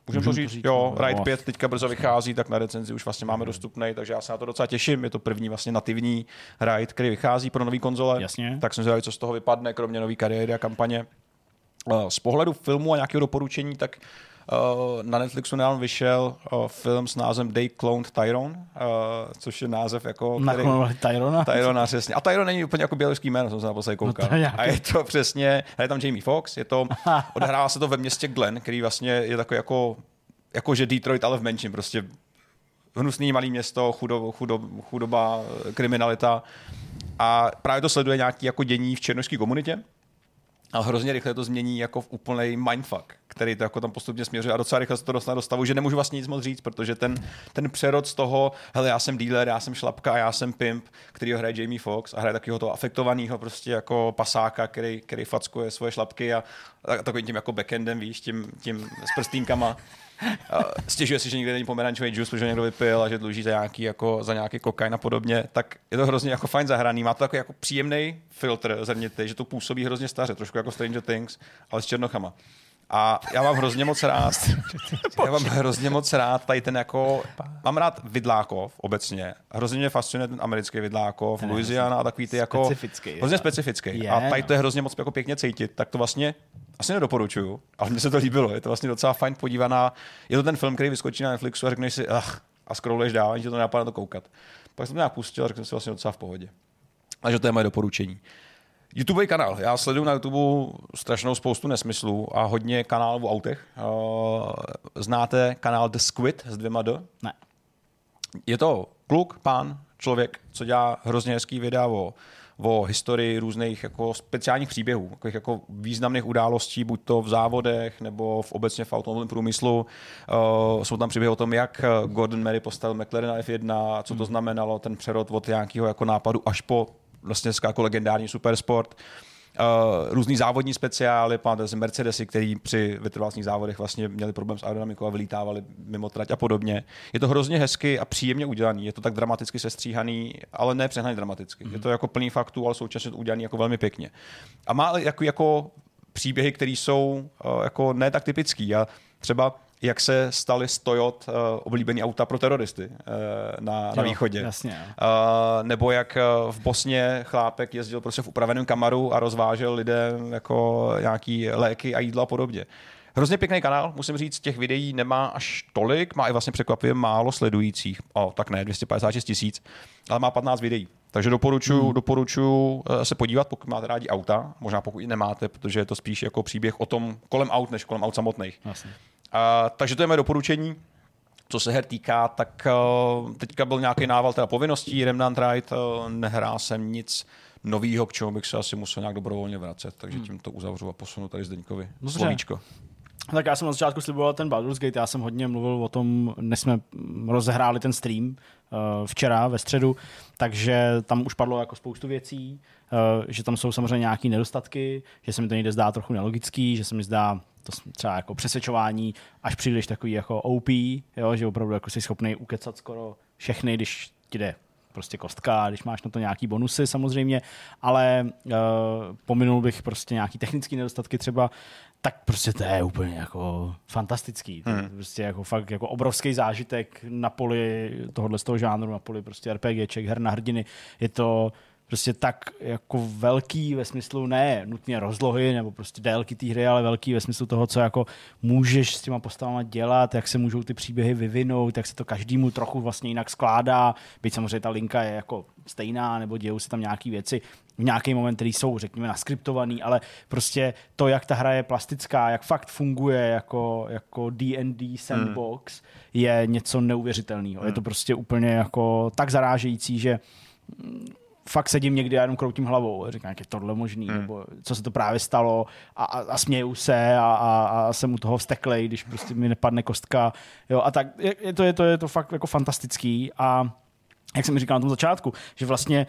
Můžeme to říct? říct, Jo, no. Ride 5 teďka brzo vychází, tak na recenzi už vlastně máme dostupný, takže já se na to docela těším. Je to první vlastně nativní Ride, který vychází pro nový konzole. Jasně. Tak jsem zvědavý, co z toho vypadne, kromě nový kariéry a kampaně. Uh, Z pohledu filmu a nějakého doporučení, tak na Netflixu nám vyšel uh, film s názvem They Cloned Tyrone, uh, což je název jako... který- Naklonovali Tyrona. Tyrona, přesně. A Tyron není úplně jako běloruský jméno, jsem se koukal. No to je nějaký- a je to přesně, je tam Jamie Foxx, je to, odehrává se to ve městě Glen, který vlastně je takový jako, jako že Detroit, ale v menším, prostě hnusný malý město, chudo, chudo, chudoba, kriminalita. A právě to sleduje nějaký jako dění v černožské komunitě. A hrozně rychle to změní jako v úplný mindfuck, který to jako tam postupně směřuje a docela rychle se to dostane do stavu, že nemůžu vlastně nic moc říct, protože ten, ten přerod z toho, hele, já jsem dealer, já jsem šlapka, já jsem pimp, který ho hraje Jamie Foxx a hraje takového toho afektovaného prostě jako pasáka, který, který fackuje svoje šlapky a, a takovým tím jako backendem, víš, tím, tím s prstýnkama. Stěžuje si, že nikdy není pomerančový juice, protože někdo vypil a že dluží za nějaký, jako, za nějaký kokain a podobně, tak je to hrozně jako fajn zahraný. Má to takový jako příjemný filtr zrnitý, že to působí hrozně staře, trošku jako Stranger Things, ale s černochama. A já mám hrozně moc rád, já mám hrozně moc rád tady ten jako, mám rád vidlákov obecně, hrozně mě fascinuje ten americký vidlákov, je Louisiana a takový ty jako, specifický, hrozně specifický. Je, A tady no. to je hrozně moc jako pěkně cítit, tak to vlastně asi nedoporučuju, ale mně se to líbilo, je to vlastně docela fajn podívaná, je to ten film, který vyskočí na Netflixu a řekneš si, ach, a scrolluješ dál, ani to nenapadne to koukat. Pak jsem to nějak pustil a řekl jsem si vlastně docela v pohodě. Takže to je moje doporučení. YouTube kanál. Já sleduju na YouTube strašnou spoustu nesmyslů a hodně kanálů o autech. Uh, znáte kanál The Squid s dvěma D? Ne. Je to kluk, pán, člověk, co dělá hrozně hezký videa o, o historii různých jako speciálních příběhů, takových jako významných událostí, buď to v závodech nebo v obecně v automobilovém průmyslu. Uh, jsou tam příběhy o tom, jak Gordon Murray postavil McLaren F1, co to znamenalo, ten přerod od nějakého jako nápadu až po vlastně dneska jako legendární supersport. Uh, různý závodní speciály, pamatujete si Mercedesy, který při vytrvalostních závodech vlastně měli problém s aerodynamikou a vylítávali mimo trať a podobně. Je to hrozně hezky a příjemně udělaný, je to tak dramaticky sestříhaný, ale ne přehnaně dramaticky. Mm-hmm. Je to jako plný faktů, ale současně to udělaný jako velmi pěkně. A má jako, jako příběhy, které jsou uh, jako ne tak typický. A třeba jak se staly z Toyot uh, oblíbený auta pro teroristy uh, na, na Jo, východě. jasně. Uh, nebo jak v Bosně chlápek jezdil prostě v upraveném kamaru a rozvážel lidem jako nějaký léky a jídlo a podobně. Hrozně pěkný kanál, musím říct, těch videí nemá až tolik, má i vlastně překvapivě málo sledujících, o, tak ne, 256 tisíc, ale má 15 videí. Takže doporučuji hmm. doporučuji eh, se podívat, pokud máte rádi auta, možná pokud i nemáte, protože je to spíš jako příběh o tom kolem aut, než kolem aut samotných. Vlastně. A, takže to je moje doporučení. Co se her týká, tak uh, teďka byl nějaký nával teda povinností, Remnant Ride, uh, nehrál jsem nic novýho, k čemu bych se asi musel nějak dobrovolně vracet, takže tím to uzavřu a posunu tady Zdeňkovi Dobře. slovíčko. Tak já jsem na začátku sliboval ten Baldur's Gate, já jsem hodně mluvil o tom, než jsme rozehráli ten stream včera ve středu, takže tam už padlo jako spoustu věcí, uh, že tam jsou samozřejmě nějaké nedostatky, že se mi to někde zdá trochu nelogický, že se mi zdá to třeba jako přesvědčování až příliš takový jako OP, jo, že opravdu jako jsi schopný ukecat skoro všechny, když ti jde prostě kostka, když máš na to nějaký bonusy samozřejmě, ale uh, pominul bych prostě nějaký technické nedostatky třeba, tak prostě to je úplně jako fantastický. To je Hmm. prostě jako fakt jako obrovský zážitek na poli tohohle z toho žánru, na poli prostě RPGček, her na hrdiny. Je to prostě tak jako velký ve smyslu ne nutně rozlohy nebo prostě délky té hry, ale velký ve smyslu toho, co jako můžeš s těma postavama dělat, jak se můžou ty příběhy vyvinout, jak se to každému trochu vlastně jinak skládá, byť samozřejmě ta linka je jako stejná, nebo dějou se tam nějaké věci v nějaký moment, které jsou, řekněme, naskriptovaný, ale prostě to, jak ta hra je plastická, jak fakt funguje jako, jako D&D sandbox, hmm. je něco neuvěřitelného. Hmm. Je to prostě úplně jako tak zarážející, že fakt sedím někdy a jenom kroutím hlavou. Říkám, jak je tohle možný, hmm. nebo co se to právě stalo a, a, a směju se a, a, a, jsem u toho vzteklej, když prostě mi nepadne kostka. Jo, a tak je, je, to, je, to, je to fakt jako fantastický a jak jsem mi říkal na tom začátku, že vlastně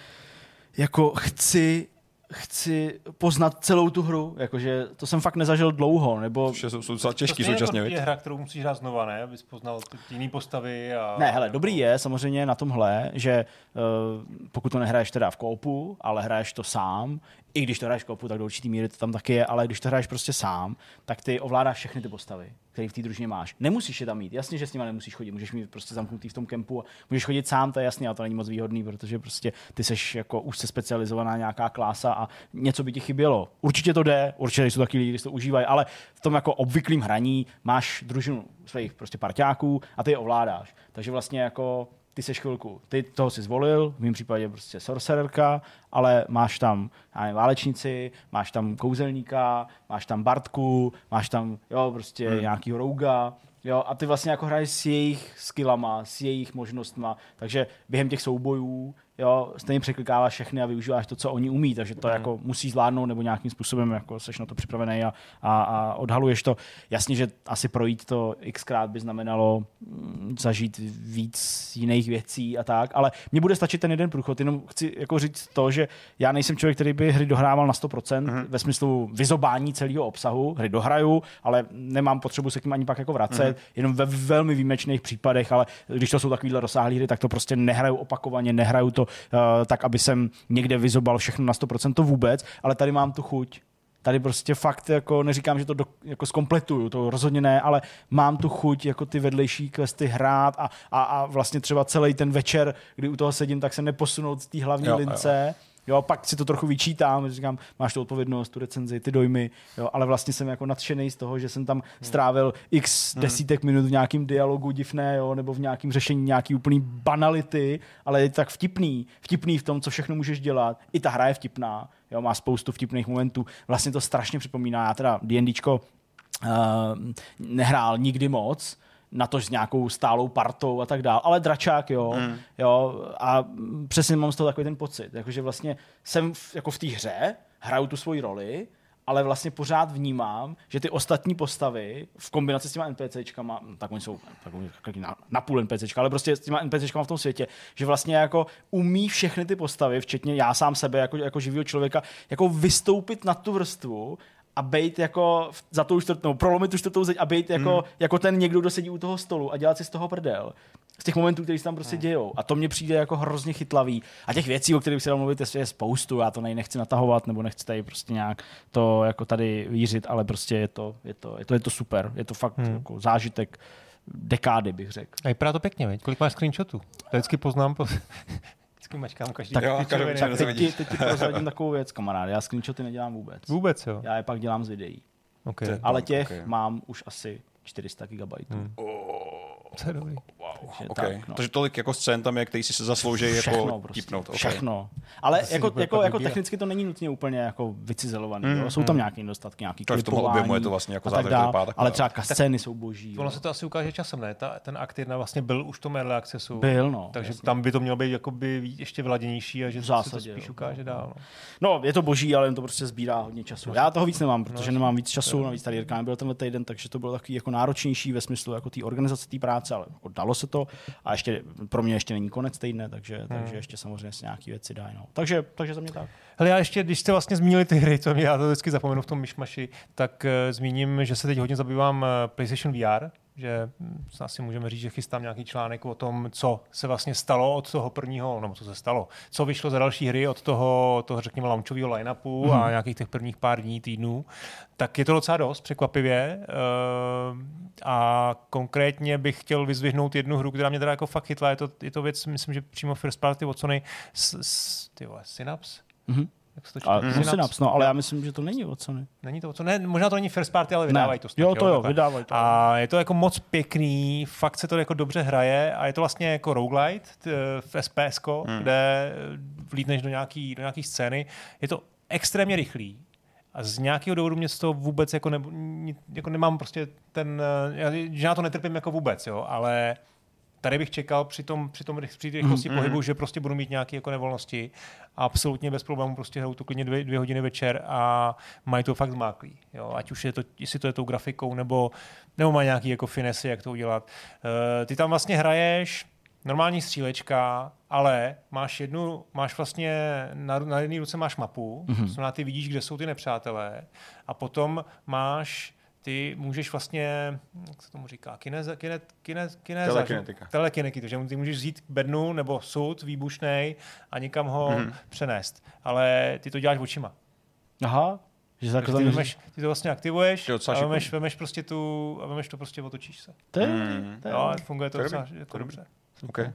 jako chci chci poznat celou tu hru, jakože to jsem fakt nezažil dlouho, nebo... Vše jsou, jsou docela těžký to současně, jako je hra, kterou musíš hrát znova, ne? Abys poznal ty jiný postavy a... Ne, hele, dobrý je samozřejmě na tomhle, že uh, pokud to nehraješ teda v koupu, ale hraješ to sám, i když to hraješ v koupu, tak do určitý míry to tam taky je, ale když to hraješ prostě sám, tak ty ovládáš všechny ty postavy, které v té družině máš. Nemusíš je tam mít, jasně, že s nimi nemusíš chodit, můžeš mít prostě zamknutý v tom kempu a můžeš chodit sám, to je jasný, ale to není moc výhodný, protože prostě ty seš jako úzce specializovaná nějaká klása a něco by ti chybělo. Určitě to jde, určitě jsou taky lidi, kteří to užívají, ale v tom jako obvyklým hraní máš družinu svých prostě parťáků a ty je ovládáš. Takže vlastně jako ty seš chvilku, ty toho si zvolil, v mém případě prostě sorcererka, ale máš tam já nevím, válečnici, máš tam kouzelníka, máš tam Bartku, máš tam jo, prostě hmm. nějakýho rouga, Jo, a ty vlastně jako hraješ s jejich skillama, s jejich možnostma, takže během těch soubojů jo, stejně překlikáváš všechny a využíváš to, co oni umí, takže to mm. jako musí zvládnout nebo nějakým způsobem jako seš na to připravený a, a, a odhaluješ to. Jasně, že asi projít to xkrát by znamenalo mm, zažít víc jiných věcí a tak, ale mně bude stačit ten jeden průchod, jenom chci jako říct to, že já nejsem člověk, který by hry dohrával na 100% mm. ve smyslu vyzobání celého obsahu, hry dohraju, ale nemám potřebu se k ním ani pak jako vracet, mm. jenom ve velmi výjimečných případech, ale když to jsou takovýhle rozsáhlé hry, tak to prostě nehraju opakovaně, nehraju to uh, tak, aby jsem někde vyzobal všechno na 100% to vůbec, ale tady mám tu chuť. Tady prostě fakt, jako neříkám, že to do, jako zkompletuju, to rozhodně ne, ale mám tu chuť jako ty vedlejší questy hrát a, a, a vlastně třeba celý ten večer, kdy u toho sedím, tak se neposunout z té hlavní Jo, lince. Jo. Jo, pak si to trochu vyčítám, říkám, máš tu odpovědnost, tu recenzi, ty dojmy, jo, ale vlastně jsem jako nadšený z toho, že jsem tam strávil x desítek minut v nějakým dialogu divné, jo, nebo v nějakém řešení nějaký úplný banality, ale je tak vtipný, vtipný v tom, co všechno můžeš dělat. I ta hra je vtipná, jo, má spoustu vtipných momentů. Vlastně to strašně připomíná, já teda D&Dčko uh, nehrál nikdy moc, na to s nějakou stálou partou a tak dále. Ale dračák, jo, mm. jo, a přesně mám z toho takový ten pocit, jakože vlastně jsem v, jako v té hře, hraju tu svoji roli, ale vlastně pořád vnímám, že ty ostatní postavy v kombinaci s těma NPCčkama, tak oni jsou takový, takový na, na půl NPCčka, ale prostě s těma NPCčkama v tom světě, že vlastně jako umí všechny ty postavy, včetně já sám sebe jako, jako živého člověka, jako vystoupit na tu vrstvu a bejt jako za tou čtvrtou, prolomit tu čtvrtou zeď a bejt jako, mm. jako ten někdo, kdo sedí u toho stolu a dělat si z toho prdel. Z těch momentů, které se tam prostě dějou. A to mně přijde jako hrozně chytlavý. A těch věcí, o kterých se dá mluvit, je- je spoustu. Já to nej nechci natahovat, nebo nechci tady prostě nějak to jako tady vířit, ale prostě je to, je to, je to, je to super. Je to fakt hmm. jako zážitek dekády, bych řekl. A vypadá to pěkně, veď? Kolik máš screenshotů? To vždycky poznám, po... vždycky mačkám každý. Tak, Jo, ty každý- to Teď ti, teď ti prozradím takovou věc, kamarád. Já screenshoty nedělám vůbec. Vůbec, jo. Já je pak dělám z videí. Okay. Ale těch okay. mám už asi 400 GB. Hmm. To je dobrý. Takže Okay. tak, no. Takže tolik jako scén tam je, který si se zaslouží Všechno jako prostě. tipnout. Okay. Všechno. Ale To jako, jako, jako vybírat. technicky to není nutně úplně jako vycizelovaný. Mm, jo? Jsou tam nějaké nedostatky, nějaký Takže v tomhle klipování objemu je to vlastně jako tak dál, vypadá takhle. Ale třeba scény jsou boží. Ono se to asi ukáže časem, ne? Ta, ten akt jedna vlastně byl už v tom early accessu. Byl, no. Takže jasně. tam by to mělo být jakoby ještě vyladěnější a že V se zásadě, to spíš ukáže dál. No. No, je to boží, ale jen to prostě sbírá hodně času. Já toho víc nemám, protože nemám víc času, navíc tady Jirka nebyl tenhle týden, takže to bylo takový jako náročnější ve smyslu jako té organizace té práce, ale jako dalo se to. A ještě pro mě ještě není konec týdne, takže, takže ještě samozřejmě se nějaký věci dají. No. Takže, takže za mě tak. Hele, já ještě, když jste vlastně zmínili ty hry, to mě, já to vždycky zapomenu v tom myšmaši, tak uh, zmíním, že se teď hodně zabývám uh, PlayStation VR, že hm, asi můžeme říct, že chystám nějaký článek o tom, co se vlastně stalo od toho prvního, no co se stalo, co vyšlo za další hry od toho, toho řekněme, launchového line-upu Mhm. mm. a nějakých těch prvních pár dní, týdnů, tak je to docela dost, překvapivě. Uh, a konkrétně bych chtěl vyzvihnout jednu hru, která mě teda jako fakt chytla. Je to, je to věc, myslím, že přímo first party od Sony, s, s, ty vole, Synapse? Mhm. Jak se to čte? A. Synaps, no, ale já myslím, že to není od Sony. Není to, co ne, možná to není first party, ale vydávají to. snad, jo, to jo, takhle. vydávají to. A je to jako moc pěkný, fakt se to jako dobře hraje a je to vlastně jako roguelite t- v SPS, hmm. kde vlítneš do nějaký, do nějaký scény. Je to extrémně rychlý. A z nějakého důvodu mě z toho vůbec jako, ne, jako nemám prostě ten, eh, já, že na to netrpím jako vůbec, jo, ale tady bych čekal při tom, při tom při rychlosti mm-hmm. pohybu, že prostě budu mít nějaké jako nevolnosti. A absolutně bez problémů prostě hrajou to klidně dvě, dvě hodiny večer a mají to fakt zmáklý. Jo? Ať už je to, jestli to je tou grafikou, nebo, nebo má nějaký jako finesy, jak to udělat. Uh, ty tam vlastně hraješ normální střílečka, ale máš jednu, máš vlastně, na, na jedné ruce máš mapu, mm-hmm. to znamená, ty vidíš, kde jsou ty nepřátelé a potom máš ty můžeš vlastně, jak se tomu říká, kineze, kine, kine, kineza, Telekinetika. telekinetiky, že ty můžeš vzít bednu nebo sud výbušnej a někam ho mm-hmm. přenést, ale ty to děláš očima. Aha, že Takže ty, vemeš, ty to vlastně aktivuješ To a vemeš, šikovný. vemeš, prostě tu, a vemeš to prostě otočíš se. To je, Mm. to je, ale funguje to docela jako dobře. Okay.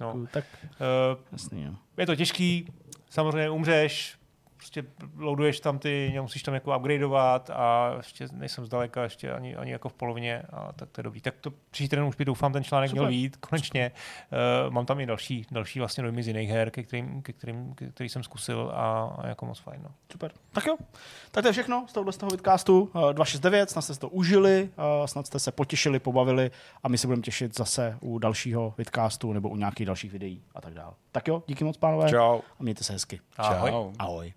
No. tak Uh, jasný, jo. je to těžký, samozřejmě umřeš, prostě loaduješ tam ty, musíš tam jako upgradeovat a ještě nejsem zdaleka, ještě ani, ani jako v polovině, a tak to je dobrý. Tak to příští týden už by doufám ten článek Super. měl být, konečně. Uh, mám tam i další, další vlastně dojmy z jiných her, ke kterým, ke kterým, ke který jsem zkusil a, a jako moc fajn. No. Super. Tak jo. Tak to je všechno z tohohle z toho vidcastu. eh, 269, snad jste si to užili, eh, snad jste se potěšili, pobavili a my se budeme těšit zase u dalšího vidcastu nebo u nějakých dalších videí a tak dále. Tak jo, díky moc, pánové. Čau. A mějte se hezky. Ahoj. Čau. Ahoj.